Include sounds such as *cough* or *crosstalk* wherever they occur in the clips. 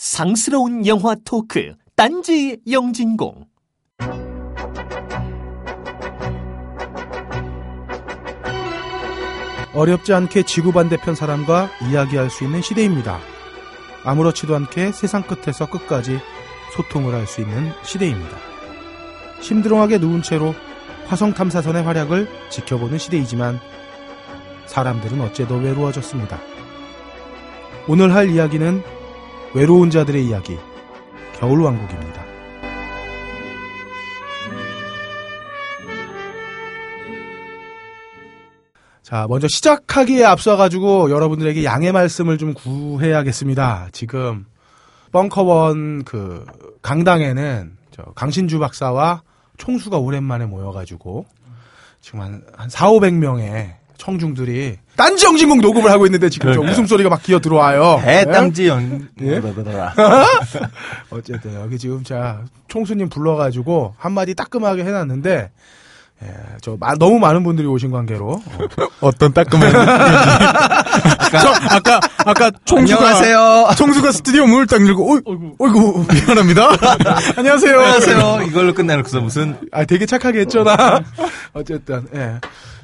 상스러운 영화 토크 딴지 영진공 어렵지 않게 지구 반대편 사람과 이야기할 수 있는 시대입니다. 아무렇지도 않게 세상 끝에서 끝까지 소통을 할 수 있는 시대입니다. 심드렁하게 누운 채로 화성 탐사선의 활약을 지켜보는 시대이지만 사람들은 어째도 외로워졌습니다. 오늘 할 이야기는 외로운 자들의 이야기, 겨울왕국입니다. 자, 먼저 시작하기에 앞서 가지고 여러분들에게 양해 말씀을 좀 구해야겠습니다. 지금, 벙커원 그, 강당에는 저 강신주 박사와 총수가 오랜만에 모여 가지고, 지금 한, 한 4, 500명의 청중들이 딴지 영진공 녹음을 하고 있는데 지금 저 웃음소리가 막 기어 들어와요. 네? 대땅지 연. 예? 뭐더라. *laughs* 어쨌든 여기 지금 자 총수님 불러가지고 한마디 따끔하게 해놨는데 예, 저 마- 너무 많은 분들이 오신 관계로 어 떤 따끔한 *laughs* 저 아까 아까 총수가 안녕하세요. 총수가 스튜디오 문을 딱 열고 어이, 어이구 미안합니다. *laughs* 안녕하세요. 안녕하세요. 이걸로 끝내놓고서 무슨 아 되게 착하게 했죠 나 어쨌든 예.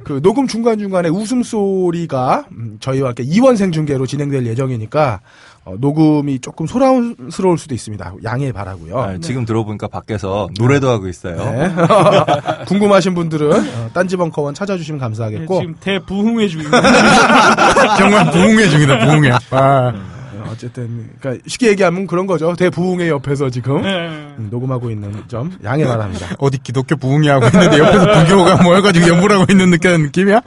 그 녹음 중간 중간에 웃음 소리가 음, 저희와 함께 이원생 중계로 진행될 예정이니까 어, 녹음이 조금 소란스러울 수도 있습니다 양해 바라고요. 아, 지금 들어보니까 밖에서 노래도 하고 있어요. 네. *laughs* 궁금하신 분들은 어, 딴지벙커원 찾아주시면 감사하겠고 지금 대부흥회 중입니다. *laughs* 정말 부흥회 중이다 부흥회. 아, 어, 어쨌든 그러니까 쉽게 얘기하면 그런 거죠 대부흥회 옆에서 지금 네. 음, 녹음하고 있는 점 양해 바랍니다. *laughs* 어디 기독교 부흥회 하고 있는데 옆에서 불교가 모여가지고 연불하고 있는 느낌 느낌이야?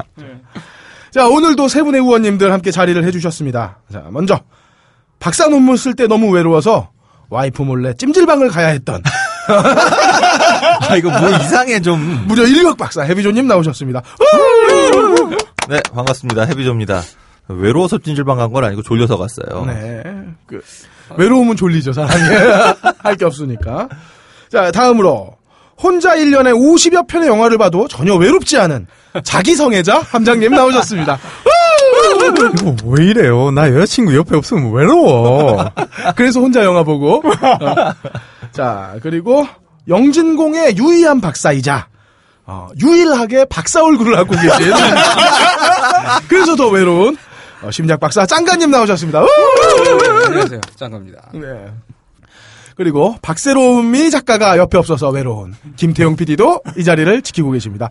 자 오늘도 세 분의 의원님들 함께 자리를 해주셨습니다. 자 먼저 박사 논문 쓸 때 너무 외로워서 와이프 몰래 찜질방을 가야 했던 *laughs* 아 이거 뭐 이상해 좀. 무려 인력 박사 해비조님 나오셨습니다. 네 반갑습니다. 해비조입니다. 외로워서 찜질방 간 건 아니고 졸려서 갔어요. 네. 그, 외로움은 졸리죠, 사람이. *laughs* 할 게 없으니까. 자, 다음으로. 혼자 1년에 50여 편의 영화를 봐도 전혀 외롭지 않은 자기 성애자 함장님 나오셨습니다. *laughs* 이거 왜 이래요? 나 여자친구 옆에 없으면 외로워. *laughs* 그래서 혼자 영화 보고. 어. 자, 그리고 영진공의 유일한 박사이자, 어, 유일하게 박사 얼굴을 갖고 계신. *laughs* 그래서 더 외로운 어, 심리학 박사 짱가님 나오셨습니다. 우! 안녕하세요. 짱갑니다. 네. 그리고 박세롬이 작가가 옆에 없어서 외로운 김태용 PD도 이 자리를 지키고 계십니다.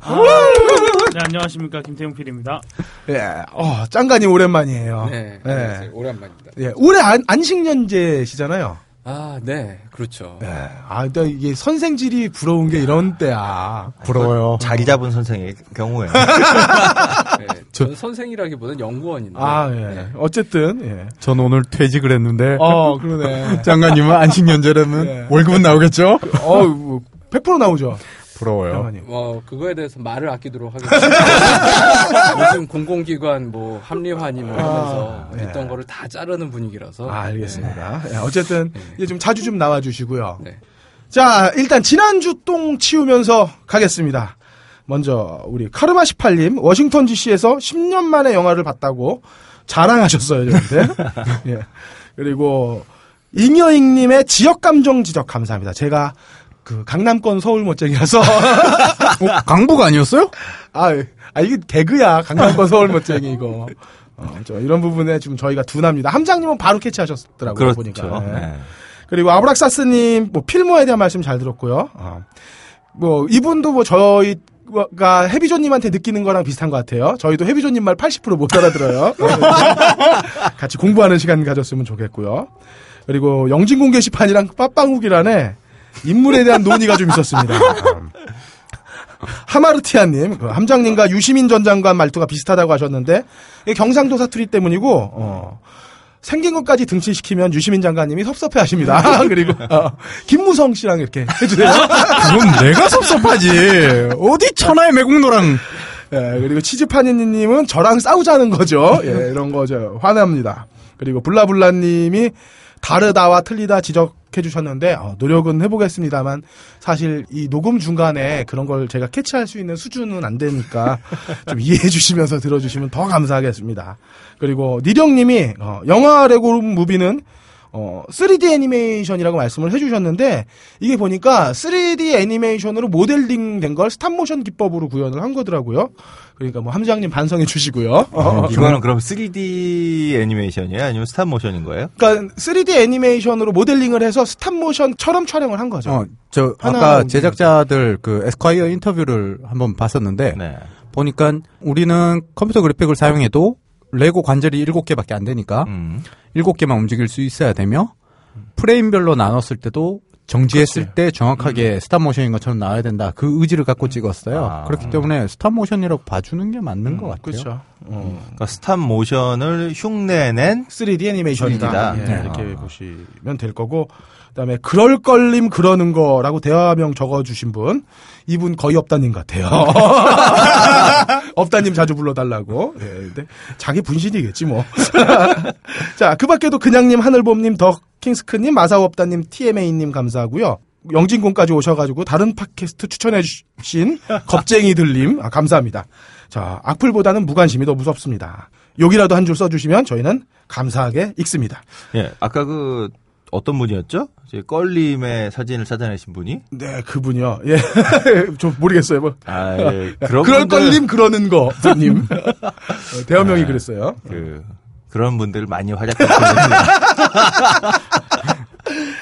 네, 안녕하십니까. 김태용 PD입니다. 예, 어, 짱가님 오랜만이에요. 네. 예. 오랜만입니다. 예, 올해 안, 안식년제시잖아요. 아, 네. 그렇죠. 예. 아, 근데 이게 선생질이 부러운 게 이런 때야. 부러워요. 자리 잡은 선생의 경우에 네. *laughs* 전 선생이라기보다는 연구원인데. 아, 예. 네. 어쨌든, 예. 전 오늘 퇴직을 했는데 어, 그러네. *laughs* 장관님은 안식년제라면 네. 월급은 나오겠죠? 어, 뭐, 100% 나오죠. 부러워요. 장관님. 뭐 그거에 대해서 말을 아끼도록 하겠습니다. *laughs* 요즘 공공기관 뭐 합리화니 뭐 하면서 네. 있던 거를 다 자르는 분위기라서. 아, 알겠습니다. 예, 어쨌든, 이제 좀 자주 좀 나와 주시고요. 네. 자, 일단 지난주 똥 치우면서 가겠습니다. 먼저 우리 카르마 18님 워싱턴 DC에서 10년 만에 영화를 봤다고 자랑하셨어요, 저한테. *laughs* 예. 그리고 잉여잉님의 지역 감정 지적 감사합니다. 제가 그 강남권 서울 멋쟁이라서 어, 강북 아니었어요? 아, 아 이게 개그야 강남권 서울 멋쟁이 이거. 어, 저 이런 부분에 좀 저희가 둔합니다. 함장님은 바로 캐치하셨더라고요 그렇죠. 보니까. 예. 네. 그리고 아브락사스님 뭐 필모에 대한 말씀 잘 들었고요. 어. 뭐 이분도 뭐 저희 가 해비조님한테 느끼는 거랑 비슷한 것 같아요. 저희도 해비조님 말 80%못 알아들어요. 같이 공부하는 시간 가졌으면 좋겠고요. 그리고 영진공 게시판이랑 빠빵욱이란에 인물에 대한 논의가 좀 있었습니다. 음. 하마르티아님, 그 함장님과 유시민 전 장관 말투가 비슷하다고 하셨는데 경상도 사투리 때문이고 어, 생긴 것까지 등치시키면 유시민 장관님이 섭섭해하십니다. *laughs* 그리고 어, 김무성 씨랑 이렇게 해주세요. 그건 내가 섭섭하지. 어디 천하의 매국노랑 예, 그리고 치즈파니님은 저랑 싸우자는 거죠. 예, 이런 거죠. 화납니다. 그리고 블라블라님이 다르다와 틀리다 지적 해 주셨는데 어, 노력은 해보겠습니다만 사실 이 녹음 중간에 그런 걸 제가 캐치할 수 있는 수준은 안 되니까 *laughs* 좀 이해해 주시면서 들어주시면 더 감사하겠습니다. 그리고 니령님이 어, 영화 레고 무비는 어, 3D 애니메이션이라고 말씀을 해주셨는데 이게 보니까 3D 애니메이션으로 모델링 된 걸 스탑모션 기법으로 구현을 한 거더라고요. 그러니까 뭐 함장님 반성해 주시고요. 어, 이거는 그럼 3D 애니메이션이에요? 아니면 스탑모션인 거예요? 그러니까 3D 애니메이션으로 모델링을 해서 스탑모션처럼 촬영을 한 거죠. 어, 저 아까. 제작자들 그 에스콰이어 인터뷰를 한번 봤었는데 네. 보니까 우리는 컴퓨터 그래픽을 사용해도 레고 관절이 7개밖에 안 되니까 음. 7개만 움직일 수 있어야 되며 프레임별로 나눴을 때도 정지했을 그치. 때 정확하게 스탑 모션인 것처럼 나와야 된다. 그 의지를 갖고 찍었어요. 아. 그렇기 때문에 스탑 모션이라고 봐주는 게 맞는 것 같아요. 그렇죠. 어. 그러니까 스탑모션을 흉내낸 3D 애니메이션이다. 션이다. 예, 네. 이렇게 보시면 될 거고 그다음에 그럴 걸림 그러는 거라고 대화명 적어주신 분 이분 거의 없다님 같아요. *laughs* 없다님 자주 불러달라고. 예, 근데 자기 분신이겠지 뭐. *laughs* 자, 그밖에도 그냥님, 하늘봄님, 더 킹스크님, 마사오 없다님, TMA님 감사하고요. 영진공까지 오셔가지고 다른 팟캐스트 추천해주신 겁쟁이들님 아, 감사합니다. 자, 악플보다는 무관심이 더 무섭습니다. 욕이라도 한 줄 써주시면 저희는 감사하게 읽습니다. 예, 아까 그 어떤 분이었죠? 껄림의 사진을 찾아내신 분이? 네, 그분이요. 예, *laughs* 좀 모르겠어요. 뭐. 아, 예. *laughs* 그런 그럴 분들, 걸림 그러는 거, 님 *laughs* 어, 대화명이 그랬어요. 그 그런 분들 많이 활약하시는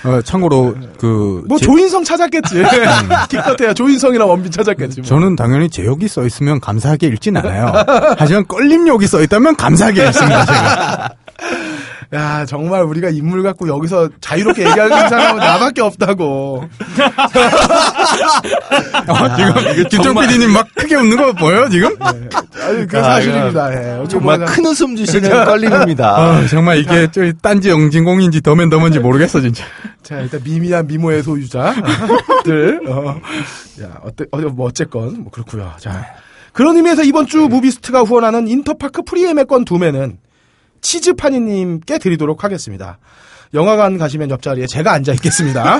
어, 참고로 그뭐 제- 조인성 찾았겠지. 기껏해야 조인성이나 원빈 찾았겠지. 뭐. 저는 당연히 제욕이 써 있으면 감사하게 읽진 않아요. 하지만 껄림 욕이 써 있다면 감사하게 읽습니다. 제가. 야, 정말 우리가 인물 갖고 여기서 자유롭게 얘기하는 *laughs* 사람은 나밖에 없다고. 어, *laughs* 지금 김정 PD님 막 크게 웃는 거 보여요 지금? 아니, 그 아, 사실입니다. 예. 정말 큰 웃음 주시는 껄림입니다. 아, 정말 이게 저 딴지 영진공인지 더맨더머인지 모르겠어 진짜. 자, 일단 미미한 미모의 소유자들. *laughs* 어. 야, 어때, 어, 뭐, 어쨌건, 뭐, 그렇고요 자. 그런 의미에서 이번 주 무비스트가 후원하는 인터파크 프리예매권 두 매는 치즈파니님께 드리도록 하겠습니다. 영화관 가시면 옆자리에 제가 앉아 있겠습니다.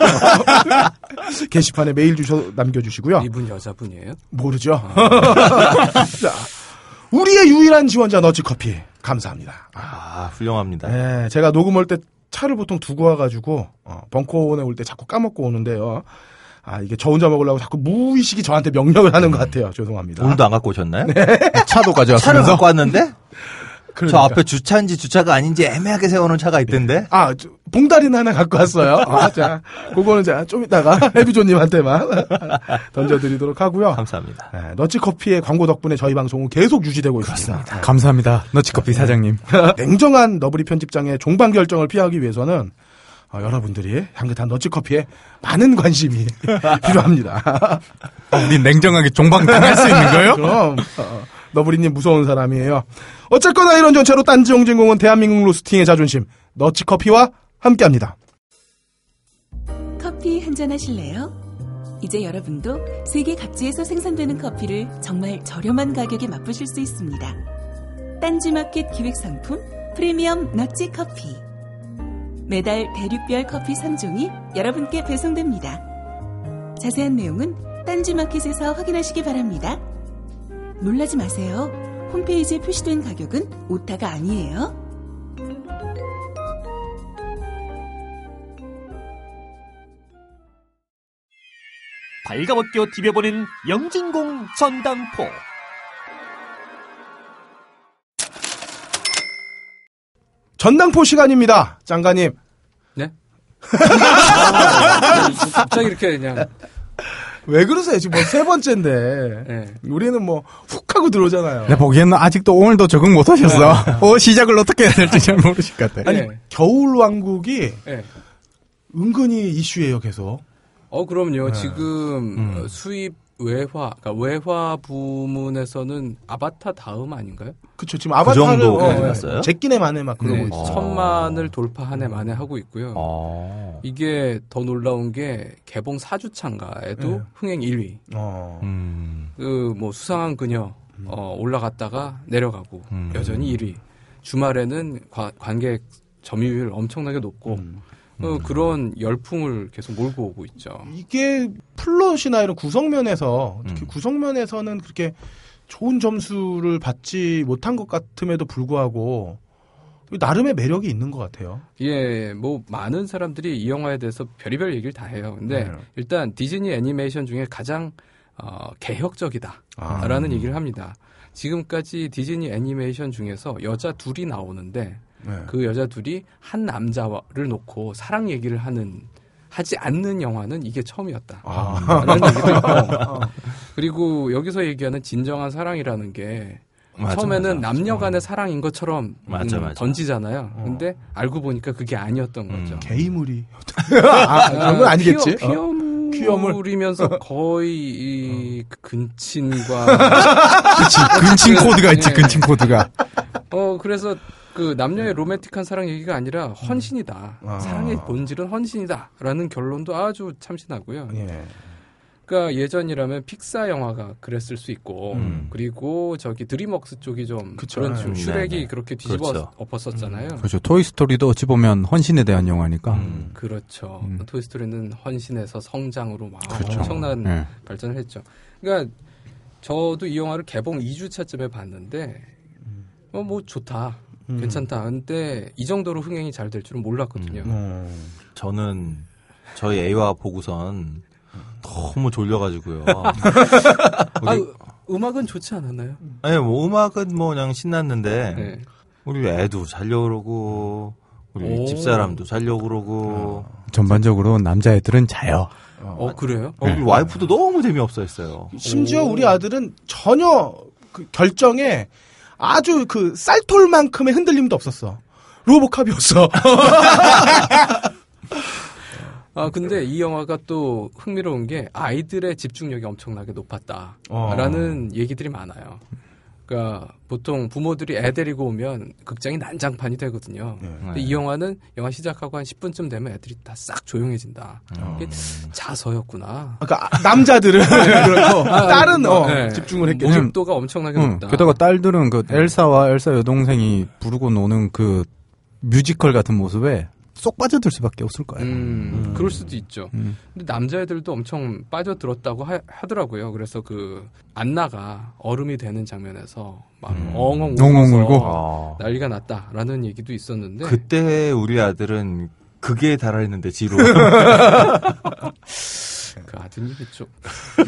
*laughs* 게시판에 메일 주셔 남겨주시고요. 이분 여자분이에요? 모르죠. *laughs* 자, 우리의 유일한 지원자 너치커피 감사합니다. 아, 훌륭합니다. 네, 제가 녹음 올 때 차를 보통 두고 와가지고 어, 벙커원에 올 때 자꾸 까먹고 오는데요. 아 이게 저 혼자 먹으려고 자꾸 무의식이 저한테 명령을 하는 것 같아요. 죄송합니다. 오늘도 안 갖고 오셨나요? 차도 차를 가져왔으면서 갖고 왔는데? *laughs* 저 그러니까. 앞에 주차인지 주차가 아닌지 애매하게 세워놓은 차가 있던데? 아 저, 봉다리는 하나 갖고 왔어요. 아, *laughs* 자, 그거는 자, 좀 이따가 *laughs* 해비조님한테만 *laughs* 던져드리도록 하고요. 감사합니다. 네, 너치커피의 광고 덕분에 저희 방송은 계속 유지되고 있습니다. 네. 감사합니다. 너치커피 사장님. 냉정한 너브리 편집장의 종방 결정을 피하기 위해서는 어, 여러분들이 향긋한 너치커피에 많은 관심이 필요합니다. 어, 우리 냉정하게 종방 당할 수 있는 거예요? 그럼 어, 너브리님 무서운 사람이에요. 어쨌거나 이런 전체로 딴지 용진공은 대한민국 로스팅의 자존심 너치커피와 함께합니다. 커피 한잔 하실래요? 이제 여러분도 세계 각지에서 생산되는 커피를 정말 저렴한 가격에 맛보실 수 있습니다. 딴지마켓 기획상품 프리미엄 너치 커피. 매달 대륙별 커피 3종이 여러분께 배송됩니다. 자세한 내용은 딴지마켓에서 확인하시기 바랍니다. 놀라지 마세요. 홈페이지에 표시된 가격은 오타가 아니에요. 발가벗겨 디벼보는 영진공 전당포. 전당포 시간입니다. 장가님. 네? *laughs* 아, 갑자기 이렇게 그냥 왜 그러세요? 지금 뭐 세 번째인데. 예. *laughs* 우리는 뭐 훅 하고 들어오잖아요. 내 보기에는 아직도 오늘도 적응 못 하셨어. 어, 시작을 어떻게 해야 될지 잘 모르실 것 같아. 아니 예. 겨울 왕국이 예. 은근히 이슈예요, 계속. 어 그럼요. 네. 지금 음. 어, 수입 외화, 그러니까 외화 부문에서는 아바타 다음 아닌가요? 그쵸 지금 아바타를 정도까지 어, 갔어요? 제끼네 만에 막 그러고 네, 있어. 천만을 돌파하네 만에 하고 있고요. 어. 이게 더 놀라운 게 개봉 4주차인가에도 네. 흥행 1위. 어. 음. 그뭐 수상한 그녀 어, 올라갔다가 내려가고 음. 여전히 1위. 주말에는 과- 관객 점유율 엄청나게 높고 음. 어, 그런 열풍을 계속 몰고 오고 있죠. 이게 플롯이나 이런 구성면에서 특히 음. 구성면에서는 그렇게 좋은 점수를 받지 못한 것 같음에도 불구하고 나름의 매력이 있는 것 같아요. 예, 뭐 많은 사람들이 이 영화에 대해서 별의별 얘기를 다 해요. 근데 네. 일단 디즈니 애니메이션 중에 가장 어, 개혁적이다라는 아. 얘기를 합니다. 지금까지 디즈니 애니메이션 중에서 여자 둘이 나오는데 네. 그 여자 둘이 한 남자를 놓고 사랑 얘기를 하는 하지 않는 영화는 이게 처음이었다. 아. 라는 얘기도 있고 그리고 여기서 얘기하는 진정한 사랑이라는 게 맞아, 처음에는 맞아. 남녀 간의 사랑인 것처럼 맞아, 음, 맞아. 던지잖아요. 어. 근데 알고 보니까 그게 아니었던 음. 거죠. 게이물이. 아, 그런 건 아니겠지. 퀴어, 어. 퀴어물이면서 거의 이 근친과 그치, 근친 코드가 있지, 네. 근친 코드가. 어 그래서 그 남녀의 로맨틱한 사랑 얘기가 아니라 헌신이다. 아. 사랑의 본질은 헌신이다라는 결론도 아주 참신하고요. 예. 그러니까 예전이라면 픽사 영화가 그랬을 수 있고 음. 그리고 저기 드림웍스 쪽이 좀 그쵸. 그런 좀 음, 슈렉이 네네. 그렇게 뒤집어 그렇죠. 엎었었잖아요. 그렇죠. 토이 스토리도 어찌 보면 헌신에 대한 영화니까. 음. 그렇죠. 음. 토이 스토리는 헌신에서 성장으로 막 그렇죠. 엄청난 네. 발전을 했죠. 그러니까 저도 이 영화를 개봉 2주차쯤에 봤는데 어 뭐 좋다. 음. 괜찮다. 근데 이 정도로 흥행이 잘 될 줄은 몰랐거든요. 어. 저는 저희 A와 보고선 너무 졸려가지고요. *laughs* 아, 음악은 좋지 않았나요? 아니, 뭐 음악은 뭐 그냥 신났는데 네. 우리 애도 자려고 그러고 우리 오. 집사람도 자려고 그러고 전반적으로 남자애들은 자요. 어, 그래요? 어, 우리 와이프도 너무 재미없어 했어요. 심지어 오. 우리 아들은 전혀 그 결정에 아주 그 쌀톨만큼의 흔들림도 없었어. 로보캅이었어. *laughs* 아, 근데 이 영화가 또 흥미로운 게 아이들의 집중력이 엄청나게 높았다라는 얘기들이 많아요. 그러니까 보통 부모들이 애 데리고 오면 극장이 난장판이 되거든요. 근데 이 영화는 영화 시작하고 한 10분쯤 되면 애들이 다 싹 조용해진다. 이게 자서였구나. 그러니까 아, 남자들은 *laughs* 그렇고 *laughs* 딸은 어, 네. 집중을 했겠죠. 몰입도가 엄청나게 응, 높다. 게다가 딸들은 그 엘사와 엘사 여동생이 부르고 노는 그 뮤지컬 같은 모습에 쏙 빠져들 수밖에 없을 거예요. 음, 그럴 수도 있죠. 음. 근데 남자애들도 엄청 빠져들었다고 하, 더라고요 그래서 그 안나가 얼음이 되는 장면에서 막 엉엉 엉엉 울면서 울고? 어. 난리가 났다라는 얘기도 있었는데 그때 우리 아들은 그게 달아있는데 지로 *laughs* 그 아드님이 좀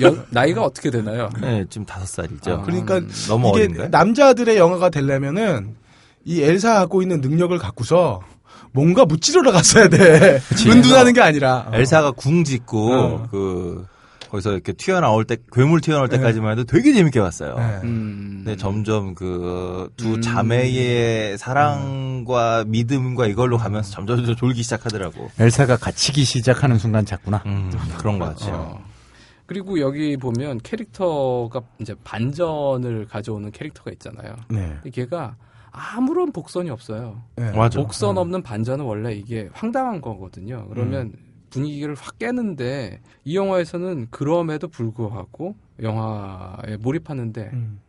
연- 나이가 어떻게 되나요? 네, 지금 다섯 살이죠. 아, 그러니까 너무 이게 어린데. 남자들의 영화가 되려면은 이 엘사 갖고 있는 능력을 갖고서 뭔가 무찌르러 갔어야 돼. 은둔하는 게 아니라. 엘사가 궁 짓고 어. 그 거기서 이렇게 튀어나올 때 괴물 튀어나올 때까지만 해도 되게 재밌게 봤어요. 네. 음, 근데 점점 그두 음. 자매의 사랑과 믿음과 이걸로 가면서 점점 점 점 졸기 시작하더라고. 엘사가 갇히기 시작하는 순간 잤구나. 음, 그런 것 같아요. 어. 그리고 여기 보면 캐릭터가 이제 반전을 가져오는 캐릭터가 있잖아요. 네. 걔가 아무런 복선이 없어요. 네. 맞아. 복선 없는 반전은 원래 이게 황당한 거거든요. 그러면 분위기를 확 깨는데 이 영화에서는 그럼에도 불구하고 영화에 몰입하는데 음.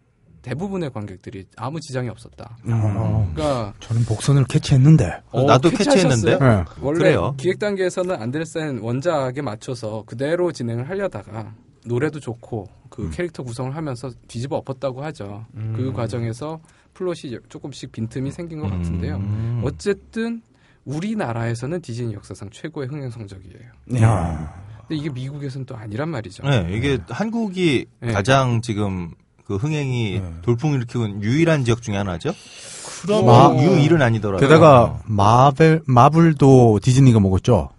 대부분의 관객들이 아무 지장이 없었다. 음. 그러니까 저는 복선을 캐치했는데. 어, 나도 캐치하셨어요? 캐치했는데? 네. 원래 그래요? 기획 단계에서는 안데르센 원작에 맞춰서 그대로 진행을 하려다가 노래도 좋고 그 음. 캐릭터 구성을 하면서 뒤집어 엎었다고 하죠. 음. 그 과정에서 플롯이 조금씩 빈틈이 생긴 것 같은데요. 음. 어쨌든 우리나라에서는 디즈니 역사상 최고의 흥행 성적이에요. 네. 근데 이게 미국에서는 또 아니란 말이죠. 네, 이게 한국이 네. 가장 지금 그 흥행이 네. 돌풍을 일으키고 있는 유일한 지역 중에 하나죠? 그러면 마- 유, 유일은 아니더라고요. 게다가 마벨 마블도 디즈니가 먹었죠.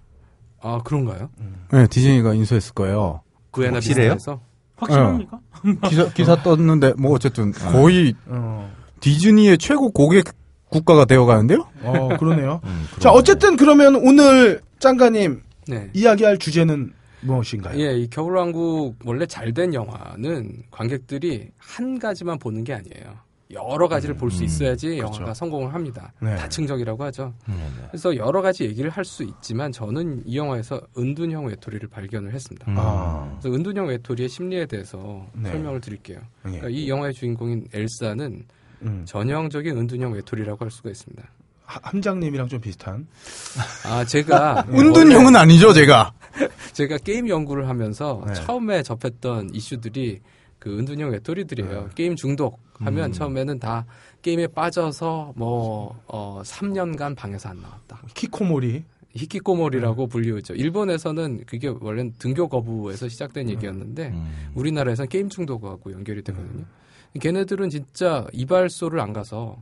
아 그런가요? 네, 디즈니가 인수했을 거예요. 확실해요? 비슷해서 확실합니까? 기사 기사 떴는데 뭐 어쨌든 거의 어, 디즈니의 최고 고객 국가가 되어가는데요. 어, 그러네요. *laughs* 음, 자, 어쨌든 그러면 오늘 짱가님 네. 이야기할 주제는 무엇인가요? 예, 이 겨울왕국 원래 잘 된 영화는 관객들이 한 가지만 보는 게 아니에요. 여러 가지를 볼수 있어야지 영화가 그렇죠. 성공을 합니다. 네. 다층적이라고 하죠. 음, 네. 그래서 여러 가지 얘기를 할 수 있지만 저는 이 영화에서 은둔형 외톨이를 발견을 했습니다. 음. 아, 그래서 은둔형 외톨이의 심리에 대해서 네. 설명을 드릴게요. 예. 그러니까 이 영화의 주인공인 엘사는 음. 전형적인 은둔형 외톨이라고 할 수가 있습니다. 하- 함장님이랑 좀 비슷한. 아, 제가 *laughs* 은둔형은 아니죠, 제가. *laughs* 제가 게임 연구를 하면서 네. 처음에 접했던 이슈들이 그 은둔형 외톨이들이에요. 게임 중독 하면 음. 처음에는 다 게임에 빠져서 뭐 어, 3년간 방에서 안 나왔다. 키코모리. 히키코모리라고 네. 불리우죠. 일본에서는 그게 원래는 등교 거부에서 시작된 음. 얘기였는데 음. 우리나라에서는 게임 중독하고 연결이 되거든요. 걔네들은 진짜 이발소를 안 가서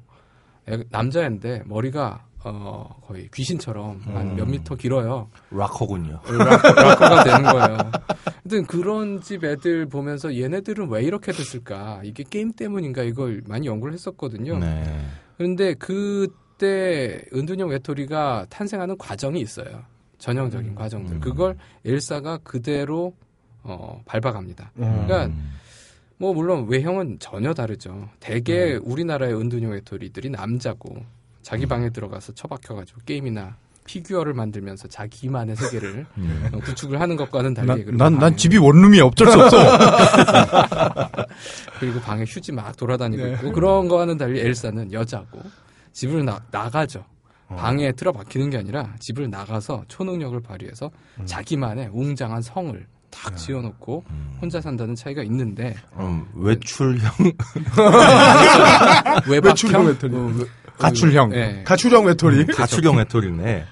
애- 남자인데 머리가 어, 거의 귀신처럼 한몇 미터 길어요. 락커군요. 락, 락커 가 되는 거예요. 하여튼 그런 집 애들 보면서 얘네들은 왜 이렇게 됐을까? 이게 게임 때문인가? 이걸 많이 연구를 했었거든요. 네. 그런데 그때 은둔형 외톨이가 탄생하는 과정이 있어요. 전형적인 과정들. 음. 그걸 엘사가 그대로 어, 밟아갑니다. 어. 그러니까 음. 뭐 물론 외형은 전혀 다르죠. 대개 음. 우리나라의 은둔형 외톨이들이 남자고 자기 음. 방에 들어가서 처박혀가지고 게임이나 피규어를 만들면서 자기만의 세계를 음. *laughs* 어, 구축을 하는 것과는 달리 난, 그리고 난, 난 방에, 집이 원룸이 어쩔 수 없어. *laughs* 그리고 방에 휴지 막 돌아다니고 네. 있고 그런 거와는 달리 엘사는 여자고 집을 나, 나가죠. 어. 방에 틀어박히는 게 아니라 집을 나가서 초능력을 발휘해서 음. 자기만의 웅장한 성을 탁 지어놓고 음. 혼자 산다는 차이가 있는데 그럼 외출형 *laughs* 외출형 외톨이. 어, 외- 가출형. 예. 가출형 외톨이. 가출형 외톨이네.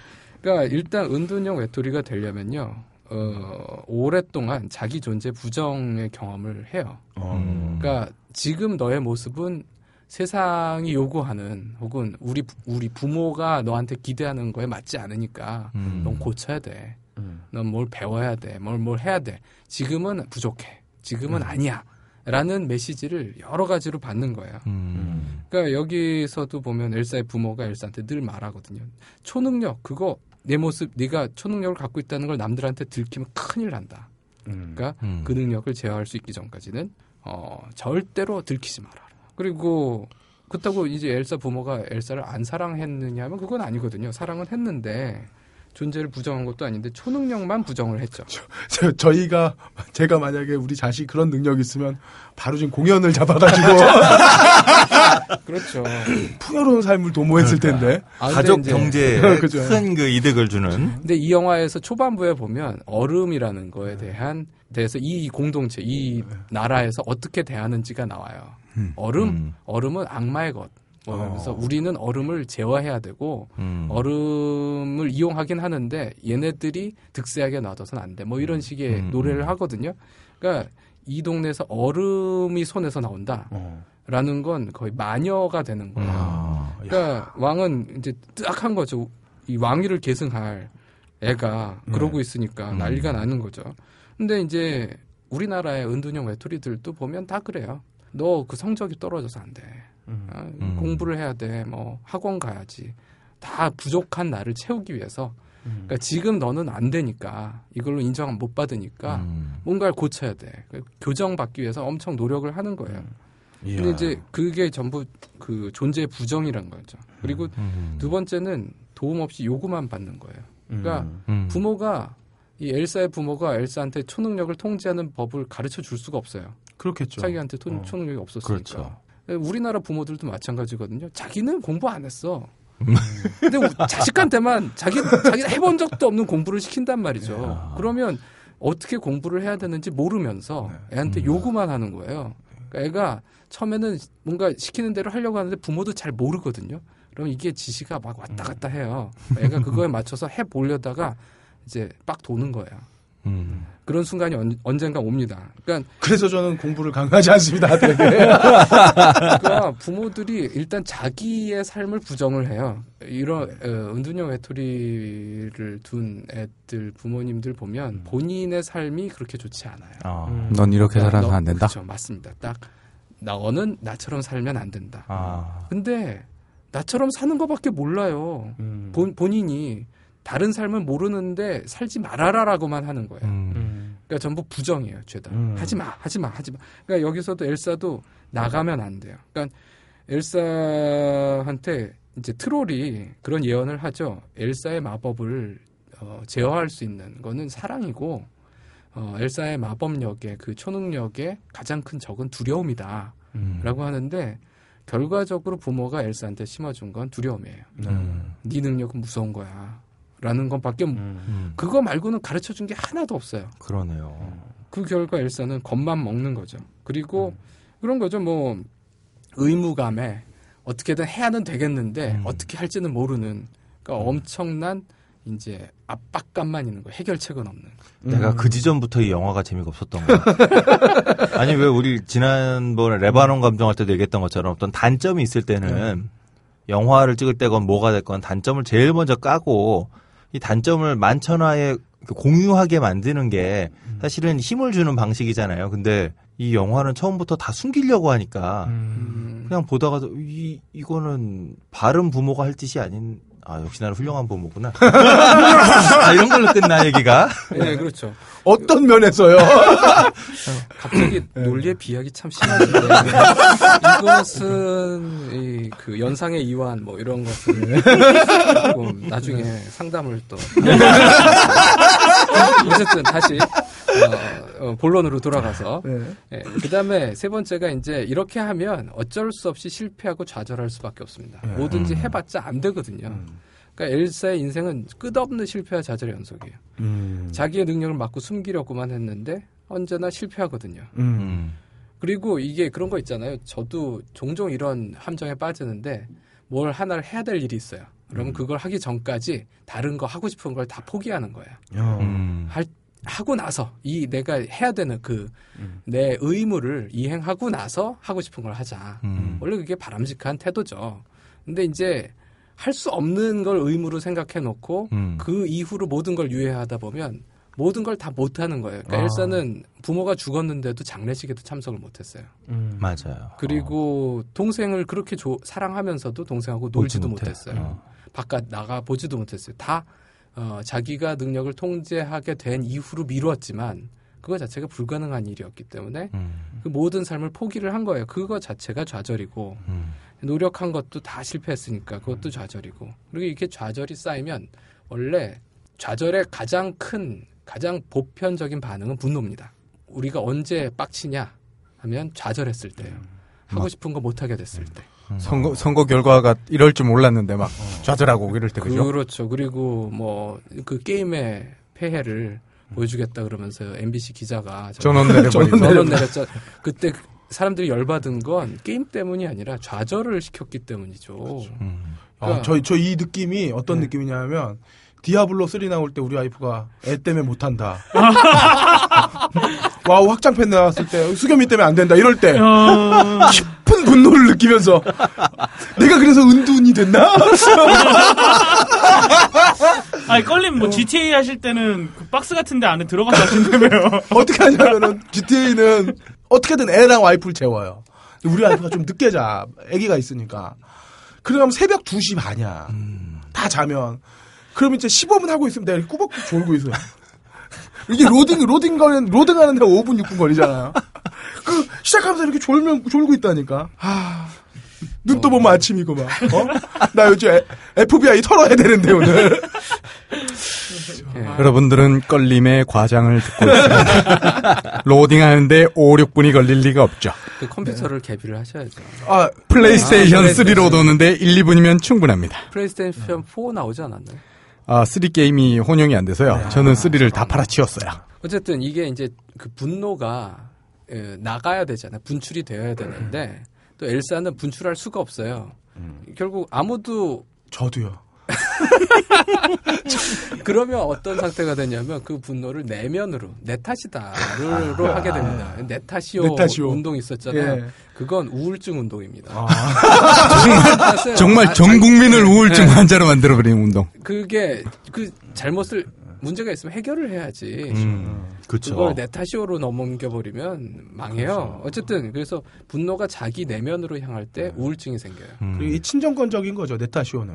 그러니까 일단 은둔형 외톨이가 되려면요. 어, 오랫동안 자기 존재 부정의 경험을 해요. 음. 그러니까 지금 너의 모습은 세상이 요구하는 혹은 우리 부- 우리 부모가 너한테 기대하는 거에 맞지 않으니까 음. 넌 고쳐야 돼. 음. 넌뭘 배워야 돼. 뭘 뭘 해야 돼. 지금은 부족해. 지금은 아니야. 라는 메시지를 여러 가지로 받는 거예요. 음. 그러니까 여기서도 보면 엘사의 부모가 엘사한테 늘 말하거든요. 초능력 그거 내 모습 네가 초능력을 갖고 있다는 걸 남들한테 들키면 큰일 난다. 음. 그러니까 음. 그 능력을 제어할 수 있기 전까지는 어, 절대로 들키지 마라. 그리고 그렇다고 이제 엘사 부모가 엘사를 안 사랑했느냐 하면 그건 아니거든요. 사랑은 했는데 존재를 부정한 것도 아닌데 초능력만 부정을 했죠. 저, 저 희가 제가 만약에 우리 자식 그런 능력이 있으면 바로 지금 공연을 잡아가지고 *laughs* 그렇죠. 풍요로운 삶을 도모했을 텐데. 아, 가족 경제에 *laughs* 그죠. 큰그 이득을 주는 근데 이 영화에서 초반부에 보면 얼음이라는 거에 대한 대해서 이 공동체, 이 나라에서 어떻게 대하는지가 나와요. 음. 얼음, 음. 얼음은 악마의 것. 뭐 어. 그래서 우리는 얼음을 제어해야 되고 음. 얼음을 이용하긴 하는데 얘네들이 득세하게 놔둬서는 안 돼. 뭐 이런 식의 음, 노래를 음. 하거든요. 그러니까 이 동네에서 얼음이 손에서 나온다라는 어. 건 거의 마녀가 되는 거예요. 아. 그러니까 왕은 이제 딱한 거죠. 이 왕위를 계승할 애가 그러고 있으니까 음. 난리가 나는 거죠. 근데 이제 우리나라의 은둔형 외톨이들도 보면 다 그래요. 너 그 성적이 떨어져서 안 돼. 음. 아, 음. 공부를 해야 돼. 뭐 학원 가야지. 다 부족한 나를 채우기 위해서. 음. 그러니까 지금 너는 안 되니까 이걸로 인정 못 받으니까 음. 뭔가를 고쳐야 돼. 교정받기 위해서 엄청 노력을 하는 거예요. 이야. 근데 이제 그게 전부 그 존재의 부정이란 거죠. 그리고 음. 두 번째는 도움 없이 요구만 받는 거예요. 그러니까 음. 음. 부모가 이 엘사의 부모가 엘사한테 초능력을 통제하는 법을 가르쳐 줄 수가 없어요. 그렇겠죠. 자기한테 토, 어. 초능력이 없었으니까. 그렇죠. 우리나라 부모들도 마찬가지거든요. 자기는 공부 안 했어. 음. 근데 우- 자식한테만 자기 자기가 해본 적도 없는 공부를 시킨단 말이죠. 야. 그러면 어떻게 공부를 해야 되는지 모르면서 애한테 음. 요구만 하는 거예요. 그러니까 애가 처음에는 뭔가 시키는 대로 하려고 하는데 부모도 잘 모르거든요. 그럼 이게 지시가 막 왔다 갔다 해요. 애가 그거에 맞춰서 해 보려다가 이제 빡 도는 거예요. 음. 그런 순간이 언, 언젠가 옵니다. 그러니까 그래서 저는 공부를 강하지 않습니다. 되게. *laughs* 그러니까 부모들이 일단 자기의 삶을 부정을 해요. 이런 어, 은둔형 외톨이를 둔 애들 부모님들 보면 본인의 삶이 그렇게 좋지 않아요. 아. 음. 넌 이렇게 살아서 너- 안 된다. 그렇죠, 맞습니다. 딱 너는 나처럼 살면 안 된다. 아. 근데 나처럼 사는 것밖에 몰라요. 음. 본, 본인이 다른 삶을 모르는데 살지 말아라라고만 하는 거예요. 음. 음. 그러니까 전부 부정이에요, 죄다. 음. 하지 마, 하지 마, 하지 마. 그러니까 여기서도 엘사도 나가면 안 돼요. 그러니까 엘사한테 이제 트롤이 그런 예언을 하죠. 엘사의 마법을 어, 제어할 수 있는 거는 사랑이고 어, 엘사의 마법력의 그 초능력의 가장 큰 적은 두려움이다. 음. 라고 하는데 결과적으로 부모가 엘사한테 심어준 건 두려움이에요. 음. 네 능력은 무서운 거야. 라는 것밖에 음. 음. 그거 말고는 가르쳐 준 게 하나도 없어요. 그러네요. 그 결과 엘사는 겁만 먹는 거죠. 그리고 그런 거죠. 뭐 의무감에 어떻게든 해야는 되겠는데 음. 어떻게 할지는 모르는 그러니까 엄청난 이제 압박감만 있는 거예요. 해결책은 없는. 내가 음. 그 지점부터 이 영화가 재미가 없었던 거야. *laughs* 아니 왜 우리 지난번에 레바논 감정할 때도 얘기했던 것처럼 어떤 단점이 있을 때는 영화를 찍을 때건 뭐가 됐건 단점을 제일 먼저 까고 이 단점을 만천하에 그 공유하게 만드는 게 사실은 힘을 주는 방식이잖아요. 근데 이 영화는 처음부터 다 숨기려고 하니까 음. 그냥 보다가도 이 이거는 바른 부모가 할 짓이 아닌 아 역시 나는 훌륭한 부모구나. *laughs* 아 이런 걸로 끝나 얘기가. 네, 그렇죠. 어떤 면에서요? *laughs* 갑자기 논리의 비약이 참 심하신데 이것은 이 그 연상의 이완 뭐 이런 것을 나중에 상담을 또 *laughs* 어쨌든 다시 어, 어, 본론으로 돌아가서 네. 예, 그다음에 세 번째가 이제 이렇게 하면 어쩔 수 없이 실패하고 좌절할 수밖에 없습니다. 네. 뭐든지 음. 해봤자 안 되거든요. 음. 그러니까 엘사의 인생은 끝없는 실패와 좌절의 연속이에요. 음. 자기의 능력을 막고 숨기려고만 했는데 언제나 실패하거든요. 음. 음. 그리고 이게 그런 거 있잖아요. 저도 종종 이런 함정에 빠지는데 뭘 하나를 해야 될 일이 있어요. 그러면 그걸 하기 전까지 다른 거 하고 싶은 걸 다 포기하는 거예요. 어. 음. 할 하고 나서 이 내가 해야 되는 그내 음. 의무를 이행하고 나서 하고 싶은 걸 하자. 음. 원래 그게 바람직한 태도죠. 근데 이제 할 수 없는 걸 의무로 생각해 놓고 음. 그 이후로 모든 걸 유예하다 보면 모든 걸 다 못하는 거예요. 그러니까 아. 엘사는 부모가 죽었는데도 장례식에도 참석을 못했어요. 음. 맞아요. 그리고 동생을 그렇게 조- 사랑하면서도 동생하고 놀지도 못했어요. 어. 바깥 나가 보지도 못했어요. 다 어, 자기가 능력을 통제하게 된 이후로 미뤘지만 그거 자체가 불가능한 일이었기 때문에 음. 그 모든 삶을 포기를 한 거예요. 그거 자체가 좌절이고 음. 노력한 것도 다 실패했으니까 그것도 좌절이고 그리고 이렇게 좌절이 쌓이면 원래 좌절의 가장 큰 가장 보편적인 반응은 분노입니다. 우리가 언제 빡치냐 하면 좌절했을 때예요. 하고 싶은 거 못 하게 됐을 때. 선거 선거 결과가 이럴 줄 몰랐는데 막 좌절하고 이럴 때 그죠? 그렇죠. 그리고 뭐 그 게임의 폐해를 보여주겠다 그러면서 MBC 기자가 전원 내려버리고. *laughs* 전원 내렸죠. 그때 사람들이 열받은 건 게임 때문이 아니라 좌절을 시켰기 때문이죠. 음. 아, 저, 저 이 느낌이 어떤 느낌이냐면, 디아블로 3 나올 때 우리 와이프가 애 때문에 못한다. *laughs* 와우, 확장팩 나왔을 때, 수겸이 때문에 안 된다. 이럴 때, 어, 깊은 분노를 느끼면서, 내가 그래서 은둔이 됐나? *laughs* 아니 껄림 뭐 GTA 하실 때는 그 박스 같은데 안에 들어가서 하신다며요. *laughs* 어떻게 하냐면은, GTA는 어떻게든 애랑 와이프를 재워요. 우리 와이프가 좀 늦게 자. 애기가 있으니까. 그러면 새벽 2시 반이야. 다 자면. 그럼 이제 시범은 하고 있으면 내가 꾸벅꾸벅 졸고 있어요. 이게 로딩, 로딩 거는, 로딩 하는데 5분, 6분 걸리잖아요. 그, 시작하면서 이렇게 졸면, 졸고 있다니까. 하, 눈 떠 보면 아침이고 막, 어? 나 요즘 에- FBI 털어야 되는데, 오늘. 예. 여러분들은 껄림의 과장을 듣고 있습니다. 로딩하는데 5, 6분이 걸릴 리가 없죠. 그 컴퓨터를 개비를 하셔야죠. 아, 플레이스테이션 아, 3로 도는데 1, 2분이면 충분합니다. 플레이스테이션 4 나오지 않았나요? 아, 3 게임이 혼용이 안 돼서요. 저는 3를 다 팔아치웠어요. 어쨌든 이게 이제 그 분노가 예, 나가야 되잖아요. 분출이 되어야 되는데 또 엘사는 분출할 수가 없어요. 결국 아무도 저도요. 그러면 어떤 상태가 되냐면 그 분노를 내면으로 내 탓이다로 하게 됩니다. 내 탓이요, 내 탓이요. 운동 있었잖아요. 예. 그건 우울증 운동입니다. 아. *laughs* 정말 아, 전 국민을 아, 우울증 네. 환자로 만들어버리는 운동. 그게 그 잘못을 문제가 있으면 해결을 해야지. 음. 그쵸. 그걸 내 탓이오로 넘겨버리면 망해요. 어쨌든 그래서 분노가 자기 내면으로 향할 때 우울증이 생겨요. 음. 그리고 이 친정권적인 거죠, 네타시오는.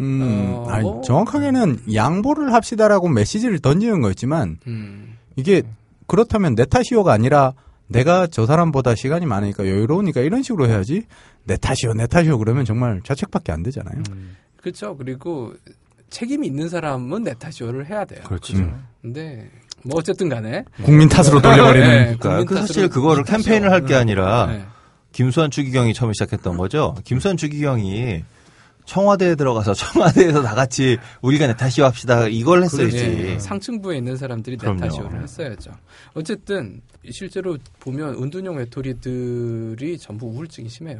음, 어, 아니, 뭐. 정확하게는 양보를 합시다라고 메시지를 던지는 거였지만 음. 이게 그렇다면 내 탓이오가 아니라 내가 저 사람보다 시간이 많으니까 여유로우니까 이런 식으로 해야지 내내 탓이오 그러면 정말 자책밖에 안 되잖아요. 그렇죠. 그리고 책임이 있는 사람은 내 탓이오를 해야 돼요. 그렇지. 근데 뭐 어쨌든 간에 국민 탓으로 돌려버리는 네, 그러니까 국민 그 사실 탓으로 그거를 캠페인을 탓이요. 할게 아니라 네. 김수환 추기경이 처음에 시작했던 거죠. 김수환 추기경이 청와대에 들어가서 *laughs* 청와대에서 다 같이 우리가 네타시오 합시다 이걸 했어야지. 예, 상층부에 있는 사람들이. 네타시오를 했어야죠. 어쨌든 실제로 보면 은둔형 외톨이들이 전부 우울증이 심해요.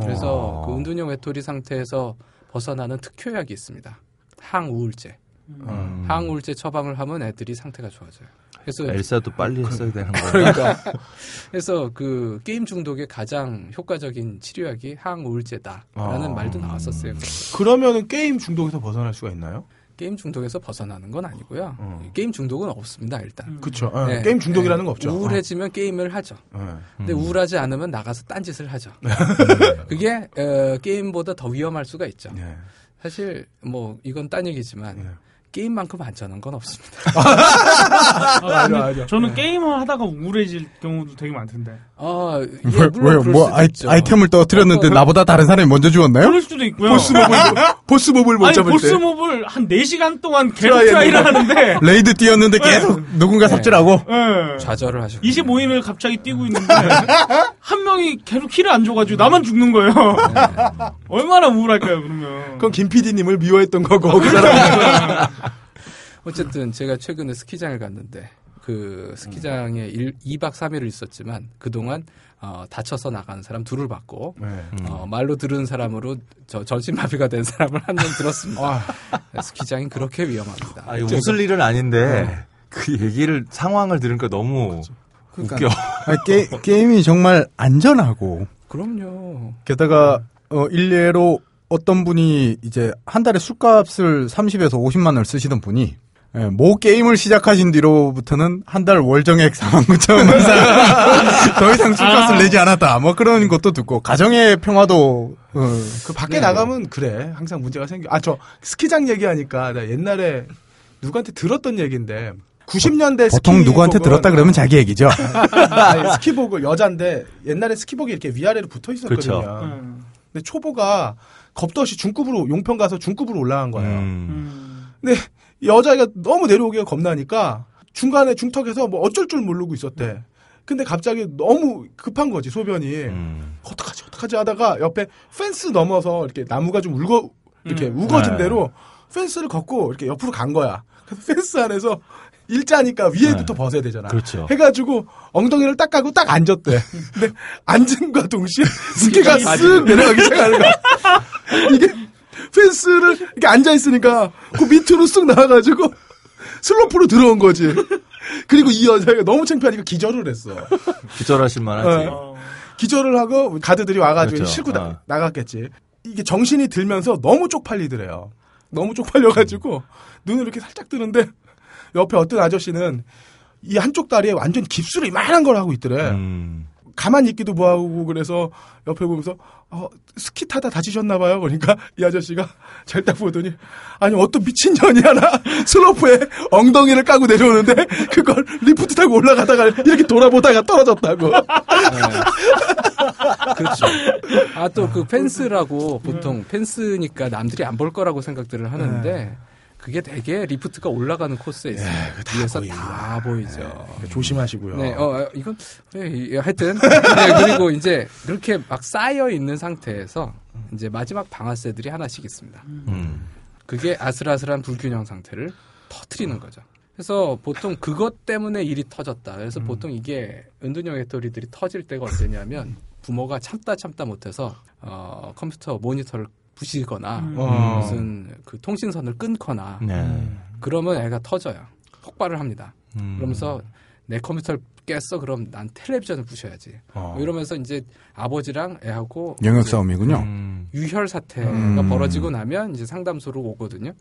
그래서 그 은둔형 외톨이 상태에서 벗어나는 특효약이 있습니다. 항우울제. 음. 항우울제 처방을 하면 애들이 상태가 좋아져요. 그래서 엘사도 빨리 했어야 되는 거야. 그러니까 *laughs* 그래서 그 게임 중독의 가장 효과적인 치료약이 항우울제다라는 아. 말도 나왔었어요. 그러면은 게임 중독에서 벗어날 수가 있나요? 게임 중독에서 벗어나는 건 아니고요. 어. 게임 중독은 없습니다 일단. 그쵸. 네. 게임 중독이라는 네. 거 없죠. 우울해지면 게임을 하죠. 어. 근데 음. 우울하지 않으면 나가서 딴짓을 하죠. *laughs* 그게 어, 게임보다 더 위험할 수가 있죠. 네. 사실 뭐 이건 딴 얘기지만 네. 게임만큼 안전한 건 없습니다. *laughs* 아, 근데 맞아. 저는 게임을 하다가 우울해질 경우도 되게 많던데. 아, 예, 왜, 왜요? 뭐 아이. 아이템을 떨어뜨렸는데 나보다 다른 사람이 먼저 죽었나요? 그럴 수도 있고요. 보스몹을 *laughs* boss mob을 못 아니 잡을 때. boss mob을 한 4시간 동안 계속 try try를 하는데 *laughs* raid 뛰었는데 계속 누군가 삽질하고 예. 좌절을 하시고 25인을 갑자기 뛰고 있는데 한 명이 계속 heal을 안 줘가지고 나만 죽는 거예요. 얼마나 우울할까요 그러면. 그건 김 PD님을 미워했던 거고 그 사람. 어쨌든 제가 최근에 스키장을 갔는데 그 스키장에 일 2박 3일을 있었지만 그동안 어, 다쳐서 나가는 사람 둘을 봤고 네. 어, 말로 들은 사람으로 저 전신마비가 된 사람을 한 명 들었습니다. 스키장이 그렇게 위험합니다. 아, 이거 웃을 일은 아닌데 그 얘기를 상황을 들으니까 너무 웃겨. 아니, 게, 게임이 정말 안전하고 그럼요. 게다가 어, 일례로 어떤 분이 이제 한 달에 술값을 30에서 50만 원을 쓰시던 분이 예, 모 게임을 시작하신 뒤로부터는 한 달 월정액 4만 9천 원 이상 더 이상 술값을 아. 내지 않았다. 뭐 그런 것도 듣고 가정의 평화도 어, 그 밖에 네. 나가면 그래. 항상 문제가 생겨. 아, 저 스키장 얘기하니까 나 옛날에 누구한테 들었던 얘기인데 90년대 보통 누구한테 들었다 그러면 자기 얘기죠. *laughs* 아니, 스키복을 여잔데 옛날에 스키복이 이렇게 위아래로 붙어 있었거든요. 그쵸. 음. 근데 초보가 겁도 없이 중급으로 용평 가서 중급으로 올라간 거예요. 음. 음. 근데 여자애가 너무 내려오기가 겁나니까 중간에 중턱에서 뭐 어쩔 줄 모르고 있었대. 근데 갑자기 너무 급한 거지 소변이. 음. 어떡하지 어떡하지 하다가 옆에 펜스 넘어서 이렇게 나무가 좀 울거 이렇게 음. 우거진 네. 대로 펜스를 걷고 이렇게 옆으로 간 거야. 그래서 펜스 안에서 일자니까 위에부터 네. 벗어야 되잖아. 그렇죠. 해가지고 엉덩이를 딱 까고 딱 앉았대. *laughs* 근데 앉은과 동시에 *laughs* 스키가 쓱 내려가기 시작하는 거야. *laughs* 이게 펜스를 이렇게 앉아 있으니까 그 밑으로 쓱 나와가지고 슬로프로 들어온 거지. 그리고 이 여자가 너무 창피하니까 기절을 했어. 기절하실 만하지. 어. 기절을 하고 가드들이 와가지고 그렇죠. 싣고 나, 어. 나갔겠지. 이게 정신이 들면서 너무 쪽팔리더래요. 너무 쪽팔려가지고 눈을 이렇게 살짝 뜨는데 옆에 어떤 아저씨는 이 한쪽 다리에 완전 깁스로 이만한 걸 하고 있더래. 음. 가만히 있기도 뭐하고 그래서 옆에 보면서 어, 스키 타다 다치셨나 봐요. 그러니까 이 아저씨가 *laughs* 잘 딱 보더니 아니 어떤 미친년이 하나 *laughs* 슬로프에 엉덩이를 까고 내려오는데 그걸 리프트 타고 올라가다가 이렇게 돌아보다가 떨어졌다고. *laughs* 그렇죠. 아 또 그 펜스라고 보통 펜스니까 남들이 안 볼 거라고 생각들을 하는데 그게 되게 리프트가 올라가는 코스에 있어요. 위에서 다 보이죠. 조심하시고요. 네, 어, 어, 이건, 네, 이- 하여튼. *laughs* 네, 그리고 이제, 그렇게 막 쌓여 있는 상태에서, 이제 마지막 방아쇠들이 하나씩 있습니다. 음. 그게 아슬아슬한 불균형 상태를 터트리는 거죠. 그래서 보통 그것 때문에 일이 터졌다. 그래서 보통 이게 은둔형 외톨이들이 터질 때가 언제냐면, 부모가 참다 참다 못해서, 어, 컴퓨터 모니터를 부시거나, 음. 어. 무슨 그 통신선을 끊거나, 네. 그러면 애가 터져요. 폭발을 합니다. 음. 그러면서 내 컴퓨터를 깼어? 그럼 난 텔레비전을 부셔야지. 어. 뭐 이러면서 이제 아버지랑 애하고 영역 싸움이군요. 음. 유혈 사태가 음. 벌어지고 나면 이제 상담소로 오거든요.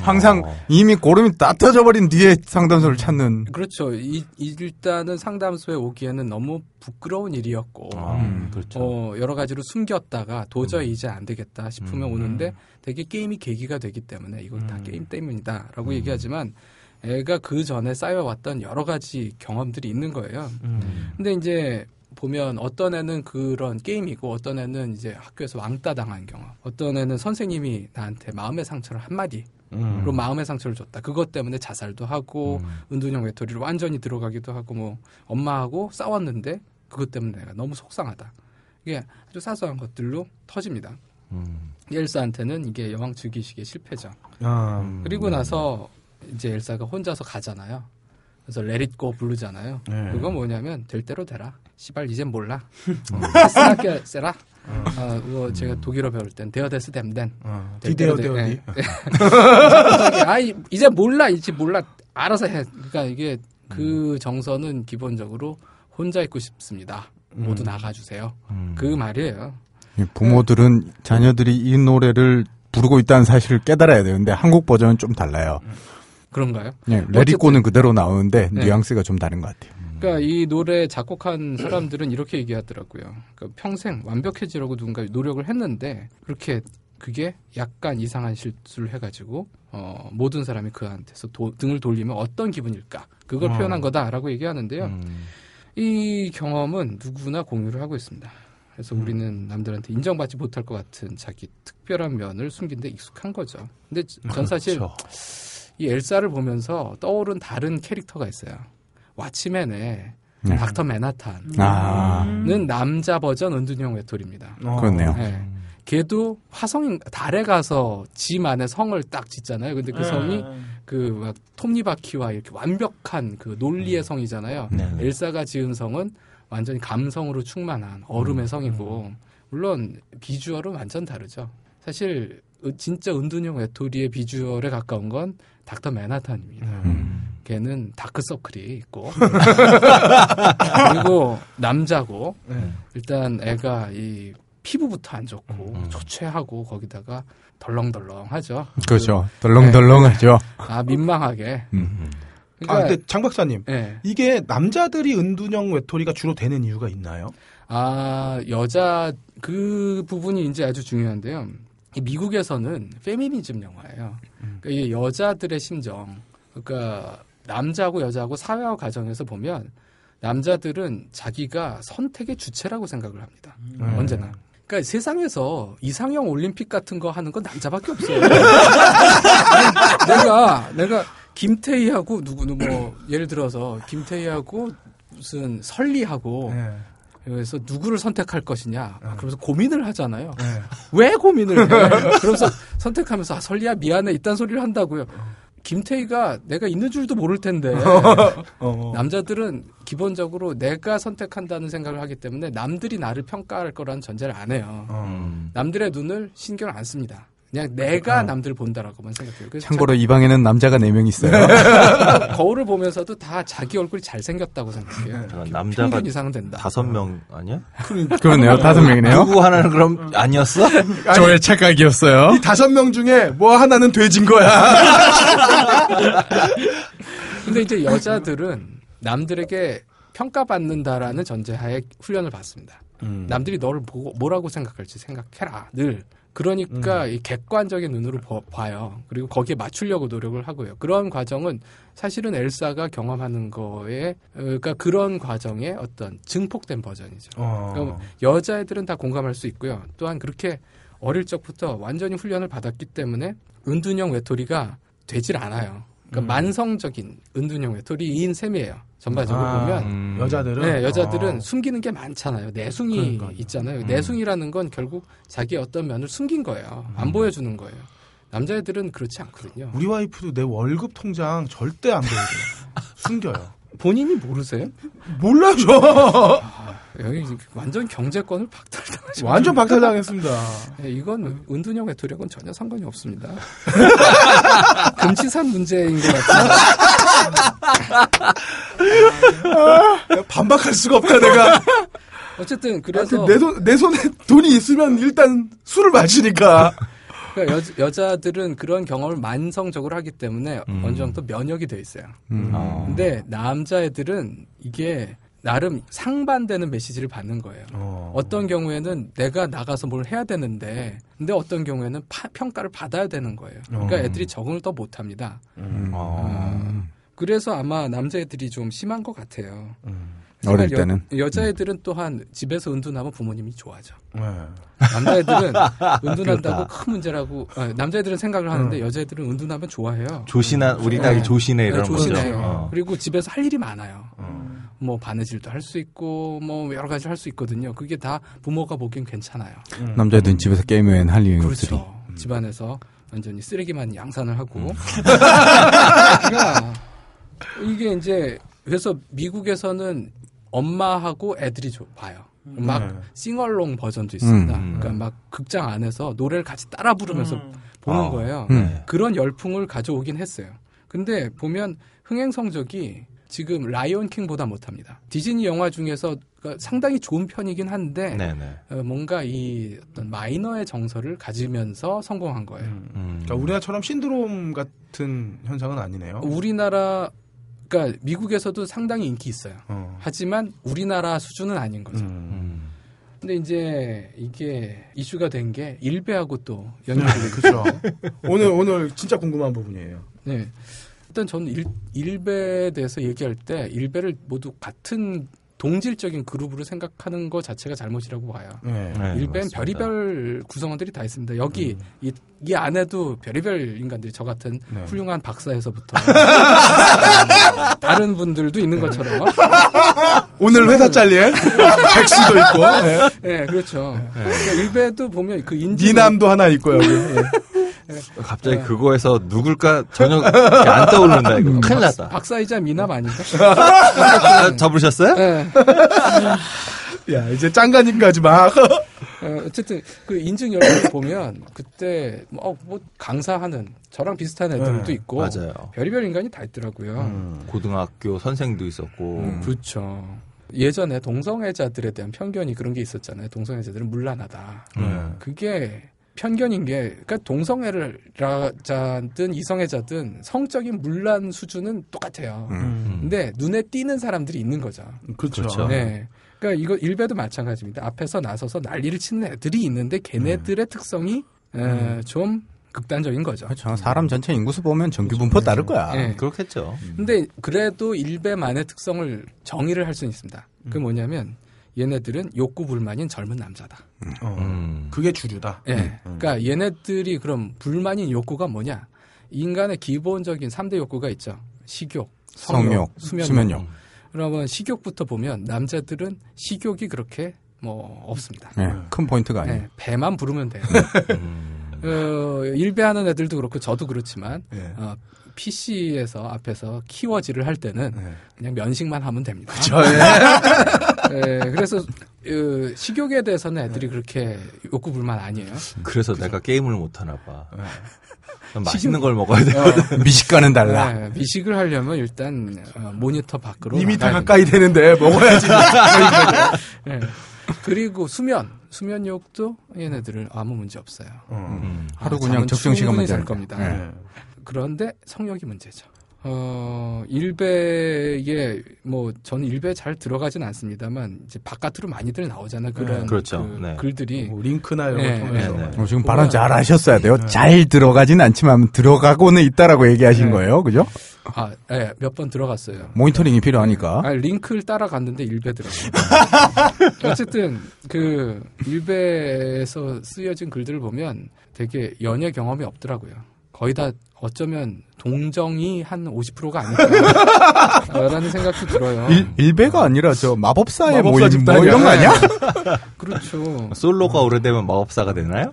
항상 어. 이미 고름이 다 터져버린 뒤에 상담소를 찾는 그렇죠. 이, 일단은 상담소에 오기에는 너무 부끄러운 일이었고, 아, 음. 그렇죠. 어, 여러 가지로 숨겼다가 도저히 이제 안 되겠다 싶으면 음. 오는데 되게 게임이 계기가 되기 때문에 이건 다 음. 게임 때문이다 라고 얘기하지만 애가 그 전에 쌓여왔던 여러 가지 경험들이 있는 거예요. 음. 근데 이제 보면 어떤 애는 그런 게임이고 어떤 애는 이제 학교에서 왕따 당한 경험, 어떤 애는 선생님이 나한테 마음의 상처를 한마디로 음. 마음의 상처를 줬다. 그것 때문에 자살도 하고 음. 은둔형 외톨이로 완전히 들어가기도 하고 뭐 엄마하고 싸웠는데 그것 때문에 내가 너무 속상하다. 이게 아주 사소한 것들로 터집니다. 음. 엘사한테는 이게 여왕 즉위식의 실패죠. 아, 그리고 나서 이제 엘사가 혼자서 가잖아요. 그래서 Let It Go 부르잖아요. 네. 그건 뭐냐면 될 대로 되라. 시발 이젠 몰라. 스나게 세라. 아, 그거 제가 독일어 배울 땐 der des dem den. 어, die der. der die. 예. 아, 이- 이제 몰라. 이제 몰라. 알아서 해. 그러니까 이게 그 정서는 기본적으로 혼자 있고 싶습니다. 모두 나가주세요. 음. 그 말이에요. 이 부모들은 자녀들이 이 노래를 부르고 있다는 사실을 깨달아야 되는데 한국 버전은 좀 달라요. 그런가요? 예, 레디꼬는 그대로 나오는데 네. 뉘앙스가 좀 다른 것 같아요. 그러니까 이 노래 작곡한 사람들은 이렇게 얘기하더라고요. 그러니까 평생 완벽해지려고 누군가 노력을 했는데 그렇게 그게 약간 이상한 실수를 해가지고 어, 모든 사람이 그한테서 도- 등을 돌리면 어떤 기분일까? 그걸 어. 표현한 거다라고 얘기하는데요. 음. 이 경험은 누구나 공유를 하고 있습니다. 그래서 우리는 남들한테 인정받지 못할 것 같은 자기 특별한 면을 숨긴 데 익숙한 거죠. 근데 전 사실 그렇죠. 이 엘사를 보면서 떠오른 다른 캐릭터가 있어요. 왓치맨의 네. 닥터 맨하탄은 아, 남자 버전 은둔형 외톨입니다. 어. 그렇네요. 네. 걔도 화성 달에 가서 집 안에 성을 딱 짓잖아요. 근데 그 성이 그막 톱니바퀴와 이렇게 완벽한 그 논리의 성이잖아요. 네. 엘사가 지은 성은 완전히 감성으로 충만한 얼음의 성이고 물론 비주얼은 완전 다르죠. 사실 으- 진짜 은둔형 외톨이의 비주얼에 가까운 건 닥터 맨하탄입니다. 음. 걔는 다크서클이 있고 *laughs* 그리고 남자고 네. 일단 애가 이 피부부터 안 좋고 음. 초췌하고 거기다가 덜렁덜렁하죠. 그렇죠. 덜렁덜렁하죠. 아 민망하게. 음. 아, 그러니까 근데 장 박사님. 예. 이게 남자들이 은둔형 외톨이가 주로 되는 이유가 있나요? 아 여자 그 부분이 이제 아주 중요한데요. 이 미국에서는 페미니즘 영화예요. 그러니까 이게 여자들의 심정. 그러니까 남자하고 여자하고 사회와 가정에서 보면 남자들은 자기가 선택의 주체라고 생각을 합니다. 음. 언제나. 그러니까 세상에서 이상형 올림픽 같은 거 하는 건 남자밖에 없어요. *laughs* 내가 내가 김태희하고 누구 누구 뭐 예를 들어서 김태희하고 무슨 설리하고 네. 그래서 누구를 선택할 것이냐 그러면서 고민을 하잖아요. 네. 왜 고민을 해? 그러면서 선택하면서 아 설리야 미안해 이딴 소리를 한다고요. 김태희가 내가 있는 줄도 모를 텐데 *laughs* 어. 남자들은 기본적으로 내가 선택한다는 생각을 하기 때문에 남들이 나를 평가할 거라는 전제를 안 해요. 어. 음. 남들의 눈을 신경 안 씁니다. 그냥 내가 남들 본다라고만 생각해요. 참고로 이 방에는 남자가 4명 있어요. 자- *laughs* 거울을 보면서도 다 자기 얼굴이 잘생겼다고 생각해요. 그럼 남자가 평균 이상은 된다. 다섯 명 아니야? 그러네요. 다섯 명이네요. 누구 하나는 그럼 아니었어? *laughs* 저의 착각이었어요. 이 다섯 명 중에 뭐 하나는 돼진 거야. *laughs* 근데 이제 여자들은 남들에게 평가받는다라는 전제하에 훈련을 받습니다. 음. 남들이 너를 보고 뭐라고 생각할지 생각해라 늘. 그러니까 이 객관적인 눈으로 보- 봐요. 그리고 거기에 맞추려고 노력을 하고요. 그런 과정은 사실은 엘사가 경험하는 거에 어, 그러니까 그런 과정의 어떤 증폭된 버전이죠. 어. 그럼 여자애들은 다 공감할 수 있고요. 또한 그렇게 어릴 적부터 완전히 훈련을 받았기 때문에 은둔형 외톨이가 되질 않아요. 그러니까 음. 만성적인 은둔형 외톨이인 셈이에요. 전반적으로 아, 보면. 음. 여자들은 네, 여자들은 어. 숨기는 게 많잖아요. 내숭이 그러니까요. 있잖아요. 음. 내숭이라는 건 결국 자기의 어떤 면을 숨긴 거예요. 음. 안 보여주는 거예요. 남자애들은 그렇지 않거든요. 우리 와이프도 내 월급 통장 절대 안 보여줘요. *laughs* 숨겨요. 본인이 모르세요? 몰라요, 저. *laughs* 여기 완전 경제권을 박탈당하죠. 완전 박탈당했습니다. 네, 이건 은둔형 외톨이하고는 전혀 상관이 없습니다. *laughs* 금치산 문제인 것 같아요. 반박할 수가 없다, 내가. 어쨌든 그래서 내, 손, 내 손에 돈이 있으면 일단 술을 마시니까. 그러니까 여, 여자들은 그런 경험을 만성적으로 하기 때문에 음. 어느 정도 면역이 돼 있어요. 음. 어. 근데 남자애들은 이게 나름 상반되는 메시지를 받는 거예요. 어. 어떤 경우에는 내가 나가서 뭘 해야 되는데, 근데 어떤 경우에는 파- 평가를 받아야 되는 거예요. 그러니까 어. 애들이 적응을 더 못합니다. 음. 어. 그래서 아마 남자애들이 좀 심한 것 같아요. 음. 어릴 여- 때는. 여 자애들은 또한 집에서 은둔하면 부모님이 좋아하죠. 네. 남자애들은 *laughs* 은둔한다고. 큰 문제라고 아, 남자애들은 생각을 하는데 여자애들은 은둔하면 좋아해요. 조신한 우리 네. 딸이 조신해 네, 이런 조신해. 거죠. 어. 그리고 집에서 할 일이 많아요. 어. 뭐 바느질도 할 수 있고 뭐 여러 가지 할 수 있거든요. 그게 다 부모가 보기엔 괜찮아요. 남자들은 집에서 게임을 할 없으리. 그렇죠. 집안에서 완전히 쓰레기만 양산을 하고. 음. 그러니까 이게 이제 그래서 미국에서는 엄마하고 애들이 좀 봐요. 막 네. 싱얼롱 버전도 있습니다. 음. 그러니까 막 극장 안에서 노래를 같이 따라 부르면서 보는 아. 거예요. 음. 그런 열풍을 가져오긴 했어요. 근데 보면 흥행 성적이 지금 라이온 킹보다 못합니다. 디즈니 영화 중에서 그러니까 상당히 좋은 편이긴 한데 네네. 어, 뭔가 이 어떤 마이너의 정서를 가지면서 성공한 거예요. 음. 그러니까 우리나라처럼 신드롬 같은 현상은 아니네요. 우리나라 그러니까 미국에서도 상당히 인기 있어요. 어. 하지만 우리나라 수준은 아닌 거죠. 음. 음. 근데 이제 이게 이슈가 된 게 일베하고 또 *laughs* 연결이 그렇죠. 오늘 오늘 진짜 궁금한 부분이에요. 네. 일단 저는 일, 일베에 대해서 얘기할 때 일베를 모두 같은 동질적인 그룹으로 생각하는 것 자체가 잘못이라고 봐요. 네. 네, 일베는 맞습니다. 별의별 구성원들이 다 있습니다. 여기 이, 이 안에도 별의별 인간들이 저 같은 네. 훌륭한 박사에서부터 *laughs* 다른 분들도 있는 것처럼 오늘 회사 잘릴 백수도 있고 네. 네, 그렇죠. 그러니까 일베도 보면 그 인지 니남도 하나 있고 여기. *laughs* 갑자기 그거에서 누굴까 전혀 안 떠오른다 이거 큰일 났다. 박사이자 미남 아닌가? 아, 잡으셨어요? 네. 야 이제 짱가님까지 막. 어, 어쨌든 그 인증 열차를 보면 그때 뭐, 어, 뭐 강사하는 저랑 비슷한 애들도 네, 있고 맞아요. 별의별 인간이 다 있더라고요. 음. 고등학교 선생도 있었고 그렇죠. 예전에 동성애자들에 대한 편견이 그런 게 있었잖아요. 동성애자들은 문란하다. 음. 그게 편견인 게 그러니까 동성애자든 이성애자든 성적인 문란 수준은 똑같아요. 음. 근데 눈에 띄는 사람들이 있는 거죠. 그렇죠. 그렇죠. 네. 그러니까 이거 일베도 마찬가지입니다. 앞에서 나서서 난리를 치는 애들이 있는데 걔네들의 특성이 에, 좀 극단적인 거죠. 그렇죠. 사람 전체 인구수 보면 전기 분포 따를 거야. 네. 그렇겠죠. 근데 그래도 일베만의 특성을 정의를 할 수는 있습니다. 그게 뭐냐면 얘네들은 욕구 불만인 젊은 남자다. 어. 음. 그게 주류다. 예. 그러니까 얘네들이 그럼 불만인 욕구가 뭐냐? 인간의 기본적인 3대 욕구가 있죠. 식욕, 성욕, 성욕, 수면욕. 수면욕. 그러면 식욕부터 보면 남자들은 식욕이 그렇게 뭐 없습니다. 네, 큰 포인트가 아니에요. 네, 배만 부르면 돼요. 음. 어, 일배하는 애들도 그렇고 저도 그렇지만 예. 어, PC에서 앞에서 키워지를 할 때는 네. 그냥 면식만 하면 됩니다. 저 예. *laughs* 예, 그래서 어, 식욕에 대해서는 애들이 그렇게 욕구 불만 아니에요. 그래서 내가 게임을 못 하나 봐. 네. 난 맛있는 걸 먹어야 돼. *laughs* 미식가는 달라. 네, 미식을 하려면 일단 어, 모니터 밖으로 2m 나가야 가까이 되는데 먹어야지. 예. *laughs* 그리고 수면, 수면욕도 얘네들은 아무 문제 없어요. 어. 음. 하루 아, 그냥 적정 시간만 잘 겁니다. 네. 네. 그런데 성욕이 문제죠. 어, 일베에, 뭐, 저는 일베에 잘 들어가진 않습니다만, 이제 바깥으로 많이들 나오잖아요. 그런 네, 그렇죠. 그 네. 글들이. 뭐 링크나 이런 네, 걸 통해서. 네, 네. 어, 지금 발언 잘 하셨어야 돼요. 잘 들어가진 않지만 들어가고는 있다라고 얘기하신 네. 거예요. 그죠? 아, 예, 몇 번 들어갔어요. 모니터링이 필요하니까. 아, 링크를 따라갔는데 일베더라고요. *laughs* 어쨌든, 그, 일베에서 쓰여진 글들을 보면 되게 연애 경험이 없더라고요. 거의 다 어쩌면 동정이 한 50%가 아닐까라는 *laughs* 생각도 들어요. 일, 일배가 아니라 저 마법사의 마법사 모임 뭐 집단이야. 이런 거 아니야? 그렇죠. 솔로가 오래되면 마법사가 되나요?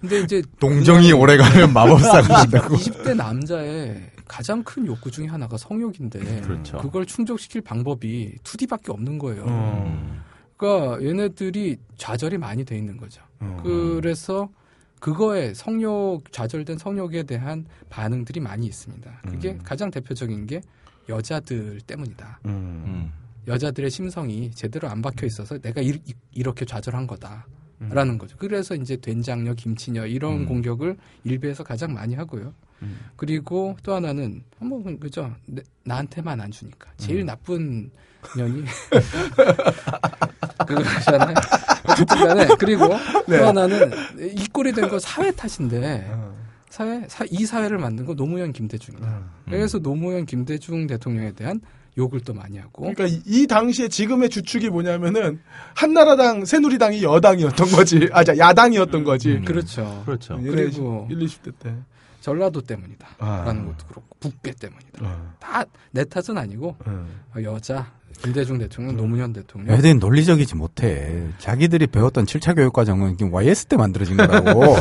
근데 이제 동정이 오래 가면 마법사가 *laughs* 된다고. 20대 남자의 가장 큰 욕구 중에 하나가 성욕인데 그렇죠. 그걸 충족시킬 방법이 2D밖에 없는 거예요. 어. 그러니까 얘네들이 좌절이 많이 돼 있는 거죠. 어. 그래서 그거에 성욕 좌절된 성욕에 대한 반응들이 많이 있습니다. 그게 음. 가장 대표적인 게 여자들 때문이다. 음. 음. 여자들의 심성이 제대로 안 박혀 있어서 내가 이, 렇게 좌절한 거다라는 거죠. 그래서 이제 된장녀, 김치녀 이런 음. 공격을 일베에서 가장 많이 하고요. 음. 그리고 또 하나는 뭐 그죠 내- 나한테만 안 주니까 제일 음. 나쁜 년이 *laughs* *laughs* 그거잖아요. 어쨌든 간에 그리고 *laughs* 네. 또 하나는 이 꼴이 된거 사회 탓인데 어. 사회 사, 이 사회를 만든 거 노무현 김대중이다. 음. 그래서 노무현 김대중 대통령에 대한 욕을 또 많이 하고 그러니까 이, 이 당시에 지금의 주축이 뭐냐면은 한나라당, 새누리당이 여당이었던 거지. 아, 자, 야당이었던 거지. 음. 그렇죠. 그렇죠. 그리고 1, 20대 때. 전라도 때문이다. 아. 라는 것도 그렇고 북배 때문이다. 어. 다내 탓은 아니고 어. 여자 김대중 대통령, 노무현 대통령 애들이 논리적이지 못해. 자기들이 배웠던 7차 교육 과정은 YS 때 만들어진 거라고.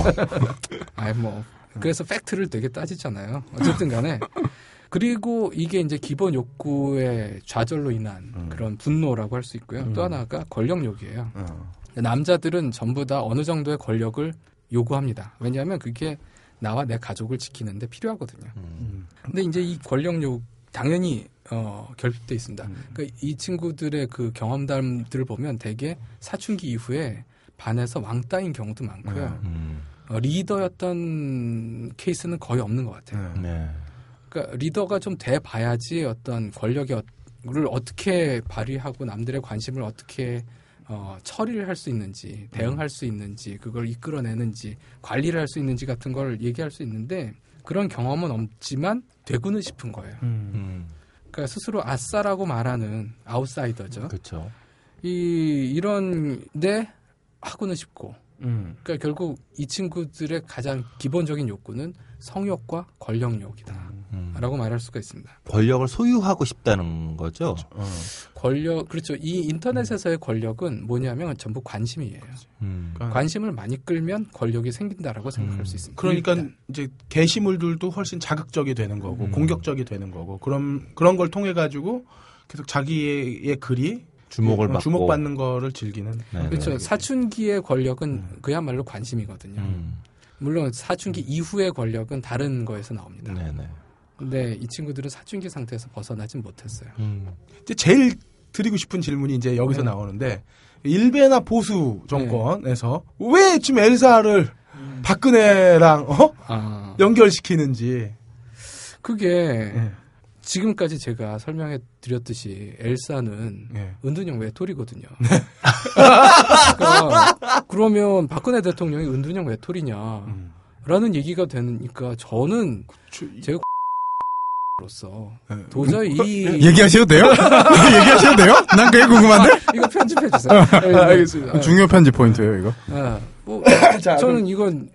*laughs* 아니 뭐 그래서 팩트를 되게 따지잖아요. 어쨌든 간에 그리고 이게 이제 기본 욕구의 좌절로 인한 음. 그런 분노라고 할 수 있고요. 또 하나가 권력욕이에요. 어. 남자들은 전부 다 어느 정도의 권력을 요구합니다. 왜냐하면 그게 나와 내 가족을 지키는데 필요하거든요. 음. 근데 이제 이 권력욕 당연히 어, 결핍돼 있습니다. 음. 그러니까 이 친구들의 그 경험담들을 보면 대개 사춘기 이후에 반에서 왕따인 경우도 많고요. 음. 어, 리더였던 케이스는 거의 없는 것 같아요. 네. 네. 그러니까 리더가 좀 돼 봐야지 어떤 권력을 어떻게 발휘하고 남들의 관심을 어떻게 어, 처리를 할 수 있는지 대응할 수 있는지 그걸 이끌어내는지 관리를 할 수 있는지 같은 걸 얘기할 수 있는데 그런 경험은 없지만 되고는 싶은 거예요. 음. 음. 그러니까 스스로 아싸라고 말하는 아웃사이더죠. 그렇죠. 이 이런데 하고는 싶고 음. 그러니까 결국 이 친구들의 가장 기본적인 욕구는 성욕과 권력욕이다. 음. 라고 말할 수가 있습니다. 권력을 소유하고 싶다는 거죠. 어. 권력, 그렇죠. 이 인터넷에서의 권력은 뭐냐면 전부 관심이에요. 음. 관심을 많이 끌면 권력이 생긴다라고 생각할 음. 수 있습니다. 그러니까 일단. 이제 게시물들도 훨씬 자극적이 되는 거고 음. 공격적이 되는 거고 그런 그런 걸 통해 가지고 계속 자기의 글이 주목을 어, 받고 주목받는 거를 즐기는 네, 그렇죠. 네. 사춘기의 권력은 그야말로 관심이거든요. 음. 물론 사춘기 이후의 권력은 다른 거에서 나옵니다. 네네. 근데 이 친구들은 사춘기 상태에서 벗어나진 못했어요. 음. 이제 제일 드리고 싶은 질문이 이제 여기서 네. 나오는데 일베나 보수 정권에서 왜 지금 엘사를 박근혜랑 어? 아, 연결시키는지 그게 예. 지금까지 제가 설명해 드렸듯이 엘사는 예. 은둔형 외톨이거든요. 네. *laughs* 그러니까 그러면 박근혜 대통령이 은둔형 외톨이냐? 음. 라는 얘기가 되니까 저는 주- 제가 로서 예. 도저히 이 얘기하셔도 돼요? *laughs* *laughs* 얘기하셔도 돼요? 난 그게 궁금한데? *laughs* 이거 편집해 주세요. 아, 알겠습니다. 중요 편집 포인트예요, 이거. 아, 뭐 자, 저는 이건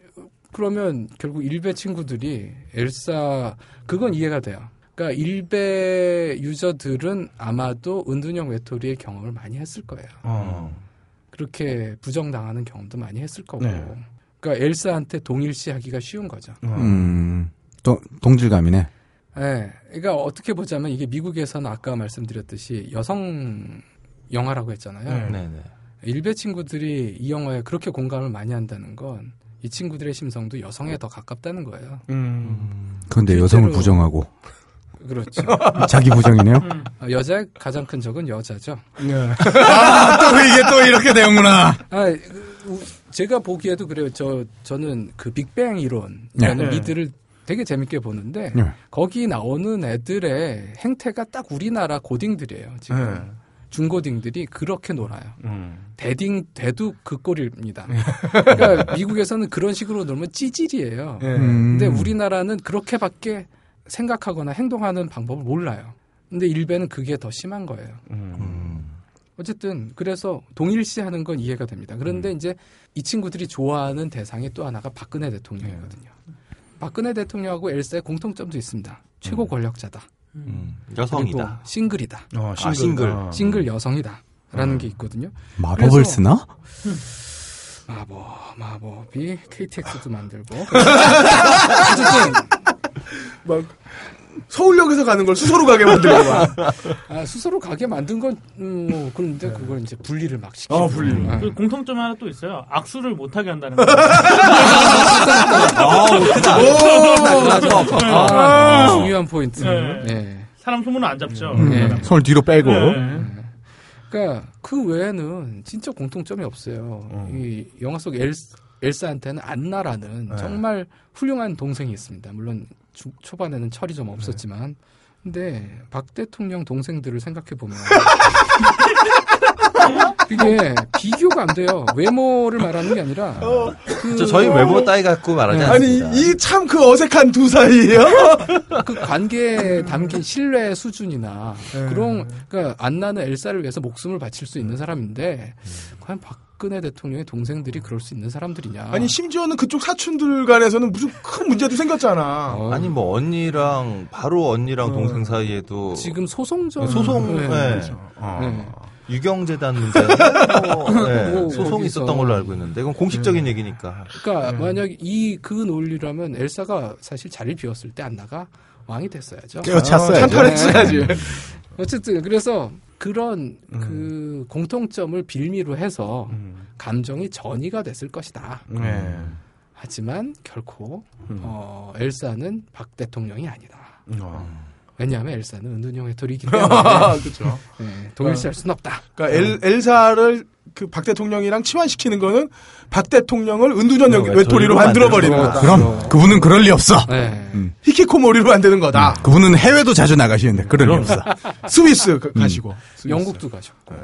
그러면 결국 일베 친구들이 엘사 그건 이해가 돼요. 그러니까 일베 유저들은 아마도 은둔형 외톨이의 경험을 많이 했을 거예요. 어. 그렇게 부정당하는 경험도 많이 했을 거고. 네. 그러니까 엘사한테 동일시하기가 쉬운 거죠. 어. 음, 또, 동질감이네. 예. 그러니까 어떻게 보자면 이게 미국에서는 아까 말씀드렸듯이 여성 영화라고 했잖아요. 네. 네네. 일베 친구들이 이 영화에 그렇게 공감을 많이 한다는 건 이 친구들의 심성도 여성에 더 가깝다는 거예요. 음. 그런데 여성을 부정하고. 그렇죠. *laughs* 자기 부정이네요? 어, 여자의 가장 큰 적은 여자죠. 네. *laughs* 아, 또 이게 또 이렇게 되는구나. 아, 제가 보기에도 그래요. 저 저는 그 빅뱅 이론이라는 네. 네. 미드를 되게 재밌게 보는데 네. 거기 나오는 애들의 행태가 딱 우리나라 고딩들이에요. 지금 네. 중고딩들이 그렇게 놀아요. 음. 대딩 돼도 그 꼴입니다. 그러니까 미국에서는 그런 식으로 놀면 찌질이에요. 예. 음. 근데 우리나라는 그렇게밖에 생각하거나 행동하는 방법을 몰라요. 근데 일베는 그게 더 심한 거예요. 음. 음. 어쨌든 그래서 동일시 하는 건 이해가 됩니다. 그런데 이제 이 친구들이 좋아하는 대상이 또 하나가 박근혜 대통령이거든요. 박근혜 대통령하고 엘사의 공통점도 있습니다. 최고 권력자다. 음. 그리고 여성이다. 싱글이다. 어, 아, 싱글. 어. 싱글 여성이다. 라는 게 있거든요. 마법을 쓰나? 마법, 마법이 KTX도 만들고. *laughs* 어쨌든 막 서울역에서 가는 걸 수소로 가게 만들고 막. 아, 스스로 가게 만든 건, 음, 뭐, 그런데 그걸 이제 분리를 막 시키고. 어, 분리를. 아, 그 공통점 하나 또 있어요. 악수를 못하게 한다는 거. 아, 중요한 포인트. 네. 네. 사람 소문은 안 잡죠. 네. 손을 뒤로 빼고. 네. 그러니까 그 외에는 진짜 공통점이 없어요. 이 영화 속 엘, 엘사한테는 안나라는 네. 정말 훌륭한 동생이 있습니다. 물론 주- 초반에는 철이 좀 없었지만. 근데 박 대통령 동생들을 생각해 보면 *laughs* 그게 비교가 안 돼요. 외모를 말하는 게 아니라 그, 저 저희 외모 따위 갖고 말하지 아니 않습니다. 이참 그 어색한 두 사이예요. *laughs* 그 관계에 담긴 신뢰 수준이나 네. 그런 그러니까 안나는 엘사를 위해서 목숨을 바칠 수 있는 사람인데 과연 박 근혜 대통령의 동생들이 그럴 수 있는 사람들이냐? 아니 심지어는 그쪽 사촌들 간에서는 무슨 큰 문제도 생겼잖아. 어, 아니 뭐 언니랑 바로 언니랑 동생 사이에도 지금 소송전 소송 네. 네. 네. 유경재단 문제 뭐, *laughs* 네, 뭐, 소송이 거기서. 있었던 걸로 알고 있는데 이건 공식적인 얘기니까 그러니까 만약 이 그 논리라면 엘사가 사실 자리를 비웠을 때 안 나가 왕이 됐어야죠. 깨어찼어야죠. 찬탈했어야지. *laughs* 어쨌든 그래서 그런 그 공통점을 빌미로 해서 음. 감정이 전이가 됐을 것이다. 네. 하지만 결코 어, 엘사는 박 대통령이 아니다. 어. 왜냐하면 엘사는 은둔형 해토리이기 *laughs* 때문에 그렇죠. 네, 동일시할 수는 없다. 그러니까 엘, 엘사를 그 박 대통령이랑 치환시키는 거는 박 대통령을 은두전 어, 외톨이로 만들어 버리는 만드는 거다. 그럼 그분은 그럴 리 없어. 네. 히키코모리로 만드는 거다. 그분은 해외도 자주 나가시는데 그럴 리 없어. 스위스 가- 가시고. 스위스. 영국도 가셨고.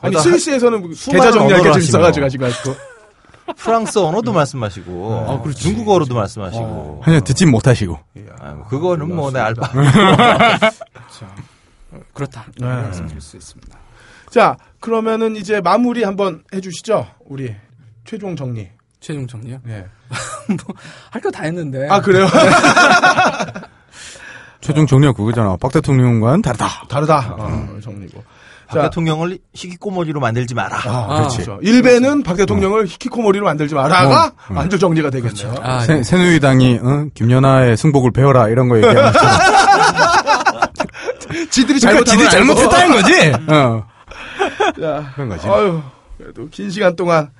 아니 어떤 스위스에서는 계좌 수많은 정리할 게좀 언어를 있어가지고 가지고 가시고. 프랑스 언어도 말씀하시고 아, 그렇지. 중국어로도 말씀하시고 전혀 듣진 못하시고. 아, 뭐 그거는 뭐 내 알바 *laughs* 그렇다. 네. 말씀드릴 수 있습니다. 자 그러면은 이제 마무리 한번 해주시죠. 우리 최종 정리. 최종 정리요? 예. *laughs* 할거 다 했는데. 아 그래요? *laughs* 최종 정리가 그거잖아. 박 대통령과는 다르다. 다르다. 어, 정리고. 박 자. 대통령을 희귀꼬머리로 만들지 마라 아, 그렇지. 그렇죠. 일배는 박 대통령을 히키코모리로 만들지 마라가 어, 음. 완전 정리가 되겠네요. 아, 새, 네. 새누리당이 어? 김연아의 승복을 배워라 이런 거 얘기하면 *laughs* 지들이 잘못한 지들이 건 알고. 잘못했다는 거지. 어. 자, 그런 거지. 아유, 그래도 긴 시간 동안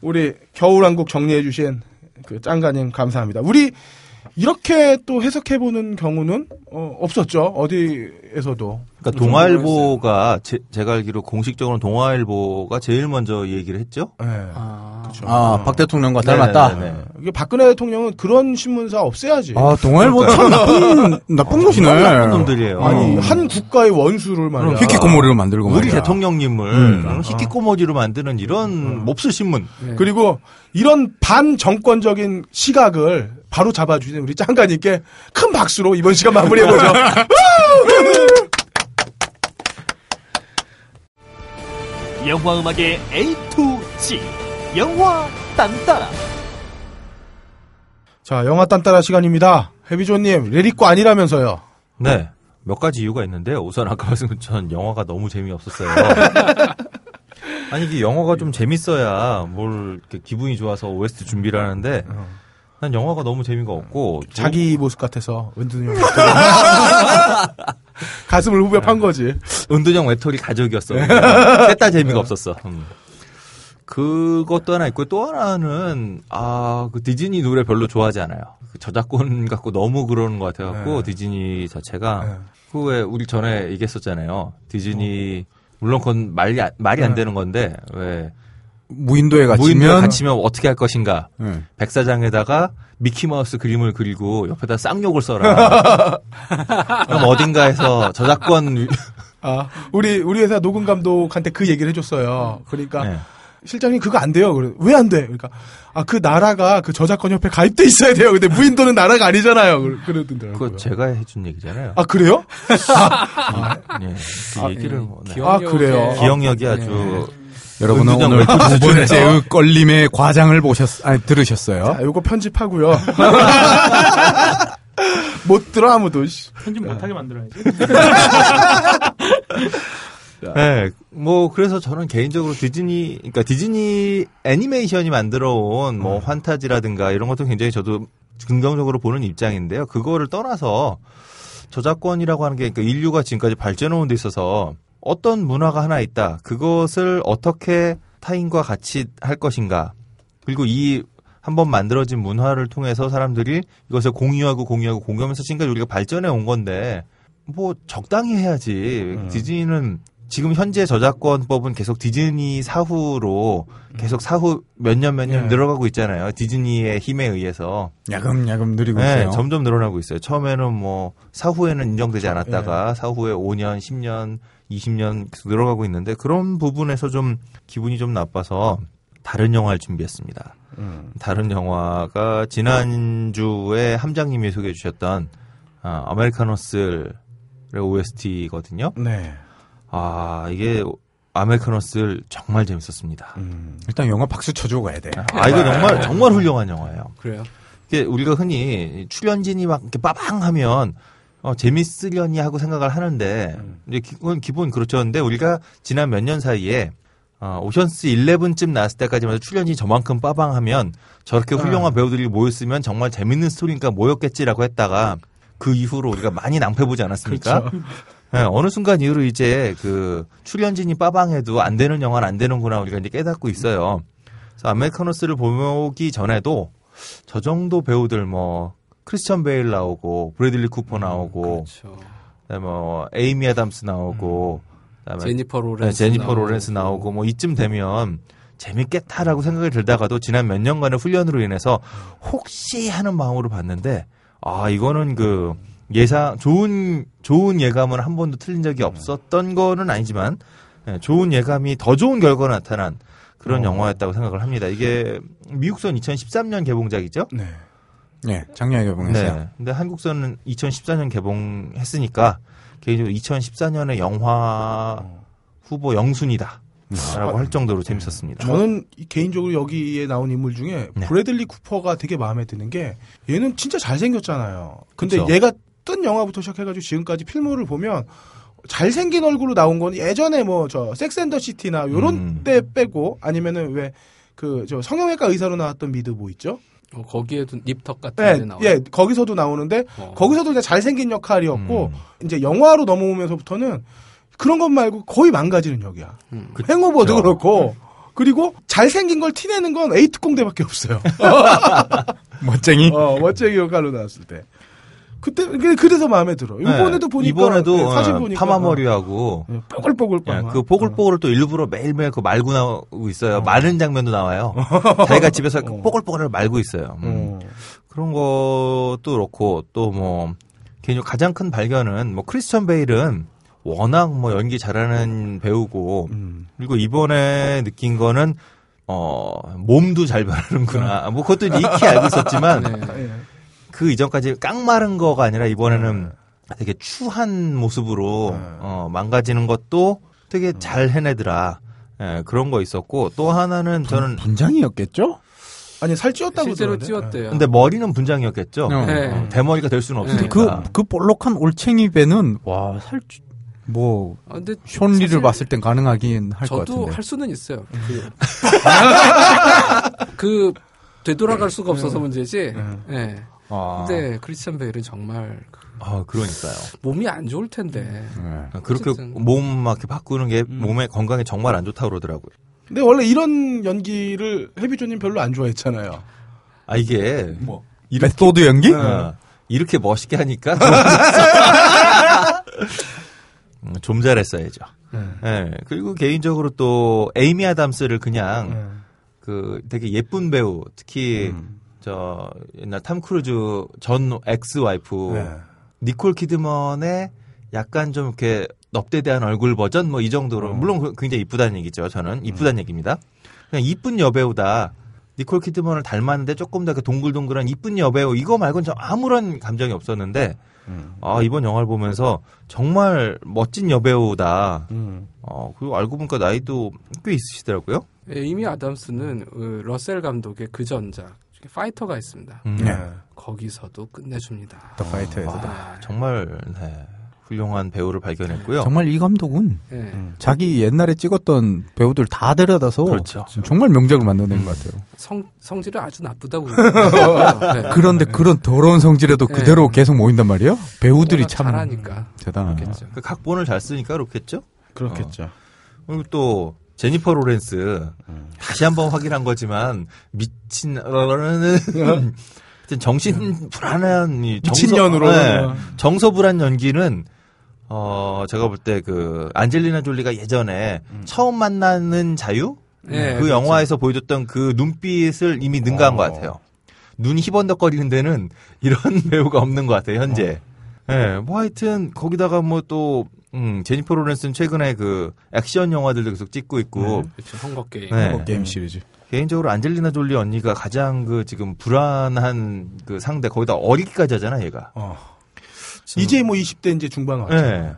우리 겨울왕국 정리해 주신 그 짱가님 감사합니다. 우리 이렇게 또 해석해보는 경우는 어, 없었죠. 어디에서도. 그러니까 동아일보가 제, 제가 알기로 공식적으로 동아일보가 제일 먼저 이 얘기를 했죠 네. 아, 아, 박 대통령과 닮았다. 네네네네. 이게 박근혜 대통령은 그런 신문사 없애야지. 아, 동아일보 참 나쁜, 나쁜 곳이네. 나쁜 놈들이에요 아니 어. 한 국가의 원수를 말이야. 히키코모리로 만들고 우리 말이야. 대통령님을 음. 희귀꼬머리로 만드는 이런 몹쓸 신문 네. 그리고 이런 반정권적인 시각을 바로 잡아주신 우리 짱가님께 큰 박수로 이번 시간 마무리해보죠. *laughs* 영화 음악의 A to Z 영화 딴따라 자, 영화 딴따라 시간입니다. 해비조님, 레리코 아니라면서요. 네. 몇 가지 이유가 있는데 우선 아까 *laughs* 말씀 전 영화가 너무 재미없었어요. *laughs* 아니 이게 영화가 좀 재밌어야 뭘 이렇게 기분이 좋아서 OST 준비를 하는데 난 영화가 너무 재미가 없고 자기 모습 같아서 은둔형 *laughs* 가슴을 후벼 판 거지. 은둔형 외톨이 가족이었어. 셋다 *laughs* 재미가 없었어. 음. 그것도 하나 있고 또 하나는 아그 디즈니 노래 별로 좋아하지 않아요. 그 저작권 갖고 너무 그러는 것 같아갖고 네. 디즈니 자체가 네. 그왜 우리 전에 얘기했었잖아요. 디즈니 물론 그건 말이 안- 말이 안 네. 되는 건데 왜 무인도에 갇히면. 무인도에 갇히면 어떻게 할 것인가? 응. 백사장에다가 미키마우스 그림을 그리고 옆에다 쌍욕을 써라. *laughs* 그럼 어딘가에서 저작권 위- 아, 우리, 우리 회사 녹음 감독한테 그 얘기를 해줬어요. 그러니까, 네. 실장님 그거 안 돼요. 왜 안 돼? 그러니까, 아, 그 나라가 그 저작권 협회 가입돼 있어야 돼요. 근데 무인도는 나라가 아니잖아요. 그러- 그러던데요. 그거 제가 해준 얘기잖아요. 아, 그래요? 예. 그 얘기를 뭐, 네. 아, 그래요? 기억력이 아주 여러분은 오늘 두 번째의 걸림의 과장을 보셨, 아니, 들으셨어요. 자, 요거 편집하고요. *laughs* 못 들어 아무도. 씨. 편집 못하게 만들어야지. *laughs* 네, 뭐 그래서 저는 개인적으로 디즈니, 그러니까 디즈니 애니메이션이 만들어온 뭐 환타지라든가 이런 것도 굉장히 저도 긍정적으로 보는 입장인데요. 그거를 떠나서 저작권이라고 하는 게 그러니까 인류가 지금까지 발전해온 데 있어서 어떤 문화가 하나 있다. 그것을 어떻게 타인과 같이 할 것인가. 그리고 이 한번 만들어진 문화를 통해서 사람들이 이것을 공유하고 공유하고 공유하면서 지금까지 우리가 발전해 온 건데 뭐 적당히 해야지. 디즈니는 지금 현재 저작권법은 계속 디즈니 사후로 계속 사후 몇 년 몇년 네. 늘어가고 있잖아요. 디즈니의 힘에 의해서. 야금야금 느리고 네, 있어요. 점점 늘어나고 있어요. 처음에는 뭐 사후에는 인정되지 않았다가 사후에 5년, 10년, 20년 계속 늘어가고 있는데 그런 부분에서 좀 기분이 좀 나빠서 다른 영화를 준비했습니다. 다른 영화가 지난주에 함장님이 소개해 주셨던 아, 아메리카노스의 OST거든요. 네. 아, 이게 아메리카노스 정말 재밌었습니다. 일단 영화 박수 쳐주고 가야 돼. 아, 이거 정말 정말 훌륭한 영화예요. 그래요. 이게 우리가 흔히 출연진이 막 이렇게 빠방 하면 어, 재밌으려니 하고 생각을 하는데 이제 기본 기본 그렇죠. 근데 우리가 지난 몇 년 사이에 어, 오션스 11쯤 나왔을 때까지만 해도 출연진이 저만큼 빠방하면 저렇게 훌륭한 배우들이 모였으면 정말 재밌는 스토리니까 모였겠지라고 했다가 그 이후로 우리가 많이 낭패보지 않았습니까? 네, 어느 순간 이후로 이제 그 출연진이 빠방해도 안 되는 영화는 안 되는구나 우리가 이제 깨닫고 있어요. 그래서 아메리카노스를 보기 전에도 저 정도 배우들 뭐 크리스천 베일 나오고 브래들리 쿠퍼 나오고 그렇죠. 그다음에 뭐 에이미 아담스 나오고 그다음에 제니퍼 네, 로렌스 제니퍼 나오고. 로렌스 나오고 뭐 이쯤 되면 재밌겠다라고 생각이 들다가도 지난 몇 년간의 훈련으로 인해서 혹시 하는 마음으로 봤는데 아 이거는 그 예상 좋은 좋은 예감은 한 번도 틀린 적이 없었던 거는 아니지만 예, 좋은 예감이 더 좋은 결과가 나타난 그런 영화였다고 생각을 합니다. 이게 미국선 2013년 개봉작이죠. 네. 네, 작년에 개봉했어요. 네. 근데 한국선은 2014년 개봉했으니까 개인적으로 2014년의 영화 후보 영순이다. 라고 할 정도로 재밌었습니다. 저는 이- 개인적으로 여기에 나온 인물 중에 네. 브래들리 쿠퍼가 되게 마음에 드는 게 얘는 진짜 잘생겼잖아요. 근데 그쵸. 얘가 뜬 영화부터 시작해가지고 지금까지 필모를 보면 잘생긴 얼굴로 나온 건 예전에 뭐 저 섹스앤더 시티나 요런 음. 때 빼고 아니면은 왜 그 저 성형외과 의사로 나왔던 미드 뭐 있죠? 어, 거기에도 Nip Tuck 같은 예, 데 나와요. 예, 거기서도 나오는데 어. 거기서도 이제 잘생긴 역할이었고 음. 이제 영화로 넘어오면서부터는 그런 것 말고 거의 망가지는 역이야. 음. Hangover도 그쵸. 그렇고 그리고 잘생긴 걸 티내는 건 A 특공대밖에 없어요. *laughs* 멋쟁이. 어, 멋쟁이 역할로 나왔을 때. 그때 그- 그래서 마음에 들어. 이번에도 네. 보니까 이번에도 네, 사진 어, 보니까 파마머리하고 어, 뽀글뽀글 예, 파마. 그 뽀글뽀글을 또 일부러 매일매일 그 말고 나오고 있어요. 마른 장면도 나와요. *laughs* 자기가 집에서 그 뽀글뽀글을 말고 있어요. 음. 어. 그런 것도 그렇고 또 뭐 개인적으로 가장 큰 발견은 뭐 크리스천 베일은 워낙 뭐 연기 잘하는 배우고 음. 그리고 이번에 느낀 거는 어 몸도 잘 변하는구나. 뭐 그것도 익히 알고 있었지만 *laughs* 네. 예. 그 이전까지 깡마른 거가 아니라 이번에는 되게 추한 모습으로 어, 망가지는 것도 되게 잘 해내더라. 예, 그런 거 있었고 또 하나는 저는 분장이었겠죠? 아니 살 찌웠다고 실제로. 찌웠대요. 근데 머리는 분장이었겠죠. 어. 네. 어, 대머리가 될 수는 네. 없으니까. 그, 그 볼록한 올챙이 배는, 와, 살, 뭐, 아, 근데 션리를 사실 봤을 땐 가능하긴 할것 저도 같은데. 할 수는 있어요. 그, *laughs* 그 되돌아갈 수가 없어서 문제지. 예. 아, 근데 크리스찬 베일은 정말 그 아, 그러니까요. 몸이 안 좋을 텐데. 네. 그렇게. 몸 막 이렇게 바꾸는 게 몸에 건강에 정말 안 좋다 고 그러더라고요. 근데 원래 이런 연기를 해비조님 별로 안 좋아했잖아요. 아, 이게 뭐 method 연기? 어, 이렇게 멋있게 하니까 *laughs* 음, 좀 잘했어야죠. 예, 그리고 개인적으로 또 에이미 아담스를 그냥 네. 그 되게 예쁜 배우 특히 저 옛날 탐 크루즈 전 ex-wife 네. 니콜 키드먼의 약간 좀 이렇게 넙대대한 얼굴 버전 뭐 이 정도로 물론 그- 굉장히 이쁘다는 얘기죠. 저는 이쁘다는 얘기입니다. 그냥 이쁜 여배우다. 니콜 키드먼을 닮았는데 조금 더 그 동글동글한 이쁜 여배우 이거 말고는 저 아무런 감정이 없었는데 아 이번 영화를 보면서 정말 멋진 여배우다. 음. 어 그리고 알고 보니까 나이도 꽤 있으시더라고요. 예, 이미 아담스는 어, 러셀 감독의 그 전작 파이터가 있습니다. 음. 네. 거기서도 끝내줍니다. 더 파이터에서. 아, 정말 네, 훌륭한 배우를 발견했고요. 정말 이 감독은 예. 자기 옛날에 찍었던 배우들 다 데려다서 그렇죠. 정말 명작을 만들어낸 것 같아요. 성, 성질이 아주 나쁘다고. *laughs* 네. 그런데 그런 더러운 성질에도 네. 그대로 계속 모인단 말이에요? 배우들이 참 잘하니까. 대단하죠. 그렇겠죠. 그 각본을 잘 쓰니까 그렇겠죠. 그렇겠죠. 그리고 또 제니퍼 로렌스 다시 한번 확인한 거지만 미친 어는 정신 불안한 이 정서- 미친년으로. 네, 정서 불안 연기는 어, 제가 볼 때 그 안젤리나 졸리가 예전에 처음 만나는 자유? 네, 그 그렇죠. 영화에서 보여줬던 그 눈빛을 이미 능가한 어. 것 같아요. 눈이 희번덕거리는 데는 이런 *laughs* 배우가 없는 것 같아요, 현재. 예, 뭐 하여튼, 거기다가 뭐 또, 음, 제니퍼 로렌스는 최근에 그 액션 영화들도 계속 찍고 있고, 그렇죠. Hunger Game. 네. 뭐 게임 시리즈. 개인적으로 안젤리나 졸리 언니가 가장 그 지금 불안한 그 상태, 거기다 어리기까지 하잖아, 얘가. 어. 이제 뭐 20대 이제 중반 왔죠. 예.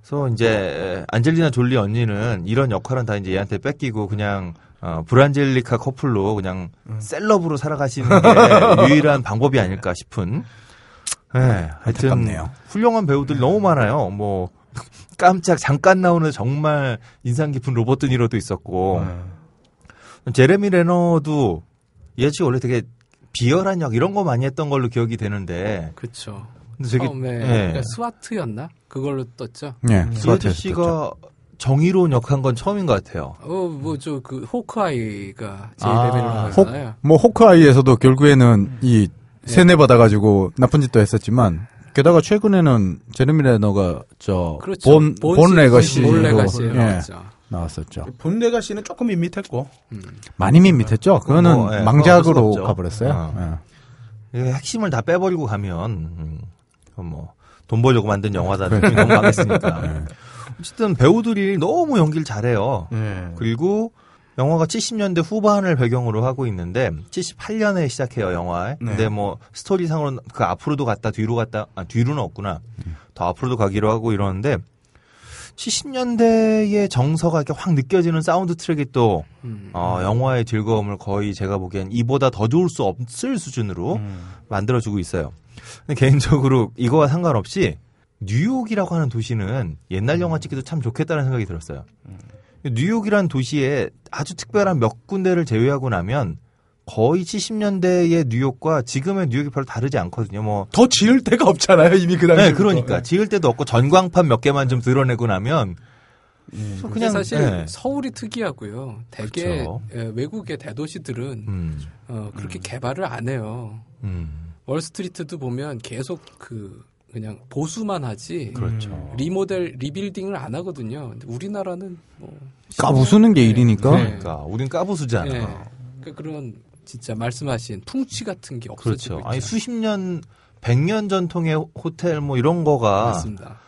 그래서 이제 안젤리나 졸리 언니는 이런 역할은 다 이제 얘한테 뺏기고 그냥 어, 브란젤리나 커플로 그냥 celeb으로 살아가시는 *laughs* 게 유일한 방법이 아닐까 싶은. 예. 하여튼 안타깝네요. 훌륭한 배우들 너무 많아요. 뭐 깜짝 잠깐 나오는 정말 인상 깊은 로버트 드 니로도 있었고 제레미 레너도 얘지 원래 되게 비열한 역 이런 거 많이 했던 걸로 기억이 되는데 그렇죠. 근데 되게 처음에 예. 그러니까 SWAT였나? 그걸로 떴죠. 네, 이 SWAT 아저씨가 정의로운 역한 건 처음인 것 같아요. 어, 뭐, 저, 그, 호크아이가 제일 아, 레벨을 혹, 하잖아요. 뭐 호크아이에서도 결국에는 이 세뇌 받아가지고 나쁜 짓도 했었지만 게다가 최근에는 제레미 레너가 저 그렇죠. Bourne, Bourne Legacy로 Bourne Legacy에 예. 나왔었죠. Bourne Legacy는 조금 밋밋했고. 많이 밋밋했죠. 그거는 뭐, 예, 망작으로. 가버렸어요. 어. 이게 핵심을 다 빼버리고 가면 음, 그건 뭐, 돈 벌려고 만든 영화다. 느낌이 너무 강했으니까. 네. 어쨌든 배우들이 너무 연기를 잘해요. 예. 그리고 영화가 70년대 후반을 배경으로 하고 있는데 78년에 시작해요 영화. 네. 근데 뭐 스토리상으로는 그 앞으로도 갔다 뒤로 갔다 아 뒤로는 없구나. 더 앞으로도 가기도 하고 이러는데 70년대의 정서가 이렇게 확 느껴지는 사운드 트랙이 또 음. 어, 영화의 즐거움을 거의 제가 보기엔 이보다 더 좋을 수 없을 수준으로 음. 만들어주고 있어요. 근데 개인적으로 이거와 상관없이 뉴욕이라고 하는 도시는 옛날 영화 찍기도 참 좋겠다는 생각이 들었어요. 뉴욕이란 도시에 아주 특별한 몇 군데를 제외하고 나면 거의 70년대의 뉴욕과 지금의 뉴욕이 별로 다르지 않거든요. 뭐 더 지을 데가 없잖아요, 이미 그 당시에. 네, 그러니까 지을 데도 없고 전광판 몇 개만 좀 드러내고 나면 근데 그냥 사실 네. 서울이 특이하고요. 대개 그렇죠. 예, 외국의 대도시들은 음, 어, 그렇게 개발을 안 해요. 음, 월스트리트도 보면 계속 그 그냥 보수만 하지 그렇죠. 리모델 리빌딩을 안 하거든요. 근데 우리나라는 뭐 까부수는 게 일이니까. 네. 그러니까 우린 까부수잖아. 예. 그러니까 그런 진짜 말씀하신 풍치 같은 게 없어지고 그렇죠. 있죠. 아니 수십 년, 백 년 전통의 호텔 뭐 이런 거가 맞습니다.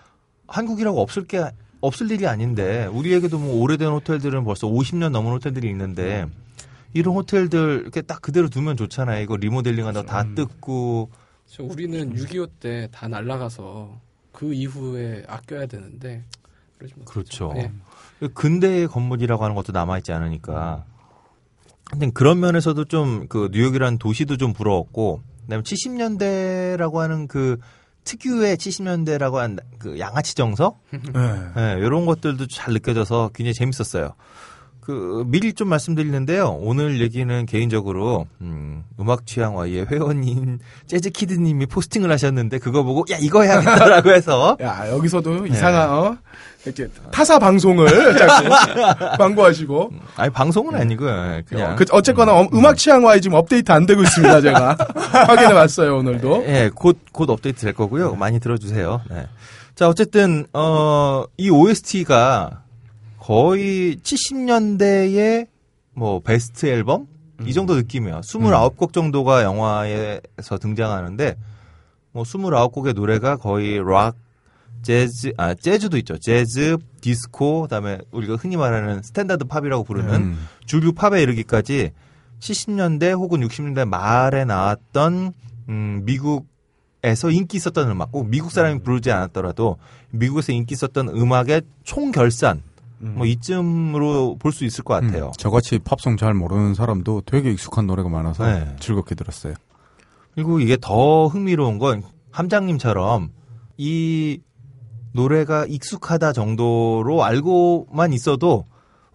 한국이라고 없을 게 없을 일이 아닌데 우리에게도 뭐 오래된 호텔들은 벌써 50년 넘은 호텔들이 있는데 이런 호텔들 이렇게 딱 그대로 두면 좋잖아요. 이거 리모델링하다 다 뜯고 저 우리는 6.25 때 다 날라가서 그 이후에 아껴야 되는데 그러지. 그렇죠. 예. 근대의 건물이라고 하는 것도 남아 있지 않으니까. 근데 그런 면에서도 좀 그 뉴욕이라는 도시도 좀 부러웠고, 그다음에 70년대라고 하는 그 특유의 70년대라고 한 그 양아치 정서, *laughs* 예. 예, 이런 것들도 잘 느껴져서 굉장히 재밌었어요. 그 미리 좀 말씀드리는데요. 오늘 얘기는 개인적으로 음, 음악 취향와의 회원인 재즈 키드님이 포스팅을 하셨는데 그거 보고 야 이거 해야겠다라고 해서 *laughs* 야, 여기서도 이상한, 어? 이렇게 타사 방송을 *laughs* 자꾸 광고하시고. 아니 방송은 아니고 요 그냥 그, 어쨌거나 어, 음악 취향와의 지금 업데이트 안 되고 있습니다, 제가. *laughs* 확인해 봤어요, 오늘도. 예, 곧, 곧 업데이트 될 거고요. 많이 들어주세요. 네. 자, 어쨌든, 어, 이 OST가 거의 70년대의 뭐, 베스트 앨범? 이 정도 느낌이에요. 29곡 정도가 영화에서 등장하는데, 뭐, 29곡의 노래가 거의 락, 재즈, 아, 재즈도 있죠. 재즈, 디스코, 그 다음에 우리가 흔히 말하는 스탠다드 팝이라고 부르는 음. 주류 팝에 이르기까지 70년대 혹은 60년대 말에 나왔던 음, 미국에서 인기 있었던 음악, 꼭 미국 사람이 부르지 않았더라도 미국에서 인기 있었던 음악의 총결산 뭐 이쯤으로 볼 수 있을 것 같아요. 음, 저같이 팝송 잘 모르는 사람도 되게 익숙한 노래가 많아서 네. 즐겁게 들었어요. 그리고 이게 더 흥미로운 건 함장님처럼 이 노래가 익숙하다 정도로 알고만 있어도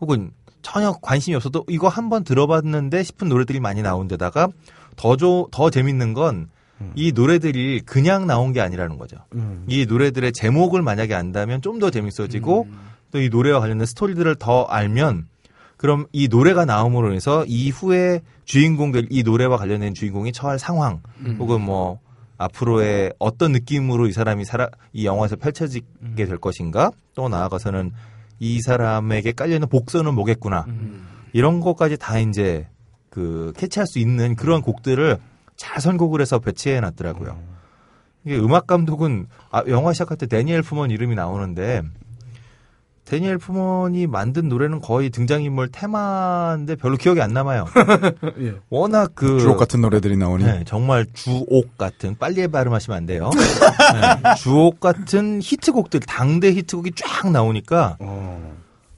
혹은 전혀 관심이 없어도 이거 한번 들어봤는데 싶은 노래들이 많이 나온 데다가 더, 조, 더 재밌는 건이 노래들이 그냥 나온 게 아니라는 거죠. 이 노래들의 제목을 만약에 안다면 좀 더 재밌어지고 또 이 노래와 관련된 스토리들을 더 알면 그럼 이 노래가 나옴으로 해서 이후에 주인공들 이 노래와 관련된 주인공이 처할 상황 음. 혹은 뭐 앞으로의 어떤 느낌으로 이 사람이 살아 이 영화에서 펼쳐지게 될 것인가? 또 나아가서는 이 사람에게 깔려 있는 복선은 뭐겠구나. 이런 것까지 다 이제 그 캐치할 수 있는 그런 곡들을 잘 선곡을 해서 배치해 놨더라고요. 이게 음악 감독은 아, 영화 시작할 때 데니엘 푸먼 이름이 나오는데 데니엘 푸먼이 만든 노래는 거의 등장인물 테마인데 별로 기억이 안 남아요. *laughs* 예. 워낙 그 주옥 같은 노래들이 나오니. 네, 정말 주옥 같은 빨리 발음하시면 안 돼요. *laughs* 네, 주옥 같은 히트곡들 당대 히트곡이 쫙 나오니까 어.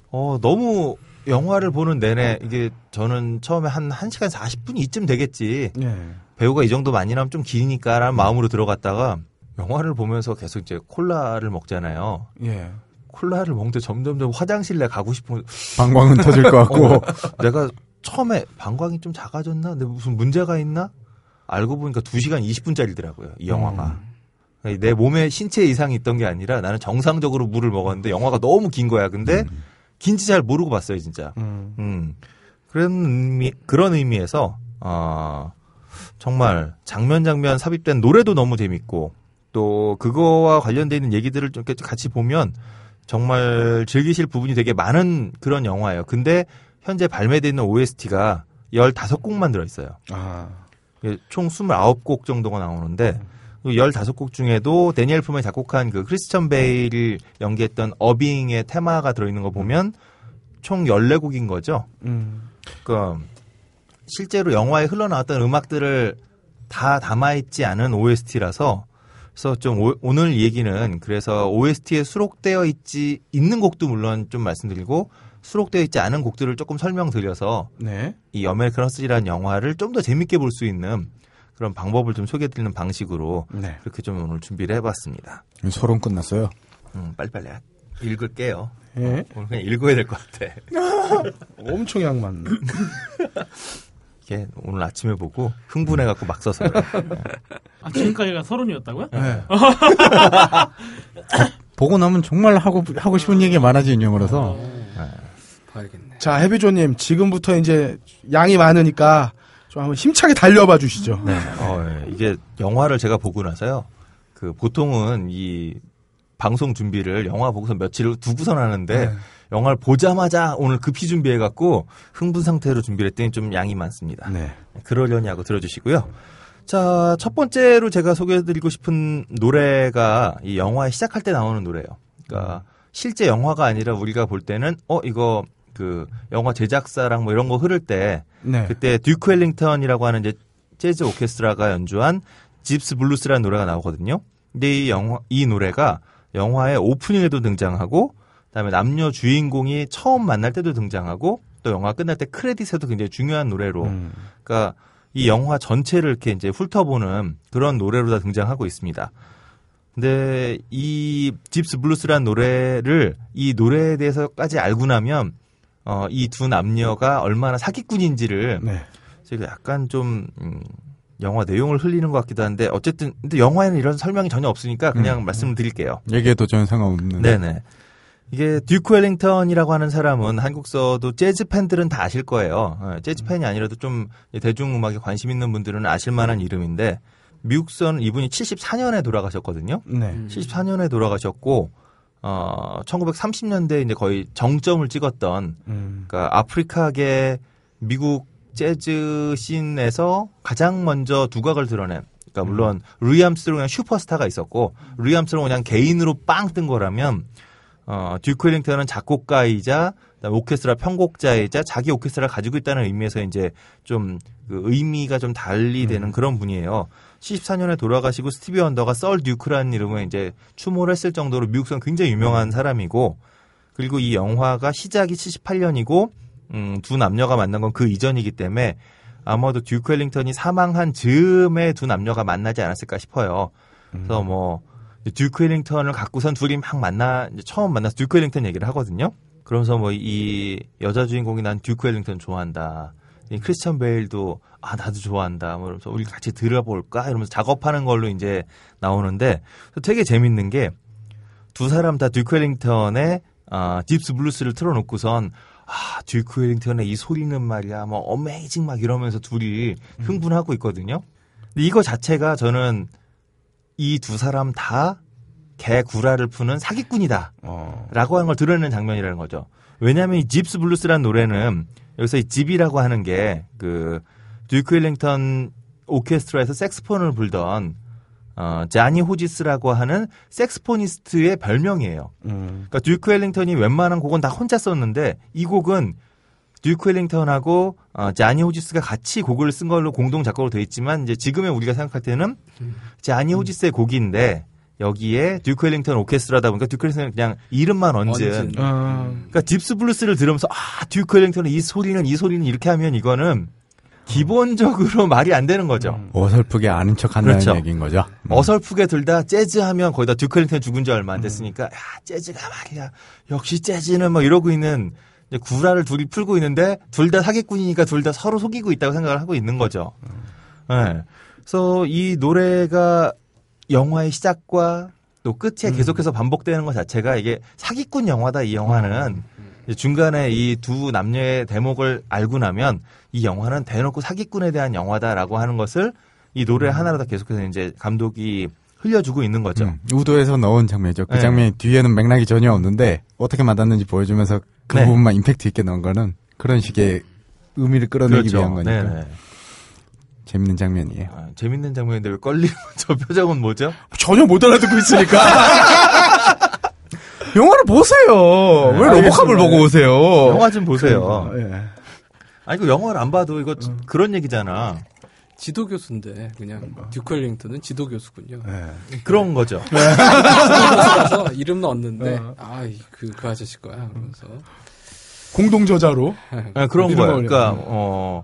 어 너무 영화를 보는 내내 이게 저는 처음에 한 1시간 40분 이쯤 되겠지. 예. 배우가 이 정도 많이 나면 좀 기니까라는 마음으로 들어갔다가 영화를 보면서 계속 이제 콜라를 먹잖아요. 예. 콜라를 먹는데 점점점 화장실 내 가고 싶은 방광은 터질 것 같고. 어, 내가 처음에 방광이 좀 작아졌나? 근데 무슨 문제가 있나? 알고 보니까 2시간 20분짜리더라고요. 이 영화가. 음. 내 몸에 신체 이상이 있던 게 아니라 나는 정상적으로 물을 먹었는데 영화가 너무 긴 거야. 근데 긴지 잘 모르고 봤어요, 진짜. 음. 음. 그런 의미, 그런 의미에서, 어, 정말 장면 장면 삽입된 노래도 너무 재밌고, 또 그거와 관련돼 있는 얘기들을 좀 같이 보면 정말 즐기실 부분이 되게 많은 그런 영화예요. 근데 현재 발매되어 있는 OST가 15곡만 들어있어요. 아. 이게 총 29곡 정도가 나오는데, 그 15곡 중에도 데니엘 푸먼이 작곡한 그 크리스천 베일이 연기했던 어빙의 테마가 들어있는 거 보면 총 14곡인 거죠. 음. 그러니까 실제로 영화에 흘러나왔던 음악들을 다 담아있지 않은 OST라서 그래서 좀 오, 늘 얘기는 그래서 OST에 수록되어 있지 있는 곡도 물론 좀 말씀드리고 수록되어 있지 않은 곡들을 조금 설명드려서 네. 이 어메리칸 허스리라는 영화를 좀 더 재밌게 볼 수 있는 그런 방법을 좀 소개해드리는 방식으로 네. 그렇게 좀 오늘 준비를 해봤습니다. 서론 끝났어요. 음, 빨리빨리 읽을게요. 예. 오늘 그냥 읽어야 될 것 같아. *laughs* 엄청 양만. *laughs* 이게 오늘 아침에 보고 흥분해갖고 막 써서 그래. *laughs* 아, 지금까지가 서른이었다고요? 네. *laughs* 보고 나면 정말 하고 하고 싶은 얘기가 많아진 영화라서 봐야겠네. 자, 해비조님, 지금부터 이제 양이 많으니까 좀 한번 힘차게 달려봐 주시죠. 네. 어, 예. 이게 영화를 제가 보고 나서요. 그 보통은 이 방송 준비를 영화 보고서 며칠을 두고선 하는데 네. 영화를 보자마자 오늘 급히 준비해갖고 흥분 상태로 준비를 했더니 좀 양이 많습니다. 네. 그러려니 하고 들어주시고요. 자, 첫 번째로 제가 소개해드리고 싶은 노래가 이 영화에 시작할 때 나오는 노래예요. 그러니까 실제 영화가 아니라 우리가 볼 때는 어 이거 그 영화 제작사랑 뭐 이런 거 흐를 때 네. 그때 듀크 웰링턴이라고 하는 이제 재즈 오케스트라가 연주한 Jeep's Blues라는 노래가 나오거든요. 근데 이 영화 이 노래가 영화의 오프닝에도 등장하고 그다음에 남녀 주인공이 처음 만날 때도 등장하고 또 영화 끝날 때 크레딧에도 굉장히 중요한 노래로 음. 그러니까 이 영화 전체를 이렇게 이제 훑어보는 그런 노래로 다 등장하고 있습니다. 근데 이 Jeep's Blues라는 노래를 이 노래에 대해서까지 알고 나면 어, 이 두 남녀가 얼마나 사기꾼인지를 네. 제가 약간 좀 음, 영화 내용을 흘리는 것 같기도 한데 어쨌든 근데 영화에는 이런 설명이 전혀 없으니까 그냥 말씀을 드릴게요. 얘기해도 전혀 상관없는. 네네. 이게 듀크 웰링턴이라고 하는 사람은 한국서도 재즈 팬들은 다 아실 거예요. 어, 재즈 팬이 아니라도 좀 대중음악에 관심 있는 분들은 아실 만한 이름인데 미국선 이분이 74년에 돌아가셨거든요. 네. 74년에 돌아가셨고 어 1930년대 이제 거의 정점을 찍었던 음. 그러니까 아프리카계 미국 재즈 scene에서 가장 먼저 두각을 드러낸 그러니까 물론 루이 암스트롱 그냥 슈퍼스타가 있었고 루이 암스트롱 그냥 개인으로 빵 뜬 거라면 어 듀크 엘링턴은 작곡가이자 오케스트라 편곡자이자 자기 오케스트라를 가지고 있다는 의미에서 이제 좀 그 의미가 좀 달리 되는 그런 분이에요. 74년에 돌아가시고 스티비 원더가 Sir Duke라는 이름으로 이제 추모를 했을 정도로 미국선 굉장히 유명한 사람이고 그리고 이 영화가 시작이 78년이고 음, 두 남녀가 만난 건 그 이전이기 때문에 아마도 듀크 엘링턴이 사망한 즈음에 두 남녀가 만나지 않았을까 싶어요. 그래서 뭐 듀크 엘링턴을 갖고선 둘이 막 만나 처음 만나서 듀크 엘링턴 얘기를 하거든요. 그러면서 뭐 이 여자 주인공이 난 듀크 엘링턴 좋아한다. 이 크리스천 베일도 아 나도 좋아한다. 뭐 그러면서 우리 같이 들어볼까 이러면서 작업하는 걸로 이제 나오는데 되게 재밌는 게 두 사람 다 듀크 엘링턴의 아, Jeep's Blues를 틀어놓고선 아 듀크 엘링턴의 이 소리는 말이야 뭐 amazing 막 이러면서 둘이 흥분하고 있거든요. 근데 이거 자체가 저는 이 두 사람 다 개구라를 푸는 사기꾼이다. 어. 라고 하는 걸 드러내는 장면이라는 거죠. 왜냐하면 이 Jeep's Blues라는 노래는 여기서 이 Jeep이라고 하는 게 그 듀크 엘링턴 오케스트라에서 색소폰을 불던 어, 자니 호지스라고 하는 saxophonist의 별명이에요. 음. 그러니까 듀크 엘링턴이 웬만한 곡은 다 혼자 썼는데 이 곡은 듀크 엘링턴하고 어, 자니 호지스가 같이 곡을 쓴 걸로 공동 작곡으로 돼 있지만 이제 지금의 우리가 생각할 때는 자니 호지스의 곡인데 여기에 듀크 엘링턴 오케스트라다 보니까 듀크 엘링턴은 그냥 이름만 얹은 얹은. 아. 그러니까 Jeep's Blues를 들으면서 아 듀크 엘링턴은 이 소리는 이 소리는 이렇게 하면 이거는 기본적으로 *laughs* 말이 안 되는 거죠. 어설프게 아는 척 한다는 그렇죠. 얘기인 거죠. 음. 어설프게 둘다 재즈 하면 거의 다 듀크 웰링턴 죽은 지 얼마 안 됐으니까 야 재즈가 말이야 역시 재즈는 뭐 이러고 있는 이제 구라를 둘이 풀고 있는데 둘 다 사기꾼이니까 둘 다 서로 속이고 있다고 생각을 하고 있는 거죠. 네. 그래서 이 노래가 영화의 시작과 또 끝에 계속해서 반복되는 것 자체가 이게 사기꾼 영화다 이 영화는 이제 중간에 이 두 남녀의 대목을 알고 나면 이 영화는 대놓고 사기꾼에 대한 영화다라고 하는 것을 이 노래 하나로 다 계속해서 이제 감독이 흘려주고 있는 거죠. 음, 우도에서 넣은 장면이죠. 그 네. 장면이 뒤에는 맥락이 전혀 없는데 어떻게 만났는지 보여주면서 그 네. 부분만 임팩트 있게 넣은 거는 그런 식의 의미를 끌어내기 위한 거니까 네네. 재밌는 장면이에요. 아, 재밌는 장면인데 왜 껄리는 *laughs* 저 표정은 뭐죠? 전혀 못 알아듣고 있으니까. *laughs* 영화를 보세요. 왜 로보캅을. 보고 오세요? 영화 좀 보세요. 예. 아니 그 영화를 안 봐도 이거 그런 얘기잖아. 지도 교수인데 그냥 듀크 웰링턴은 지도 교수군요. 그런 거죠. 교수라서 이름 넣었는데 아그 그 아저씨 거야. 그러면서 공동 저자로. 아, 그런 거야. 거 그러니까 어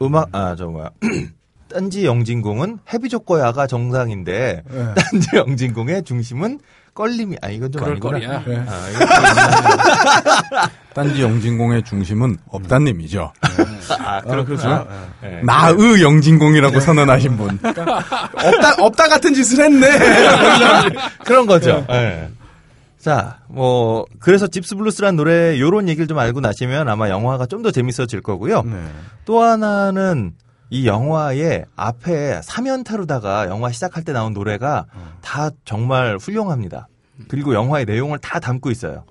음악 아저 뭐야 *clears throat* 딴지 영진공은 해비조거야가 정상인데 예. 딴지 영진공의 중심은 껄림이 아 이건 좀 그럴 아니구나. 거리야. 예. 아, *laughs* 딴지 영진공의 중심은 없다는 의미죠. 아, 그렇구나. 예. 나의 영진공이라고 선언하신 분. 없다, 없다 같은 짓을 했네. *laughs* 그런 거죠. 예. 자, 뭐 그래서 집스 블루스라는 노래 요런 얘기를 좀 알고 나시면 아마 영화가 좀 더 재밌어질 거고요. 네. 또 하나는 이 영화의 앞에 사면타로다가 영화 시작할 때 나온 노래가 다 정말 훌륭합니다. 그리고 영화의 내용을 다 담고 있어요.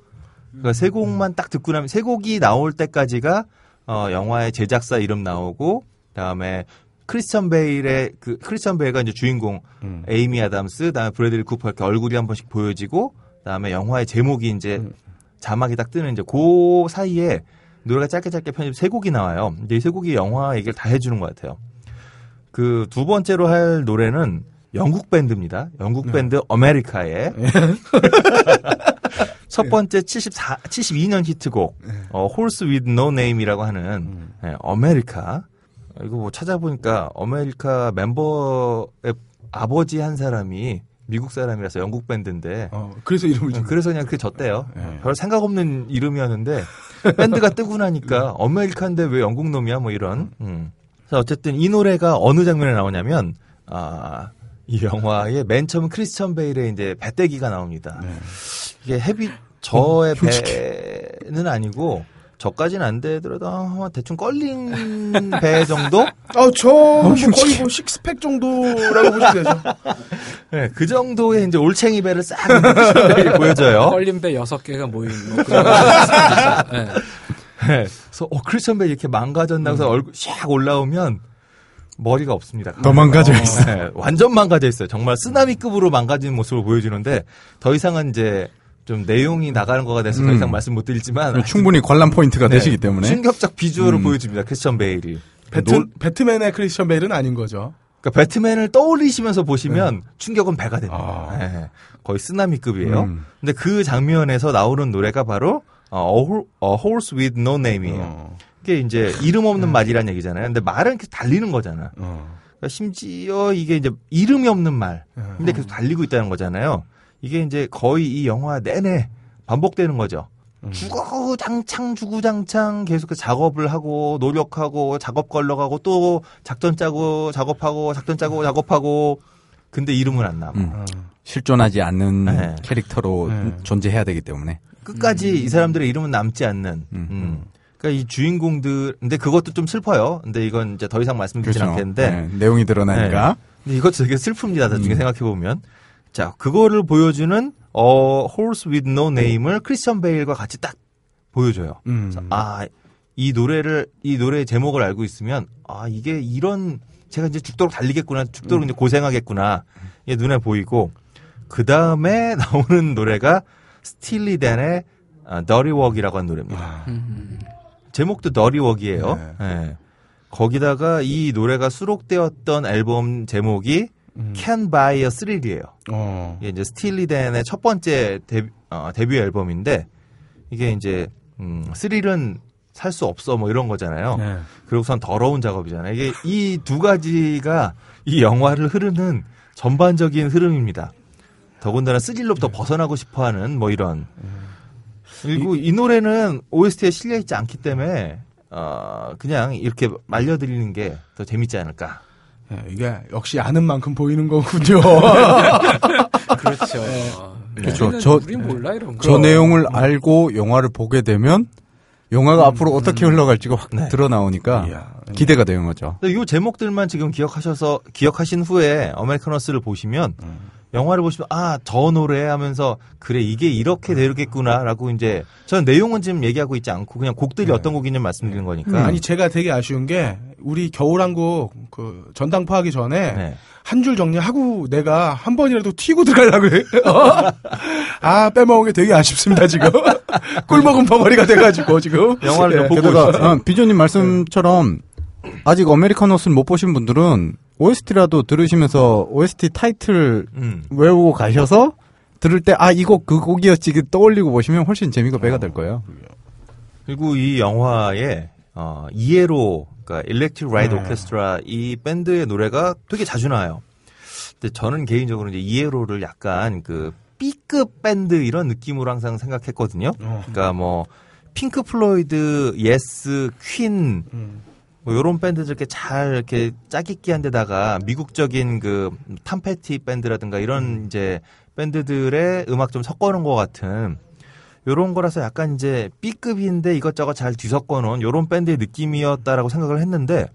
그러니까 세 곡만 딱 듣고 나면 세 곡이 나올 때까지가 어, 영화의 제작사 이름 나오고 그다음에 크리스천 베일의 그 크리스천 베일가 이제 주인공 음. 에이미 아담스 그다음에 브래들리 쿠퍼 이렇게 얼굴이 한 번씩 보여지고 그다음에 영화의 제목이 이제 자막이 딱 뜨는 이제 그 사이에 노래가 짧게 짧게 편집 세 곡이 나와요. 이제 이세 곡이 영화 얘기를 다 해주는 것 같아요. 그 두 번째로 할 노래는 영국 밴드입니다. 영국 밴드 어메리카의 *laughs* 첫 번째 74, 72년 히트곡 어, Horse with No Name이라고 하는 예, 어메리카 이거 뭐 찾아보니까 어메리카 멤버의 아버지 한 사람이 미국 사람이라서 영국 밴드인데 어, 그래서 이름을 좀. 그래서 그냥 그게 졌대요. 별 생각 없는 이름이었는데 밴드가 뜨고 나니까 어메리카인데 왜 영국 놈이야 뭐 이런. 음. 자 어쨌든 이 노래가 어느 장면에 나오냐면 아. 이 영화의 맨 처음 크리스천 베일의 이제 배때기가 나옵니다. 이게 헤비 저의 배는 아니고 저까지는 안 되더라도 아마 대충 껄린 *laughs* 배 정도? 어, 저, 뭐 거의 뭐 식스팩 정도라고 보시면 되죠. *laughs* 네, 그 정도의 이제 올챙이 배를 싹 크리스천 베일이 보여져요. 껄림배 여섯 개가 모인 뭐 그런 *laughs* 거. 네. 네. 그래서 어 크리스천 베일 이렇게 망가졌나 해서 얼굴 샥 올라오면 머리가 없습니다. 더 망가져 있어. 네, 완전 망가져 있어요. 정말 쓰나미급으로 망가진 모습을 보여주는데 더 이상은 이제 좀 내용이 나가는 거가 돼서 더 음. 이상 말씀 못 드리지만 충분히 관람 포인트가 네, 되시기 때문에. 충격적 비주얼을 음. 보여줍니다. 크리스천 베일이. 배트, 노- 배트맨의 크리스천 베일은 아닌 거죠. 그러니까 배트맨을 떠올리시면서 보시면 충격은 배가 됩니다. 아. 네, 거의 쓰나미급이에요. 음. 근데 그 장면에서 나오는 노래가 바로 어, A Hor- A Horse with No Name이에요. 어. 이게 이제 이름 없는 말이란 얘기잖아요. 근데 말은 계속 달리는 거잖아. 어. 그러니까 심지어 이게 이제 이름이 없는 말. 음. 근데 계속 달리고 있다는 거잖아요. 이게 이제 거의 이 영화 내내 반복되는 거죠. 주구장창 주구장창 계속 그 작업을 하고 노력하고 작업 걸러가고 또 작전 짜고 작업하고 작전 짜고 작업하고 근데 이름은 안 남아. 음. 실존하지 않는 네. 캐릭터로 네. 존재해야 되기 때문에. 끝까지 이 사람들의 이름은 남지 않는. 음. 음. 그러니까 이 주인공들 근데 그것도 좀 슬퍼요. 근데 이건 이제 더 이상 말씀드리지 그렇죠. 않겠는데 네, 내용이 드러나니까. 근데 이것도 되게 슬픕니다. 나중에 생각해 보면. 자, 그거를 보여주는 어 Horse with No Name을 크리스천 베일과 같이 딱 보여줘요. 음. 아, 이 노래를 이 노래의 제목을 알고 있으면 아, 이게 이런 제가 이제 죽도록 달리겠구나. 죽도록 이제 고생하겠구나. 이게 눈에 보이고 그다음에 *laughs* 나오는 노래가 스틸리 댄의 아, Dirty Work이라고 하는 노래입니다. 음. 제목도 Dirty Work이에요. 예. 거기다가 이 노래가 수록되었던 앨범 제목이 Can Buy a Thrill이에요. 어. 이게 이제 스틸리 댄의 첫 번째 데뷔, 어, 데뷔 앨범인데 이게 이제 음, 스릴은 살 수 없어 뭐 이런 거잖아요. 네. 그리고선 더러운 작업이잖아요. 이게 이 두 가지가 이 영화를 흐르는 전반적인 흐름입니다. 더군다나 스릴로부터 벗어나고 싶어하는 뭐 이런. 그리고 이, 노래는 OST에 실려 있지 않기 때문에 어 그냥 이렇게 말려드리는 게 더 재밌지 않을까. 예, 이게 역시 아는 만큼 보이는 거군요. *laughs* 그렇죠. 그렇죠. 우리는, 저- 우린 몰라 이런 거. 저 내용을 알고 영화를 보게 되면 영화가 앞으로 어떻게 흘러갈지가 확 네. 드러나오니까 이야. 기대가 되는 거죠. 이 제목들만 지금 기억하셔서 기억하신 후에 어메리카너스를 보시면 영화를 보시면 아 저 노래 하면서 그래 이게 이렇게 되겠구나라고 이제 저는 내용은 지금 얘기하고 있지 않고 그냥 곡들이 어떤 곡인지 말씀드리는 거니까 아니 제가 되게 아쉬운 게 우리 겨울왕국 그 전당포하기 전에 네. 한줄 정리하고 내가 한 번이라도 튀고 들어가려고 해. *laughs* 아 빼먹은 게 되게 아쉽습니다 지금. *laughs* 꿀 먹은 벙어리가 돼가지고 지금. 영화를 좀 예. 보고 게다가. 어, 비조님 말씀처럼 아직 아메리칸 허슬을 못 보신 분들은 OST라도 들으시면서 OST 타이틀 음. 외우고 가셔서 들을 때 아 이거 그 곡이었지 그 떠올리고 보시면 훨씬 재미가 배가 될 거예요. 그리고 이 영화에 어, ELO 그러니까 일렉트릭 라이트 네. 오케스트라 이 밴드의 노래가 되게 자주 나와요. 근데 저는 개인적으로 이제 ELO를 약간 그 B급 밴드 이런 느낌으로 항상 생각했거든요. 어. 그러니까 뭐 핑크 플로이드, 예스, 퀸, 음. 뭐 요런 밴드들 이렇게 잘 이렇게 짜깁기한 데다가 미국적인 그 탐 페티 밴드라든가 이런 이제 밴드들의 음악 좀 섞어놓은 것 같은 요런 거라서 약간 이제 B급인데 이것저것 잘 뒤섞어 놓은 요런 밴드의 느낌이었다라고 생각을 했는데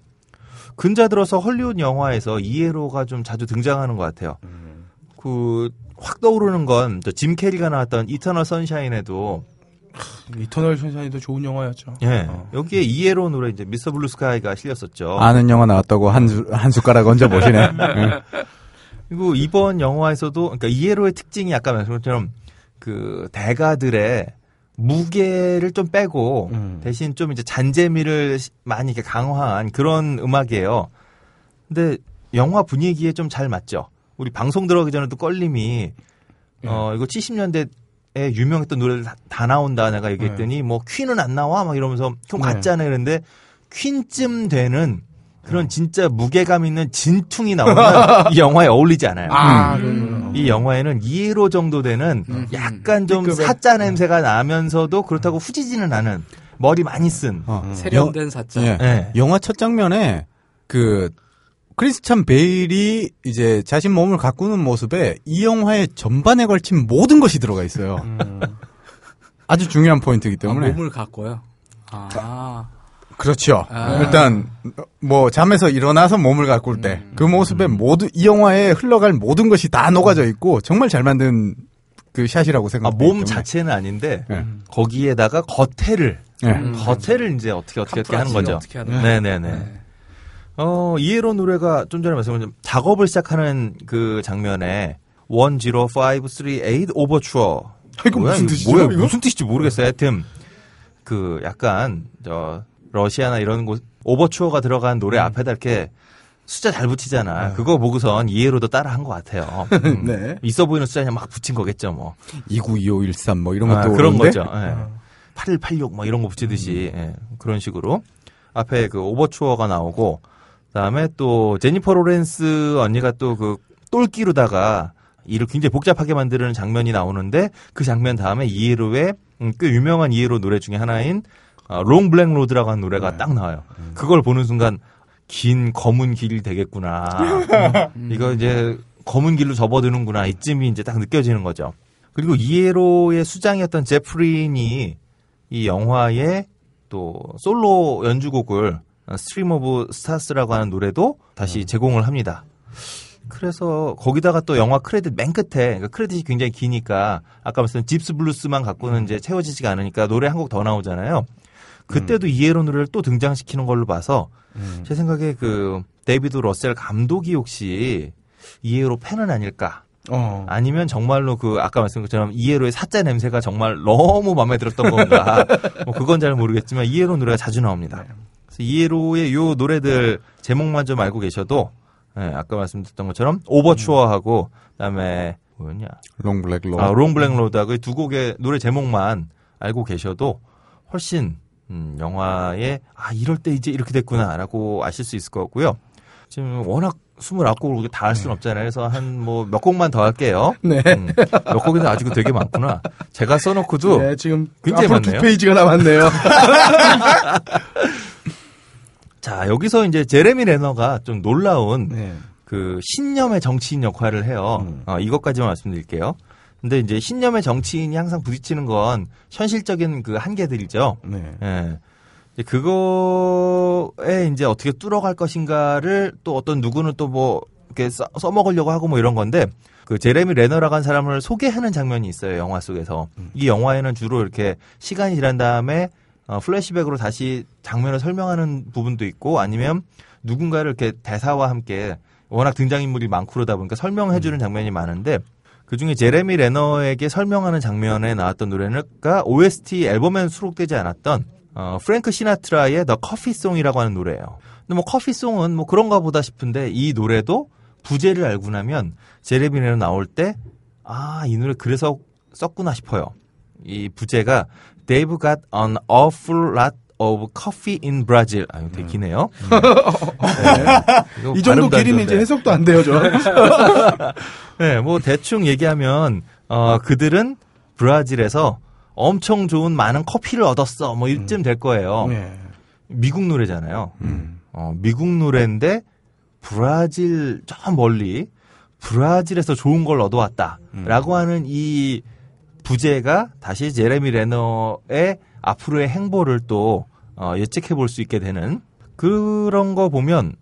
근자 들어서 헐리우드 영화에서 ELO가 좀 자주 등장하는 것 같아요. 그 확 떠오르는 건 짐 캐리가 나왔던 이터널 선샤인에도 이터널 선샤인도 좋은 영화였죠. 예 어. 여기에 ELO 노래 이제 Mr. Blue Sky가 실렸었죠. 아는 영화 나왔다고 한, 수- 한 숟가락 얹어 보시네. 응. *laughs* 그리고 이번 영화에서도 그러니까 ELO의 특징이 아까 말씀드린 것처럼 그 대가들의 무게를 좀 빼고 음. 대신 좀 이제 잔재미를 시- 많이 이렇게 강화한 그런 음악이에요. 근데 영화 분위기에 좀 잘 맞죠. 우리 방송 들어가기 전에도 껄림이 어 이거 70년대에 유명했던 노래들 다, 다 나온다 내가 얘기했더니 뭐 퀸은 안 나와 막 이러면서 그럼 네. 맞잖아요. 그런데 퀸쯤 되는 그런 진짜 무게감 있는 진퉁이 나오면 이 영화에 어울리지 않아요. 아, 음. 이 영화에는 2로 정도 되는 약간 좀 B급의. 사짜 냄새가 나면서도 그렇다고 후지지는 않은 머리 많이 쓴. 어. 세련된 사자. 예. 예. 영화 첫 장면에 그 크리스찬 베일이 이제 자신 몸을 가꾸는 모습에 이 영화의 전반에 걸친 모든 것이 들어가 있어요. *laughs* 아주 중요한 포인트이기 아, 때문에. 몸을 갖고요. 아, 그렇죠. 아. 일단 뭐 잠에서 일어나서 몸을 가꿀 때그 모습에 모두 이 영화에 흘러갈 모든 것이 다 녹아져 있고 정말 잘 만든 그 샷이라고 아, 생각해요. 몸 자체는 아닌데 예. 거기에다가 겉에를 예. 음. 겉에를 이제 어떻게 어떻게 어떻게 하는 거죠. 어떻게 하는 네 네네. 어, 이에로 노래가 좀 전에 말씀드린 작업을 시작하는 그 장면에 10538 오버추어. 이거 뭐야, 무슨 뜻이죠, 뭐야, 이거? 무슨 뜻인지 모르겠어요. 하여튼 그 약간 저 러시아나 이런 곳 오버추어가 들어간 노래 음. 앞에다 이렇게 숫자 잘 붙이잖아. 그거 보고선 이해로도 따라 한 것 같아요. 음. *laughs* 네. 있어 보이는 숫자 그냥 막 붙인 거겠죠, 뭐. 292513 뭐 이런 아, 것도 그런 오는데? 거죠. 예. 8186 뭐 이런 거 붙이듯이 예, 그런 식으로 앞에 그 오버추어가 나오고 그다음에 또 제니퍼 로렌스 언니가 또 그 똘끼로다가 일을 굉장히 복잡하게 만드는 장면이 나오는데 그 장면 다음에 ELO의 음, 꽤 유명한 ELO 노래 중에 하나인 어, Long Black Road라고 하는 노래가 딱 나와요. 그걸 보는 순간 긴 검은 길이 되겠구나. 음, 이거 이제 검은 길로 접어드는구나. 이쯤이 이제 딱 느껴지는 거죠. 그리고 ELO의 수장이었던 제프 린이 이 영화의 또 솔로 연주곡을 Stream of Stars라고 하는 노래도 다시 제공을 합니다. 그래서 거기다가 또 영화 크레딧 맨 끝에 그러니까 크레딧이 굉장히 기니까 아까 말씀드린 Jeep's Blues만 갖고는 이제 채워지지가 않으니까 노래 한 곡 더 나오잖아요. 그때도 ELO 노래를 또 등장시키는 걸로 봐서 제 생각에 그 데이비드 러셀 감독이 혹시 ELO 팬은 아닐까? 어. 아니면 정말로 그 아까 말씀드린 것처럼 ELO의 사자 냄새가 정말 너무 마음에 들었던 건가? *laughs* 뭐 그건 잘 모르겠지만 ELO 노래가 자주 나옵니다. ELO의 요 노래들 제목만 좀 알고 계셔도 예, 아까 말씀드렸던 것처럼 오버추어하고 그다음에 뭐였냐? Long Black Road. 아, Long Black Road하고 이 두 곡의 노래 제목만 알고 계셔도 훨씬 음, 영화에 아 이럴 때 이제 이렇게 됐구나라고 아실 수 있을 것 같고요. 지금 워낙 29곡을 다 할 수는 없잖아요. 그래서 한 뭐 몇 곡만 더 할게요. *laughs* 네. 음, 몇 곡인데 아직은 되게 많구나. 제가 써놓고도 네, 지금 굉장히 앞으로 많네요. 두 페이지가 남았네요. *laughs* 자 여기서 이제 제레미 레너가 좀 놀라운 네. 그 신념의 정치인 역할을 해요. 어, 이것까지만 말씀드릴게요. 근데 이제 신념의 정치인이 항상 부딪히는 건 현실적인 그 한계들이죠. 네. 예. 그거에 이제 어떻게 뚫어갈 것인가를 또 어떤 누구는 또 뭐 이렇게 써, 써먹으려고 하고 뭐 이런 건데 그 제레미 레너라고 한 사람을 소개하는 장면이 있어요 영화 속에서 이 영화에는 주로 이렇게 시간이 지난 다음에 어, 플래시백으로 다시 장면을 설명하는 부분도 있고 아니면 누군가를 이렇게 대사와 함께 워낙 등장인물이 많고 그러다 보니까 설명해주는 장면이 많은데 그 중에 제레미 레너에게 설명하는 장면에 나왔던 노래가 OST 앨범에 수록되지 않았던 어, 프랭크 시나트라의 The Coffee Song이라고 하는 노래예요. 근데 뭐 커피 송은 뭐 그런가 보다 싶은데 이 노래도 부제를 알고 나면 제레미 레너 나올 때 아, 이 노래 그래서 썼구나 싶어요. 이 부제가 They've got an awful lot of coffee in Brazil. 아, 되게 기네요. 네. 이거 이 정도 길이는 이제. 해석도 안 돼요, 저. *laughs* 네, 뭐 대충 얘기하면 어 그들은 브라질에서 엄청 좋은 많은 커피를 얻었어. 뭐 이쯤 될 거예요. 네. 미국 노래잖아요. 음. 어, 미국 노래인데 브라질 저 멀리 브라질에서 좋은 걸 얻어왔다라고 하는 이 부제가 다시 제레미 레너의 앞으로의 행보를 또 어, 예측해 볼 수 있게 되는 그런 거 보면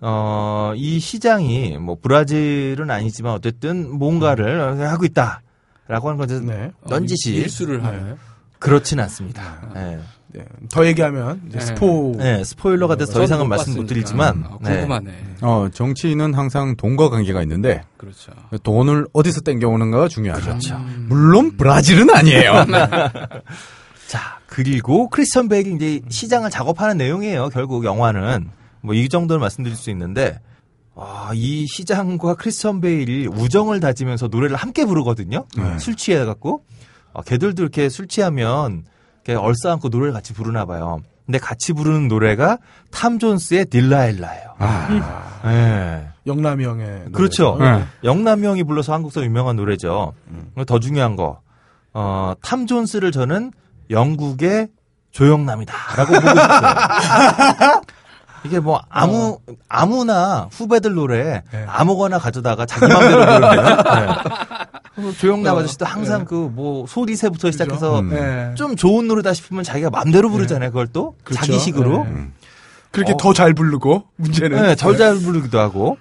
어, 이 시장이 뭐 브라질은 아니지만 어쨌든 뭔가를 하고 있다라고 하는 것은 네. 넌지시 일수를 하나요? 그렇진 않습니다. 네. 네. 더 얘기하면 이제 네. 스포. 네, 스포일러가 돼서 더 이상은 못 말씀 못. 드리지만 아, 네. 궁금하네. 어, 정치인은 항상 돈과 관계가 있는데 그렇죠. 돈을 어디서 땡겨오는가가 중요하죠. 그렇죠. 물론 브라질은 아니에요. *laughs* 자, 그리고 크리스천 베일이 이제 시장을 작업하는 내용이에요. 결국 영화는 뭐 이 정도를 말씀드릴 수 있는데 아, 이 시장과 크리스천 베일이 우정을 다지면서 노래를 함께 부르거든요. 술 취해 갖고 아, 걔들도 이렇게 술 취하면 이렇게 얼싸안고 노래를 같이 부르나 봐요. 근데 같이 부르는 노래가 탐 존스의 딜라일라예요. 예. 영남이 형의. 노래죠. 그렇죠. 네. 영남이 형이 불러서 한국서 유명한 노래죠. 더 중요한 거, 어, 탐 존스를 저는 영국의 조영남이다라고 보고 싶어요. *laughs* 이게 뭐 아무 아무나 후배들 노래 네. 아무거나 가져다가 자기 마음대로 부르면 *laughs* 네. 조영남 아저씨도 항상 그뭐 소리새부터 시작해서 음. 네. 좀 좋은 노래다 싶으면 자기가 마음대로 부르잖아요. 그걸 또 그렇죠. 자기식으로. 네. 그렇게 어. 더 잘 부르고 문제는 네, 더 잘 부르기도 하고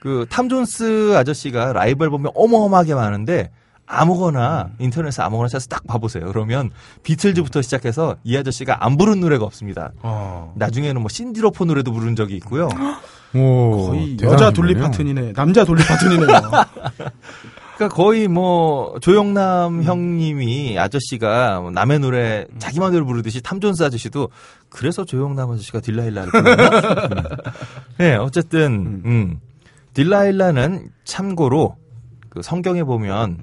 그 탐 존스 아저씨가 라이브 앨범이 어마어마하게 많은데 아무거나 인터넷에 아무거나 찾아서 딱 봐보세요. 그러면 비틀즈부터 시작해서 이 아저씨가 안 부른 노래가 없습니다. 어. 나중에는 뭐 신디 로퍼 노래도 부른 적이 있고요. 오, 거의 여자 돌리. 파튼이네. 남자 돌리 파튼이네요. *laughs* 그러니까 거의 뭐 조영남 형님이 아저씨가 뭐 남의 노래 자기 마음대로 부르듯이 탐 존스 아저씨도 그래서 조영남 아저씨가 딜라일라를 부르나? *laughs* 네, 어쨌든 음. 딜라일라는 참고로 그 성경에 보면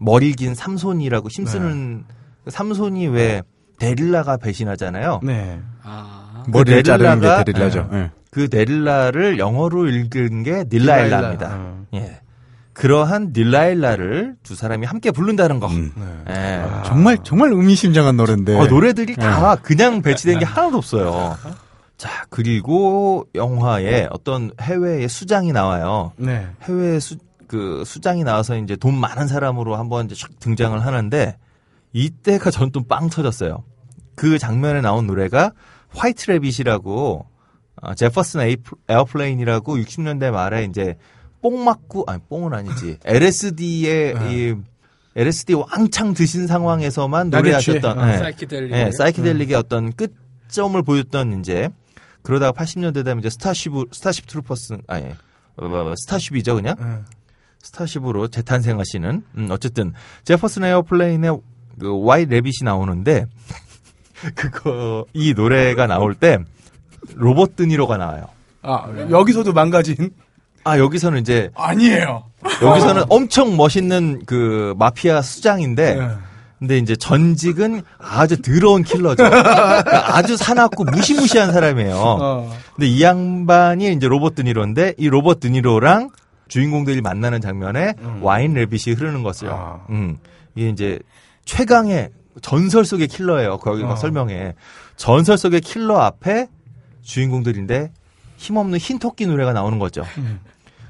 머리 긴 삼손이라고 힘쓰는 그 삼손이 왜 데릴라가 배신하잖아요. 네. 아. 머리를 그 자르는 게 데릴라가- 데릴라죠. 예. 그 데릴라를 영어로 읽은 게 딜라일라입니다. 어. 예. 그러한 딜라일라를 두 사람이 함께 부른다는 거. 음. 네. 예. 정말 정말 의미심장한 노래인데. 어, 노래들이 다 그냥 배치된 게 하나도 없어요. 자, 그리고 영화에 어떤 해외의 수장이 나와요. 네. 해외 수, 그 수장이 나와서 이제 돈 많은 사람으로 한번 이제 촥 등장을 하는데 이때가 전 또 빵 터졌어요. 그 장면에 나온 노래가 White Rabbit이라고 어, 제퍼슨 에이프- 에어플레인이라고 60년대 말에 이제 뽕 맞고 아니 뽕은 아니지 *laughs* LSD에 이 LSD 왕창 드신 상황에서만 노래하셨던 취해. 예. 사이키델릭. 예, 사이키델릭의 어떤 끝점을 보였던 이제 그러다가 80년대 되면 이제 스타쉽 스타쉽 트루퍼스 아니 어, 뭐, 스타쉽이죠 그냥 예. 스타쉽으로 재탄생하시는 음, 어쨌든 제퍼슨 에어플레인의 그 와이 레빗이 나오는데 *laughs* 그거 이 노래가 나올 때 로버트 드니로가 나와요. 아, 여기서도 망가진. 아 여기서는 이제 아니에요. 여기서는 엄청 멋있는 그 마피아 수장인데 예. 근데 이제 전직은 아주 더러운 킬러죠. 그러니까 아주 사납고 무시무시한 사람이에요. 어. 근데 이 양반이 이제 로버트 드니로인데 이 로버트 드니로랑 주인공들이 만나는 장면에 와인 레빗이 흐르는 것을요. 아. 음. 이게 이제 최강의 전설 속의 킬러예요. 거기 막 어. 설명해. 전설 속의 킬러 앞에 주인공들인데 힘없는 흰 토끼 노래가 나오는 거죠.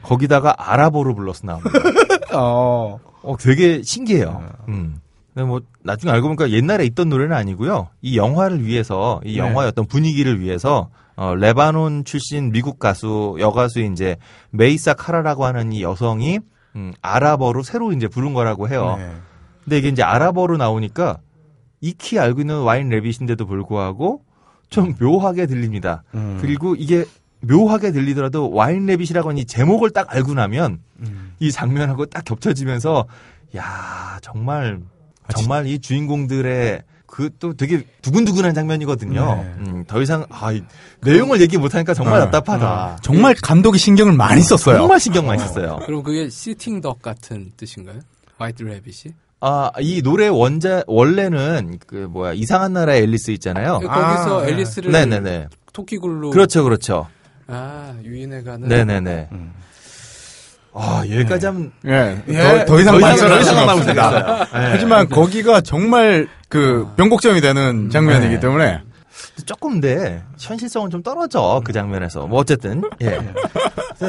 거기다가 아랍어로 불러서 나옵니다. *laughs* 어. 어, 되게 신기해요. 음. 근데 뭐 나중에 알고 보니까 옛날에 있던 노래는 아니고요. 이 영화를 위해서 이 네. 영화의 어떤 분위기를 위해서 어, 레바논 출신 미국 가수 여가수인 이제 메이사 카라라고 하는 이 여성이 음, 아랍어로 새로 이제 부른 거라고 해요. 네. 근데 이게 이제 아랍어로 나오니까 익히 알고 있는 와인 레빗인데도 불구하고 좀 묘하게 들립니다. 음. 그리고 이게 묘하게 들리더라도 와인 레빗이라고 하는 이 제목을 딱 알고 나면 음. 이 장면하고 딱 겹쳐지면서 야 정말 아, 정말 이 주인공들의 그 또 되게 두근두근한 장면이거든요. 네. 음, 더 이상 아, 이 내용을 얘기 못하니까 정말 어, 답답하다. 정말 감독이 신경을 많이 썼어요. 정말 신경 많이 썼어요. *laughs* 그럼 그게 시팅 덕 같은 뜻인가요? 화이트 레빗이? 아, 이 노래 원자 원래는 그 뭐야 이상한 나라의 앨리스 있잖아요. 거기서 아, 네. 앨리스를 네네네. 토끼굴로 그렇죠, 그렇죠. 아 유인해 가는 네네네. 아 여기까지 하면 예, 예. 더, 더 이상 더 이상 말씀을 더할 이상 수가 말 없습니다. 네. 하지만 거기가 정말 그 변곡점이 되는 장면이기 네. 때문에 조금 근데 현실성은 좀 떨어져 그 장면에서 뭐 어쨌든 예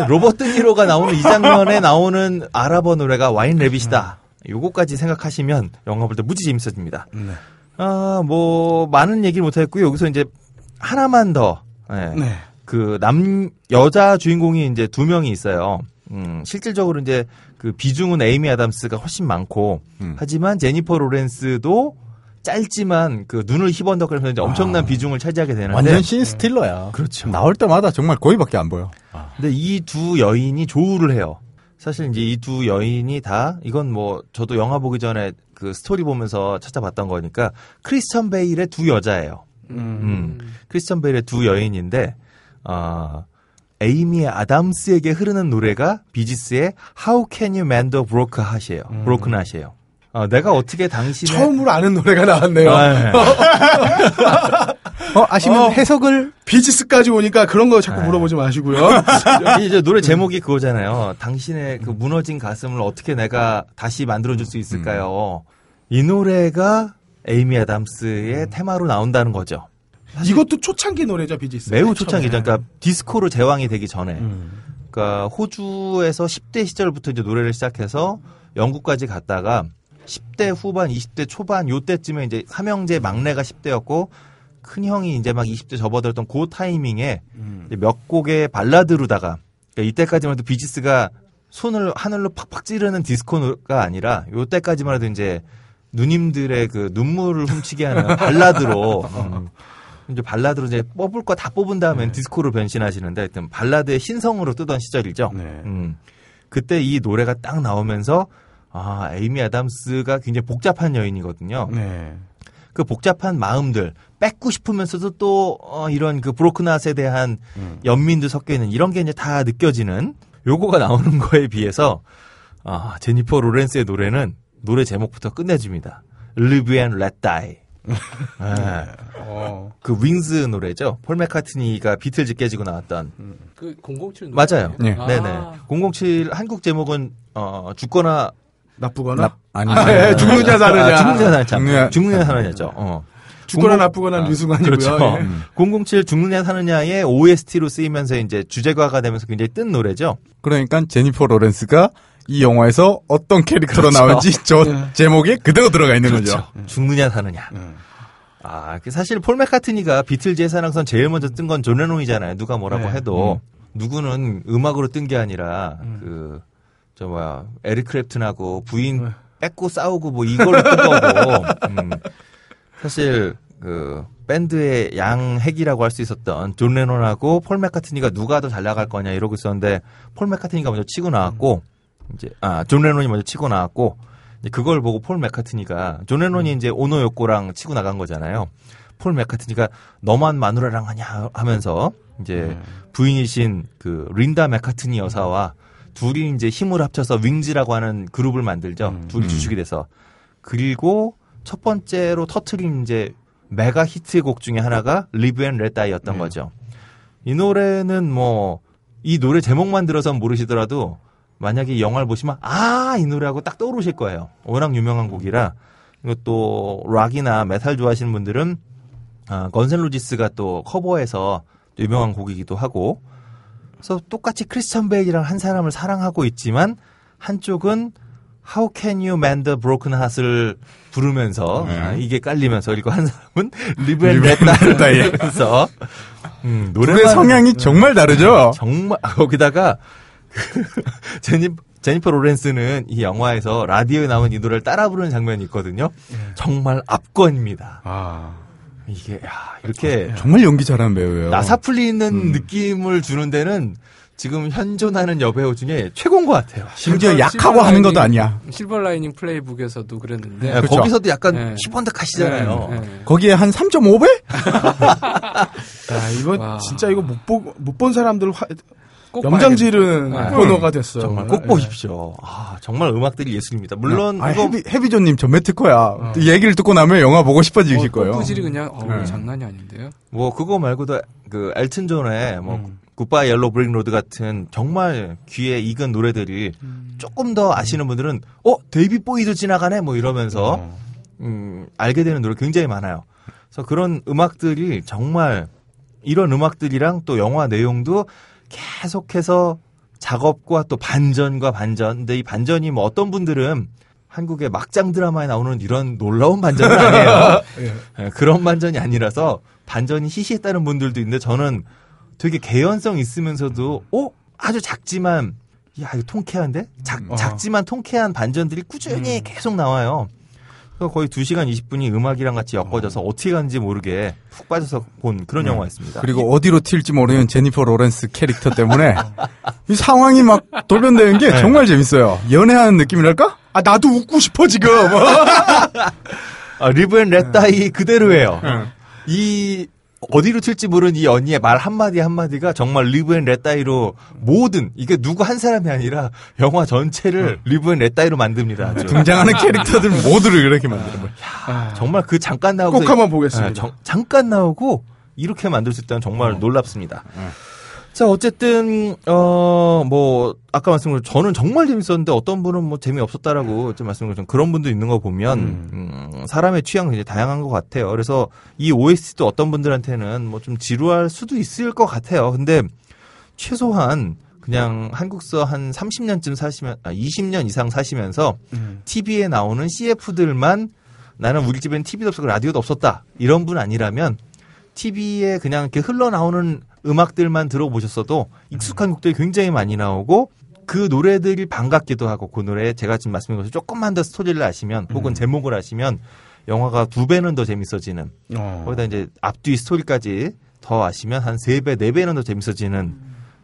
로버트 니로가 나오는 이 장면에 나오는 아랍어 노래가 와인 레빗이다 요거까지 생각하시면 영화 볼 때 무지 재밌어집니다 네. 아뭐 많은 얘기를 못했고요 여기서 이제 하나만 더 예. 네. 그남 여자 주인공이 이제 두 명이 있어요. 음, 실질적으로 이제 그 비중은 에이미 아담스가 훨씬 많고 음. 하지만 제니퍼 로렌스도 짧지만 그 눈을 희번덕거리면서 이제 엄청난 비중을 차지하게 되는데 완전 신 스틸러야. 그렇죠. 나올 때마다 정말 거의밖에 안 보여. 근데 이 두 여인이 조우를 해요. 사실 이제 이 두 여인이 다 이건 뭐 저도 영화 보기 전에 그 스토리 보면서 찾아봤던 거니까 크리스천 베일의 두 여자예요. 음. 크리스천 베일의 두 여인인데 어, 에이미 아담스에게 흐르는 노래가 비지스의 How Can You Mend a Broken Heart이에요. Broken Heart이에요. 어, 내가 어떻게 당신의 처음으로 아는 노래가 나왔네요. 아, 네. *laughs* 어, 아시면 어. 해석을 비지스까지 오니까 그런 거 자꾸 네. 물어보지 마시고요. *laughs* 이 이제 노래 제목이 그거잖아요. 당신의 그 무너진 가슴을 어떻게 내가 다시 만들어 줄 수 있을까요? 이 노래가 에이미 아담스의 테마로 나온다는 거죠. 이것도 초창기 노래죠, 비지스. 매우 초창기죠. 그러니까 디스코로 제왕이 되기 전에. 음. 그러니까 호주에서 10대 시절부터 이제 노래를 시작해서 영국까지 갔다가 10대 후반, 20대 초반 요때쯤에 이제 삼형제 막내가 10대였고 큰 형이 이제 막 20대 접어들었던 그 타이밍에 음. 몇 곡의 발라드로다가 그러니까 이때까지만 해도 비지스가 손을 하늘로 팍팍 찌르는 디스코가 아니라 요때까지만 해도 이제 누님들의 그 눈물을 *laughs* 훔치게 하는 발라드로 음, 이제 발라드로 이제 뽑을 거 다 뽑은 다음엔 디스코로 변신하시는데 하여튼 발라드의 신성으로 뜨던 시절이죠. 네. 음. 그때 이 노래가 딱 나오면서 아 에이미 아담스가 굉장히 복잡한 여인이거든요. 네. 그 복잡한 마음들 뺏고 싶으면서도 또 어, 이런 그 브로크낫에 대한 연민도 섞여 있는 이런 게 이제 다 느껴지는 요거가 나오는 *laughs* 거에 비해서 아 제니퍼 로렌스의 노래는 노래 제목부터 끝내줍니다. Live and Let Die. 예. 어. 그 윙즈 노래죠. 폴 맥카트니가 비틀즈 깨지고 나왔던 그007 맞아요. 네. 아, 네네. 007 한국 제목은 어 죽거나 나쁘거나 아니 아, 예, 죽느냐 사느냐. 아, 죽느냐 사느냐 죽느냐. 죽느냐 사느냐죠. 어. 죽거나 00 나쁘거나 아, 류승환이고요. 그렇죠. 예. 007 죽느냐 사느냐의 OST로 쓰이면서 이제 주제가가 되면서 굉장히 뜬 노래죠. 그러니까 제니퍼 로렌스가 이 영화에서 어떤 캐릭터로 그렇죠. 나올지 저 제목에 그대로 들어가 있는 거죠. 죽느냐 사느냐. 음. 아, 그 사실 폴 맥카트니가 비틀즈의 사랑선 제일 먼저 뜬 건 존 레논이잖아요. 누가 뭐라고 네. 해도. 누구는 음악으로 뜬 게 아니라 그저 뭐야 에릭 크랩튼하고 부인 뺏고 싸우고 뭐 이걸로 뜬 거고 *laughs* 음, 사실 그 밴드의 양핵이라고 할 수 있었던 존 레논하고 폴 맥카트니가 누가 더 잘 나갈 거냐 이러고 있었는데 폴 맥카트니가 먼저 치고 나왔고 이제 아 존 레논이 먼저 치고 나왔고 그걸 보고 폴 맥카트니가 존 레논이 이제 오노 요코랑 치고 나간 거잖아요. 폴 맥카트니가 너만 마누라랑 하냐 하면서 이제 부인이신 그 린다 맥카트니 여사와 둘이 이제 힘을 합쳐서 윙즈라고 하는 그룹을 만들죠. 둘이 주축이 돼서 그리고 첫 번째로 터트린 이제 메가 히트곡 중에 하나가 Live and Let Die였던 거죠. 이 노래는 뭐 이 노래 제목만 들어서 모르시더라도 만약에 영화를 보시면 아 이 노래하고 딱 떠오르실 거예요. 워낙 유명한 곡이라. 이것도 락이나 메탈 좋아하시는 분들은 아, 건즈 앤 로지스가 또 커버해서 또 유명한 곡이기도 하고. 그래서 똑같이 크리스찬 베일이랑 한 사람을 사랑하고 있지만 한쪽은 How Can You Mend a Broken Heart을 부르면서 아, 이게 깔리면서 그리고 한 사람은 Live and Let Die면서. 음, 둘의 노래만 성향이 정말 다르죠. 정말 *laughs* 거기다가 그 *laughs* 제니 제니퍼 로렌스는 이 영화에서 라디오에 나온 이 노래를 따라 부르는 장면이 있거든요. 정말 압권입니다. 아, 이게 야, 이렇게 정말 연기 잘하는 배우예요. 나사 풀리는 느낌을 주는 데는 지금 현존하는 여배우 중에 최고인 것 같아요. 심지어 실버 약하고 하는 것도 라이닝- 아니야. 실버 라이닝 플레이북에서도 그랬는데. 네, 그렇죠. 거기서도 약간 네. 시번득하시잖아요. 네, 네. 거기에 한 3.5배? 야, *laughs* 이거 와. 진짜 이거 못 보고 못본 사람들 화, 꼭 염장지른 봐야겠다. 코너가 됐어요. 정말 꼭 예. 보십시오. 아, 정말 음악들이 예술입니다. 물론 아, 이거 헤비, 헤비존님 전매 특허야. 이 얘기를 듣고 나면 영화 보고 싶어지실 어, 거예요. 꼬부질이 그냥 어, 네. 장난이 아닌데요. 뭐 그거 말고도 그 엘튼 존의 뭐 Goodbye Yellow Brick Road 같은 정말 귀에 익은 노래들이 조금 더 아시는 분들은 어 데이빗 보위도 지나가네 뭐 이러면서 음, 알게 되는 노래 굉장히 많아요. 그래서 그런 음악들이 정말 이런 음악들이랑 또 영화 내용도 계속해서 작업과 또 반전과 반전. 근데 이 반전이 뭐 어떤 분들은 한국의 막장 드라마에 나오는 이런 놀라운 반전은 아니에요. *laughs* 예, 그런 반전이 아니라서 반전이 희시했다는 분들도 있는데 저는 되게 개연성 있으면서도 어 아주 작지만 야 이거 통쾌한데 작, 작지만 통쾌한 반전들이 꾸준히 계속 나와요. 그래서 거의 2시간 20분이 음악이랑 같이 엮어져서 어떻게 가는지 모르게 푹 빠져서 본 그런 영화였습니다. 그리고 어디로 튈지 모르는 제니퍼 로렌스 캐릭터 때문에 *laughs* 이 상황이 막 돌변되는 게 정말 재밌어요. 연애하는 느낌이랄까? 아 나도 보고 싶어 지금. *laughs* 아, Live and Let Die 그대로예요. 이 어디로 튈지 모르는 이 언니의 말 한마디 한마디가 정말 Live and Let Die로 모든 이게 누구 한 사람이 아니라 영화 전체를 Live and Let Die로 만듭니다. 아주. 등장하는 캐릭터들 모두를 이렇게 만드는 거예요. 정말 그 잠깐 나오고 꼭 한번 보겠습니다. 잠깐 나오고 이렇게 만들 수 있다는 정말 놀랍습니다. 자 어쨌든 어 뭐 아까 말씀드린 저는 정말 재밌었는데 어떤 분은 뭐 재미없었다라고 좀 말씀드린 그런 분도 있는 거 보면 음, 사람의 취향이 굉장히 다양한 것 같아요. 그래서 이 OST도 어떤 분들한테는 뭐 좀 지루할 수도 있을 것 같아요. 근데 최소한 그냥 한국서 한 30년쯤 사시면 아 20년 이상 사시면서 TV에 나오는 CF들만 나는 우리 집엔 TV도 없었고 라디오도 없었다 이런 분 아니라면 TV에 그냥 이렇게 흘러나오는 음악들만 들어보셨어도 익숙한 곡들이 굉장히 많이 나오고 그 노래들이 반갑기도 하고 그 노래 제가 지금 말씀드린 것처럼 조금만 더 스토리를 아시면 혹은 제목을 아시면 영화가 두 배는 더 재밌어지는 거기다 이제 앞뒤 스토리까지 더 아시면 한 세 배, 네 배는 더 재밌어지는.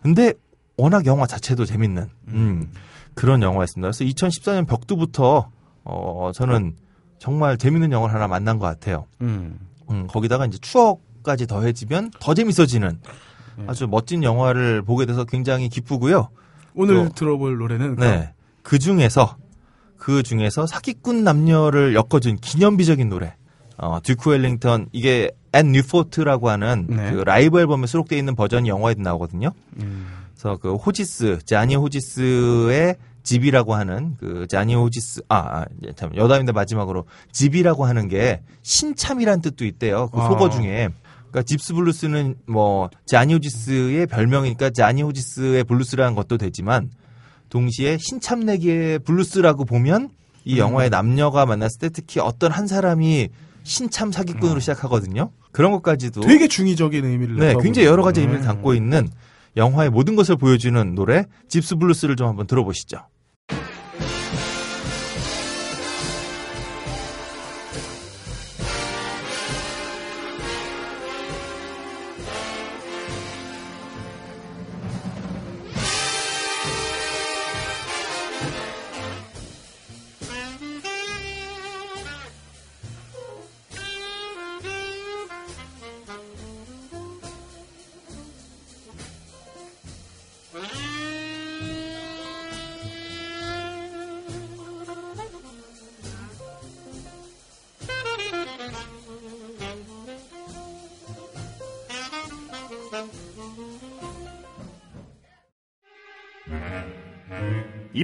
근데 워낙 영화 자체도 재밌는 음, 그런 영화였습니다. 그래서 2014년 벽두부터 어 저는 정말 재밌는 영화를 하나 만난 것 같아요. 음, 거기다가 이제 추억 까지 더해지면 더 재밌어지는 아주 멋진 영화를 보게 돼서 굉장히 기쁘고요. 오늘 또- 들어볼 노래는 네. 그 중에서 그 중에서 사기꾼 남녀를 엮어준 기념비적인 노래. 어, 듀크 엘링턴 이게 at Newport라고 하는 네. 그 라이브 앨범에 수록되어 있는 버전이 영화에도 나오거든요. 그래서 그 호지스, 자니 호지스의 Jeep이라고 하는 그 자니 호지스 아, 아 참 여담인데 마지막으로 Jeep이라고 하는 게 신참이란 뜻도 있대요. 그 아. 속어 중에. 그러니까 Jeep's Blues는 뭐 자니 호지스의 별명이니까 자니 호지스의 블루스라는 것도 되지만 동시에 신참내기의 블루스라고 보면 이 영화의 남녀가 만났을 때 특히 어떤 한 사람이 신참 사기꾼으로 시작하거든요. 그런 것까지도 되게 중의적인 의미를 네, 굉장히 여러 가지. 의미를 담고 있는 영화의 모든 것을 보여주는 노래 집스 블루스를 좀 한번 들어보시죠.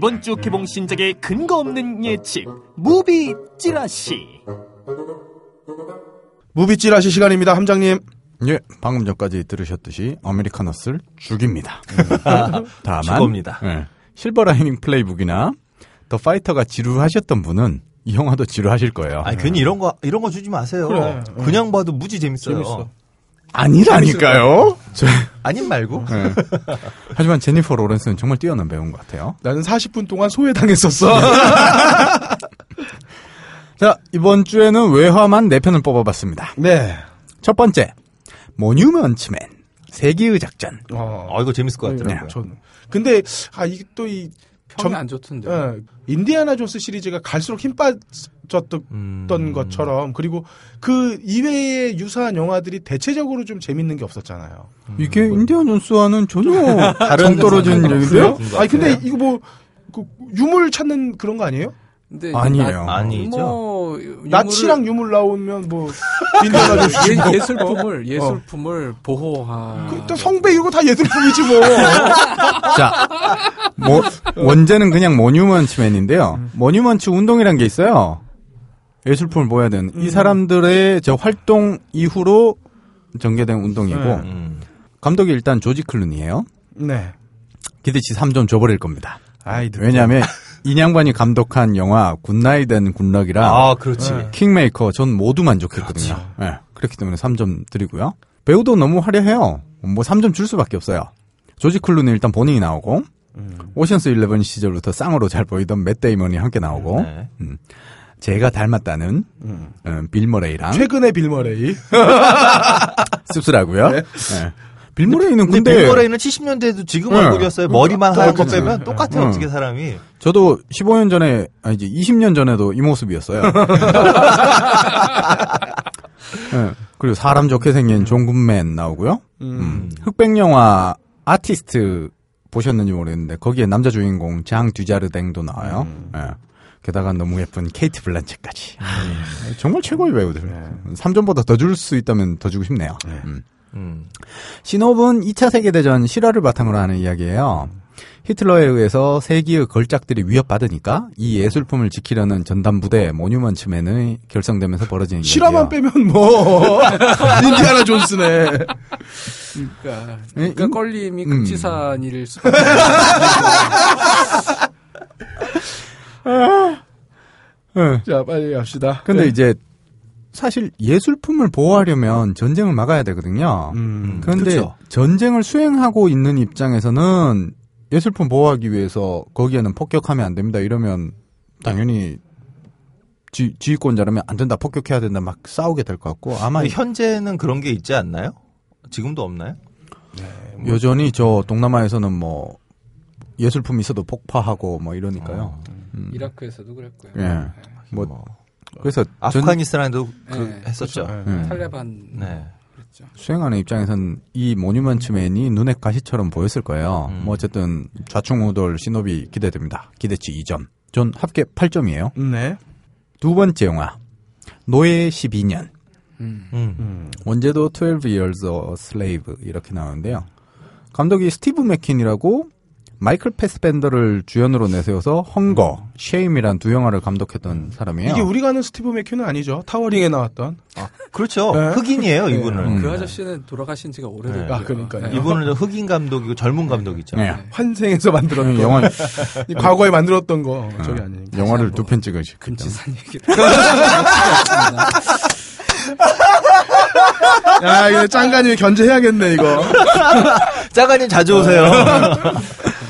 이번 주 개봉 신작의 근거 없는 예측 무비 찌라시 무비 찌라시 시간입니다, 함장님. 예, 방금 전까지 들으셨듯이 American Hustle 죽입니다. *laughs* 다만 죽겁니다. 예, Silver Lining Playbook이나 The Fighter가 지루하셨던 분은 이 영화도 지루하실 거예요. 아니 괜히 이런 거 이런 거 주지 마세요. 그래. 그냥 봐도 무지 재밌어요. 재밌어. 아니라니까요. 저, 아님 말고. 예. 하지만 제니퍼 로렌스는 정말 뛰어난 배우인 것 같아요. 나는 40분 동안 소외당했었어. *laughs* 자, 이번 주에는 외화만 4편을 뽑아봤습니다. 네. 첫 번째, 모뉴먼츠맨, 세기의 작전. 어. 어 이거 재밌을 것 네, 같더라고요. 전 근데 아 이게 또 이 평이 점- 안 좋던데. 예, 인디아나 존스 시리즈가 갈수록 힘 빠 졌던 음. 것처럼 그리고 그 이외의 유사한 영화들이 대체적으로 좀 재밌는 게 없었잖아요. 이게 인디안 존스와는 전혀 *laughs* 다른 정 떨어진 얘기인데요? 아니 근데 같아요. 이거 뭐 그 유물 찾는 그런 거 아니에요? 근데 아니에요. 나- 아니죠. 뭐 유물을- 나치랑 유물 나오면 뭐 *laughs* 예, 뭐. 예술품을 예술품을 보호하. 그, 또 성배 이거 다 예술품이지 뭐. *laughs* 자, 뭐, 원제는 그냥 모뉴먼츠맨인데요. 모뉴먼츠 운동이란 게 있어요. 예술품을 보여야 되는. 이 사람들의 저 활동 이후로 전개된 운동이고, 네. 음. 감독이 일단 조지 클루니예요. 네. 기대치 3점 줘버릴 겁니다. 아이 왜냐하면 이 양반이 감독한 영화 Good Night and Good Luck이랑 아 그렇지. 네. 킹메이커 전 모두 만족했거든요. 예, 그렇기 때문에 3점 드리고요. 배우도 너무 화려해요. 뭐 3점 줄 수밖에 없어요. 조지 클루니는 일단 본인이 나오고 Ocean's 11 시절부터 쌍으로 잘 보이던 맷 데이먼이 함께 나오고 네. 제가 닮았다는 어, 빌 머레이랑 최근의 빌머레이. *laughs* 씁쓸하고요. 네. 예. 빌 머레이는 근데 근데 빌 머레이는 70년대에도 지금 네. 얼굴이었어요. 머리만 하얀 거. 빼면 똑같아 네. 어떻게 사람이. 저도 15년 전에 아니지 20년 전에도 이 모습이었어요. 예, *laughs* 그리고 사람 좋게 생긴 존 굿맨 나오고요. 음. 흑백 영화 아티스트 보셨는지 모르겠는데 거기에 남자 주인공 장 듀자르댕도 나와요. 예. 게다가 너무 예쁜 케이트 블란쳇까지. 예, 정말 최고의 배우들. 3점보다 더 줄 수 있다면 더 주고 싶네요. 음. 음. 신호은 2차 세계대전 실화를 바탕으로 하는 이야기예요. 히틀러에 의해서 세기의 걸작들이 위협받으니까 이 예술품을 지키려는 전담 부대 모뉴먼츠맨이 결성되면서 벌어지는 실화만 이야기예요. 빼면 뭐 *laughs* 인디아나 존스네. 그러니까, 예, 그러니까 임- 껄림이 음. 일일 수밖에 *laughs* 예. 자 빨리 합시다. 근데 네. 이제 사실 예술품을 보호하려면 전쟁을 막아야 되거든요. 음. 그런데 그렇죠. 전쟁을 수행하고 있는 입장에서는 예술품 보호하기 위해서 거기에는 폭격하면 안 됩니다. 이러면 당연히 지, 지휘권자라면 안 된다, 폭격해야 된다, 막 싸우게 될 것 같고 아마 현재는 그런 게 있지 않나요? 지금도 없나요? 여전히 저 동남아에서는 뭐 예술품이 있어도 폭파하고 뭐 이러니까요. 음. 이라크에서도 그랬고요. 예. 뭐 그래서 전 아프가니스탄에도 그 네. 했었죠. 그렇죠. 예. 탈레반 네. 그랬죠. 수행하는 입장에서는 이 모뉴먼츠맨이 눈에 가시처럼 보였을 거예요. 음. 뭐 어쨌든 좌충우돌 신호비 기대됩니다. 기대치 2점. 전 합계 8점이에요. 네. 두 번째 영화 노예 12년 음. 음. 원제도 12 Years a Slave 이렇게 나오는데요. 감독이 스티브 맥퀸이라고 마이클 패스벤더를 주연으로 내세워서 Hunger, Shame이란 두 영화를 감독했던 사람이에요. 이게 우리가 아는 스티브 맥퀸은 아니죠. 타워링에 나왔던. 그렇죠. 네. 흑인이에요, 이분은. 음. 그 아저씨는 돌아가신 지가 오래됐고요. 네. 아, 그러니까요. 네. 이분은 좀 흑인 감독이고 젊은 감독이죠. 네. 환생에서 만들었던. 영화 이 과거에 만들었던 거. 저기 아니니까. 영화를 두 편 찍으시. 금지산 얘기를. 야, 이거 짱가님 견제해야겠네, 이거. *laughs* 짜가님 자주 오세요. *laughs*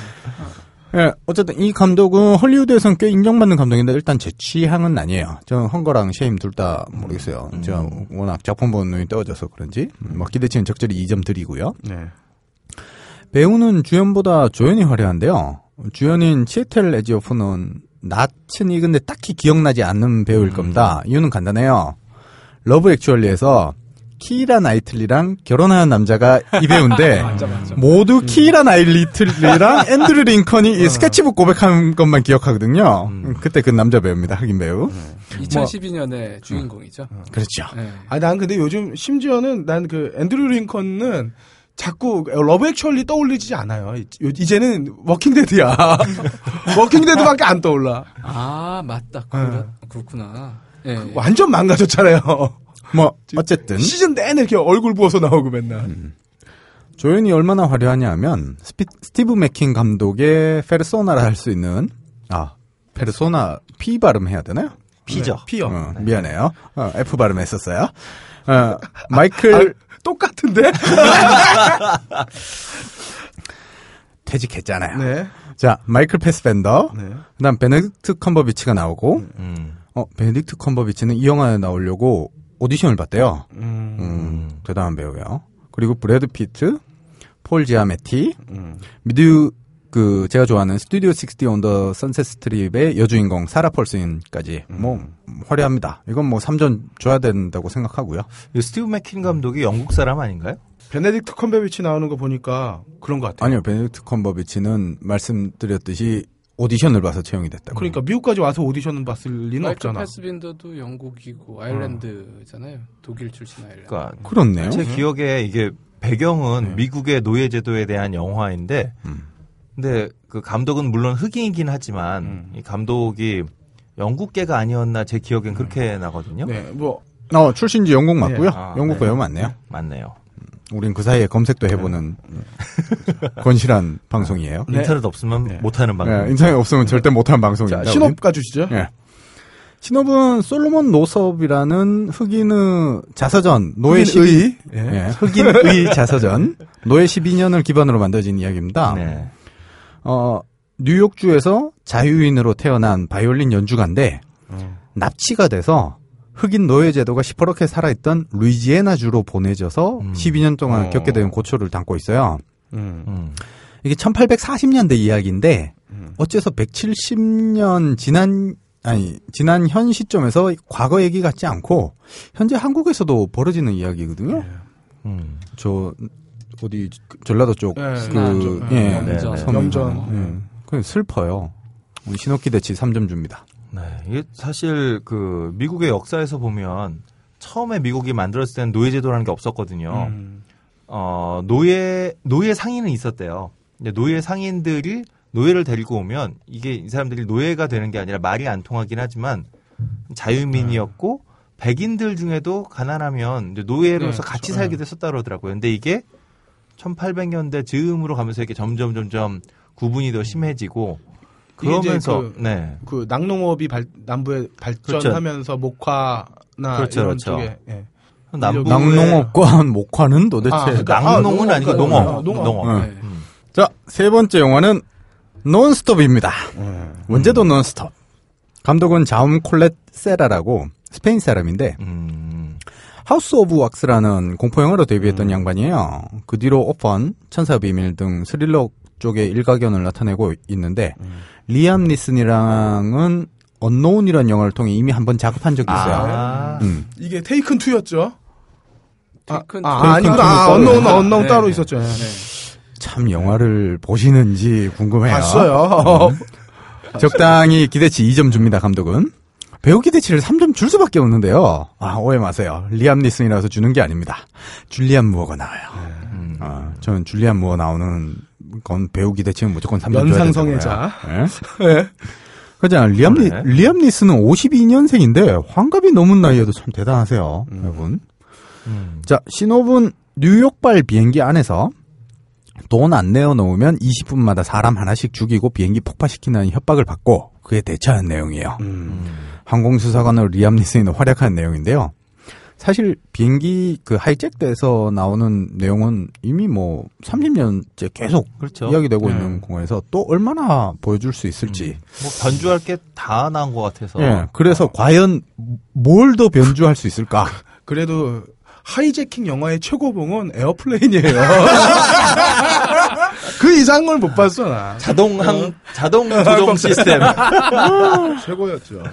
예, 어쨌든 이 감독은 헐리우드에서는 꽤 인정받는 감독인데 일단 제 취향은 아니에요. 저는 헝거랑 쉐임 둘 다 모르겠어요. 제가 워낙 작품 보는 눈이 떠져서 그런지 뭐 기대치는 적절히 2점 드리고요. 네. 배우는 주연보다 조연이 화려한데요. 주연인 치웨텔 에지오포는 낯은 익은데 딱히 기억나지 않는 배우일 겁니다. 이유는 간단해요. 러브 액츄얼리에서 키이라 나이틀리랑 결혼한 남자가 이 배우인데 *laughs* 모두 키이라 나이틀리랑 앤드류 링컨이 이 스케치북 고백한 것만 기억하거든요. 그때 그 남자 배우입니다. 흑인 배우. 2012년의 주인공이죠. 그렇죠. 네. 아니 난 근데 요즘 심지어는 난 그 앤드류 링컨은 자꾸 러브 액츄얼리 떠올리지 않아요. 이- 이제는 워킹데드야. 워킹데드밖에 *laughs* 안 떠올라. 아 맞다. 그렇, 그렇구나. 예. 완전 망가졌잖아요. 뭐 *laughs* 어쨌든 시즌 내내 이렇게 얼굴 부어서 나오고 맨날. 조연이 얼마나 화려하냐 하면 스피, 스티브 맥퀸 감독의 페르소나를 할 수 있는 아 페르소나 P 발음 해야 되나요? 피죠. 네, 피요. 어, 미안해요. 어, F 발음 했었어요. 어, 마이클 똑같은데? *laughs* 퇴직했잖아요. 네. 자 마이클 패스벤더 네. 그다음 베네딕트 컴버배치가 나오고 음. 어 베네딕트 컴버배치는 이 영화에 나오려고 오디션을 봤대요. 음. 음, 대단한 배우예요. 그리고 브래드 피트, 폴 지아메티, 음. 미드 그 제가 좋아하는 스튜디오 60 on the Sunset Strip의 여주인공 사라 폴슨까지 뭐 화려합니다. 이건 뭐 3전 줘야 된다고 생각하고요. 이 스티브 맥퀸 감독이 영국 사람 아닌가요? 베네딕트 컴버배치 나오는 거 보니까 그런 것 같아요. 아니요, 베네딕트 컴버배치는 말씀드렸듯이 오디션을 봐서 채용이 됐다고. 그러니까 미국까지 와서 오디션은 봤을 리는 없잖아. 패스벤더도 영국이고 아일랜드잖아요. 독일 출신 아일랜드. 그러니까 그렇네요. 제 기억에 이게 배경은 네. 미국의 노예 제도에 대한 영화인데, 음. 근데 그 감독은 물론 흑인이긴 하지만 음. 이 감독이 영국계가 아니었나 제 기억엔 그렇게 나거든요. 네, 뭐 어, 출신지 영국 맞고요. 아, 영국 네. 배우 맞네요. 맞네요. 우린 그 사이에 검색도 해보는 건실한 방송이에요. 네. 인터넷 없으면 네. 못하는 방송. 네, 인터넷 없으면 절대 못하는 방송입니다. 자. 신업 가주시죠. 예. 신업은 솔로몬 노섭이라는 흑인의 자서전 노예 12, 흑인의 예. 예, 흑인의 자서전 노예 12년을 기반으로 만들어진 이야기입니다. 네. 어, 뉴욕주에서 자유인으로 태어난 바이올린 연주가인데 납치가 돼서 흑인 노예 제도가 시퍼렇게 살아있던 루이지애나주로 보내져서 음. 12년 동안 어. 겪게 된 고초를 담고 있어요. 음. 음. 이게 1840년대 이야기인데 음. 어째서 170년 지난 아니 지난 현 시점에서 과거 얘기 같지 않고 현재 한국에서도 벌어지는 이야기거든요. 음. 저 어디 전라도 쪽 네, 그, 쪽. 예, 네, 네. 섬- 염전. 예. 그 슬퍼요. 우리 신호키 대치 3점 줍니다. 네, 이게 사실 그 미국의 역사에서 보면 처음에 미국이 만들었을 때는 노예 제도라는 게 없었거든요. 음. 어, 노예, 노예 상인은 있었대요. 근데 노예 상인들이 노예를 데리고 오면 이게 이 사람들이 노예가 되는 게 아니라 말이 안 통하긴 하지만 자유민이었고 백인들 중에도 가난하면 이제 노예로서 네, 같이 그렇죠. 살기도 했었다 그러더라고요. 근데 이게 1800년대 즈음으로 가면서 이렇게 점점 점점 구분이 더 심해지고 그러면서 그- 네. 그 낙농업이 발- 남부에 발전하면서 목화나 그렇죠, 이런 그렇죠. 쪽에 예. 남부 낙농업과 *laughs* 목화는 도대체 아, 그러니까 낙농은 아, 아니고 농업, 농업. 아, 농업. 농업. 네. 네. 음. 자, 세 번째 영화는 논스톱입니다. 음. 언제도 논스톱. 감독은 자움 콜렛 세라라고 스페인 사람인데 음. 하우스 오브 왁스라는 공포 영화로 데뷔했던 양반이에요. 그 뒤로 오펀, 천사의 비밀 등 스릴러 쪽의 일가견을 나타내고 있는데 리암 니슨이랑은 언노운이라는 영화를 통해 이미 한 번 작업한 적이 있어요. 아. 음. 이게 테이큰 2였죠. 아, 테이큰 아, 투. 아니구나. 아, 언노운 따로 언노운 네. 따로 있었죠. 예. 참 영화를 보시는지 궁금해요. 봤어요. 적당히 기대치 2점 줍니다, 감독은. 배우 기대치를 3점 줄 수밖에 없는데요. 아, 오해 마세요. 리암 니슨이라서 주는 게 아닙니다. 줄리안 무어가 나와요. 음. 아, 저는 줄리안 무어 나오는 건 배우 기대치는 무조건 3점 줘야 연상성애자. 된다고요. 예? *laughs* 그잖아 리암, 니, 그러네. 리암 니슨은 52년생인데 환갑이 넘은 나이에도 참 대단하세요, 여러분. 음. 자, 시놉은 뉴욕발 비행기 안에서 돈 안 내어 놓으면 20분마다 사람 하나씩 죽이고 비행기 폭파시키는 협박을 받고 그에 대처하는 내용이에요. 음. 음. 항공수사관으로 리암 니슨이 활약하는 내용인데요. 사실 비행기 그 하이잭돼서 나오는 내용은 이미 뭐 30년째 계속 그렇죠. 이야기되고 네. 있는 상황에서 또 얼마나 보여줄 수 있을지. 뭐 변주할 게 다 나온 것 같아서. 예. 그래서 과연 뭘 더 변주할 수 있을까? *laughs* 그래도 하이재킹 영화의 최고봉은 에어플레인이에요. *laughs* 그 이상한 걸 못 봤어 나. 자동 항 자동 조종 *laughs* 시스템. 최고였죠.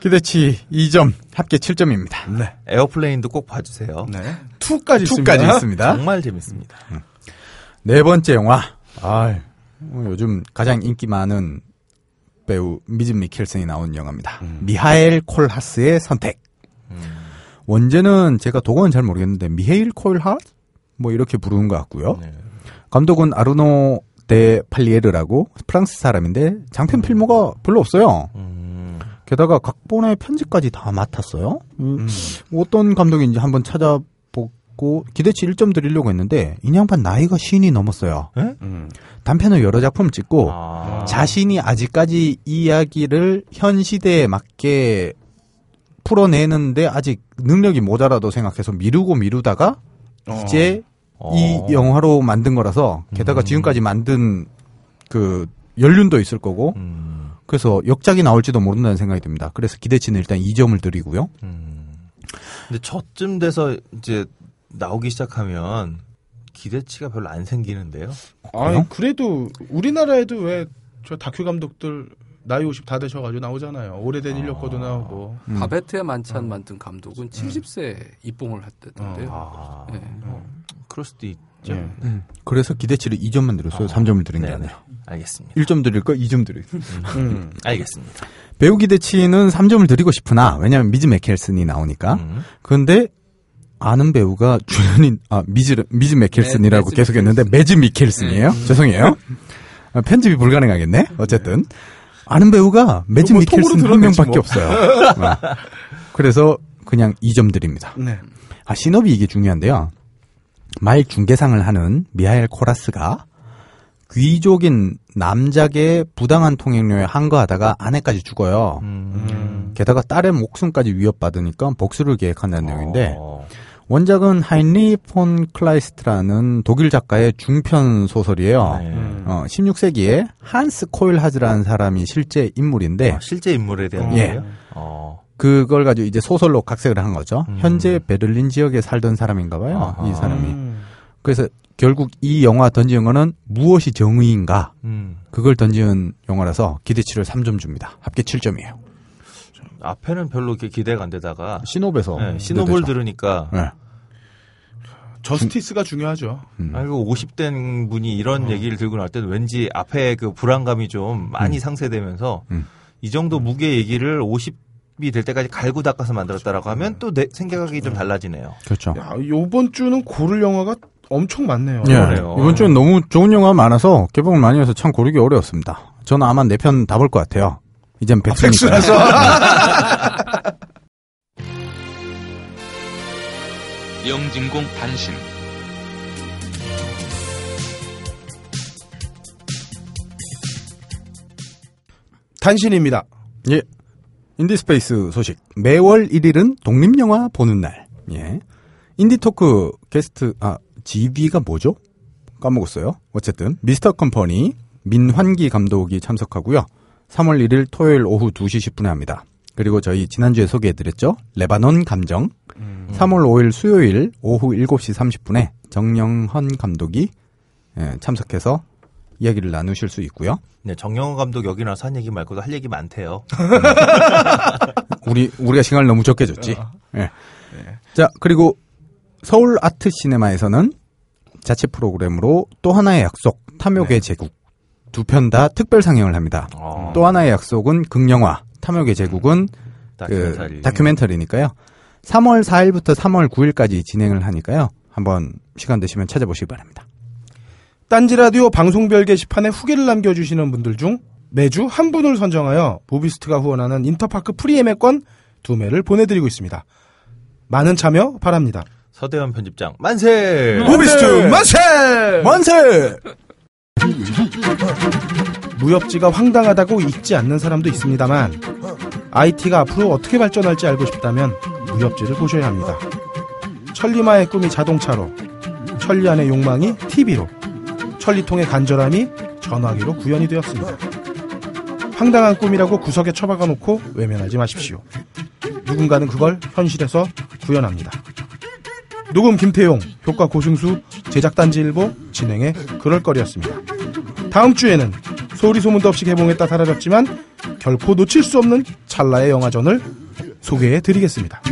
기대치 2점, 합계 7점입니다. 네. 에어플레인도 꼭 봐주세요. 네. 2까지 있습니다. 2까지 있습니다. 정말 재밌습니다. 네 번째 영화. 아, 요즘 가장 인기 많은 배우 미즈 미켈슨이 나온 영화입니다. 미하엘 콜하스의 선택. 원제는 제가 독어는 잘 모르겠는데 미헤일 콜하스 뭐 이렇게 부르는 것 같고요. 네. 감독은 아르노 데 팔리에르라고 프랑스 사람인데 장편 필모가 별로 없어요. 음, 게다가 각본의 편집까지 다 맡았어요. 음, 어떤 감독인지 한번 찾아보고 기대치 1점 드리려고 했는데 이 양반 나이가 쉰이 넘었어요. 음. 단편을 여러 작품 찍고 아, 자신이 아직까지 이야기를 현 시대에 맞게 풀어내는데 아직 능력이 모자라도 생각해서 미루고 미루다가 어. 이제 어. 이 영화로 만든 거라서 게다가 음. 지금까지 만든 그 연륜도 있을 거고 음, 그래서 역작이 나올지도 모른다는 생각이 듭니다. 그래서 기대치는 일단 2점을 드리고요. 음. 근데 저쯤 돼서 이제 나오기 시작하면 기대치가 별로 안 생기는데요. 아니 그래도 우리나라에도 왜 저 다큐 감독들 나이 50 다 되셔가지고 나오잖아요. 오래된 인력거도 나오고. 음. 바베트의 만찬 만든 감독은 70세 입봉을 했다던데요. 아, 네. 그럴 수도 있죠. 예. 그래서 기대치를 2점만 드렸어요. 3점을 드린 게 네, 네. 아니라. 알겠습니다. 1점 드릴 거 2점 드릴. 음. *laughs* 알겠습니다. 배우 기대치는 3점을 드리고 싶으나 왜냐하면 미즈 맥켈슨이 나오니까. 음. 그런데 아는 배우가 주연인 아 미즈 미즈 맥켈슨이라고 네, 계속했는데 매즈 미켈슨이에요. 죄송해요. 아, 편집이 불가능하겠네. 어쨌든 아는 배우가 매즈 뭐 미켈슨 한 명밖에 뭐. 없어요. 어. 그래서 그냥 2점 드립니다. 네. 아 시놉이 이게 중요한데요. 말 중개상을 하는 미하엘 콜하스가 귀족인 남작의 부당한 통행료에 항거하다가 아내까지 죽어요. 음. 게다가 딸의 목숨까지 위협받으니까 복수를 계획한다는 내용인데 어. 원작은 하인리히 폰 클라이스트라는 독일 작가의 중편 소설이에요. 네. 어, 16세기에 한스 코일하즈라는 사람이 실제 인물인데 아, 실제 인물에 대한 예. 거예요? 어. 그걸 가지고 이제 소설로 각색을 한 거죠. 음. 현재 베를린 지역에 살던 사람인가 봐요. 아하. 이 사람이. 음. 그래서 결국 이 영화 던지는 거는 무엇이 정의인가 음. 그걸 던지는 영화라서 기대치를 3점 줍니다. 합계 7점이에요. 앞에는 별로 이렇게 기대가 안 되다가 신호에서 네, 신호를 들으니까 네. 저스티스가 중 요하죠. 음. 아이고 50된 분이 이런 얘기를 들고 나올 때는 왠지 앞에 그 불안감이 좀 많이 상쇄되면서 음. 이 정도 무게 얘기를 50이 될 때까지 갈고 닦아서 만들었다라고 하면 또 내 생각이 좀 달라지네요. 그렇죠. 야, 요번 주는 고를 영화가 엄청 많네요. 예. 그러네요. 이번 주엔 너무 좋은 영화 많아서 개봉을 많이 해서 참 고르기 어려웠습니다. 저는 아마 네 편 다 볼 것 같아요. 이젠 백수니까. *laughs* 영진공 단신 단신입니다. 예. 인디스페이스 소식. 매월 1일은 독립영화 보는 날. 예. 인디토크 게스트, 아, GV가 뭐죠? 까먹었어요. 어쨌든, 미스터 컴퍼니, 민환기 감독이 참석하고요 3월 1일 토요일 오후 2시 10분에 합니다. 그리고 저희 지난주에 소개해드렸죠? 레바논 감정. 3월 5일 수요일 오후 7시 30분에 정영헌 감독이 예, 참석해서 이야기를 나누실 수 있고요. 네, 정영호 감독 여기 나와서 한 얘기 말고도 할 얘기 많대요. *laughs* 우리 우리가 시간을 너무 적게 줬지. 예. 자 그리고 서울 아트 시네마에서는 자체 프로그램으로 또 하나의 약속 탐욕의 제국 두 편 다 특별 상영을 합니다. 어, 또 하나의 약속은 극영화 탐욕의 제국은 다큐멘터리. 그 다큐멘터리니까요. 3월 4일부터 3월 9일까지 진행을 하니까요. 한번 시간 되시면 찾아보시기 바랍니다. 딴지 라디오 방송별 게시판에 후기를 남겨주시는 분들 중 매주 한 분을 선정하여 모비스트가 후원하는 인터파크 프리엠의 권 두 매를 보내드리고 있습니다. 많은 참여 바랍니다. 서대원 편집장 만세. 모비스트 만세! 만세! 무협지가 황당하다고 읽지 않는 사람도 있습니다만 IT가 앞으로 어떻게 발전할지 알고 싶다면 무협지를 보셔야 합니다. 천리마의 꿈이 자동차로, 천리안의 욕망이 TV로, 천리통의 간절함이 전화기로 구현이 되었습니다. 황당한 꿈이라고 구석에 처박아 놓고 외면하지 마십시오. 누군가는 그걸 현실에서 구현합니다. 녹음 김태용, 효과 고승수, 제작 단지일보, 진행의 그럴거리였습니다. 다음 주에는 소리 소문도 없이 개봉했다 사라졌지만 결코 놓칠 수 없는 찰나의 영화전을 소개해 드리겠습니다.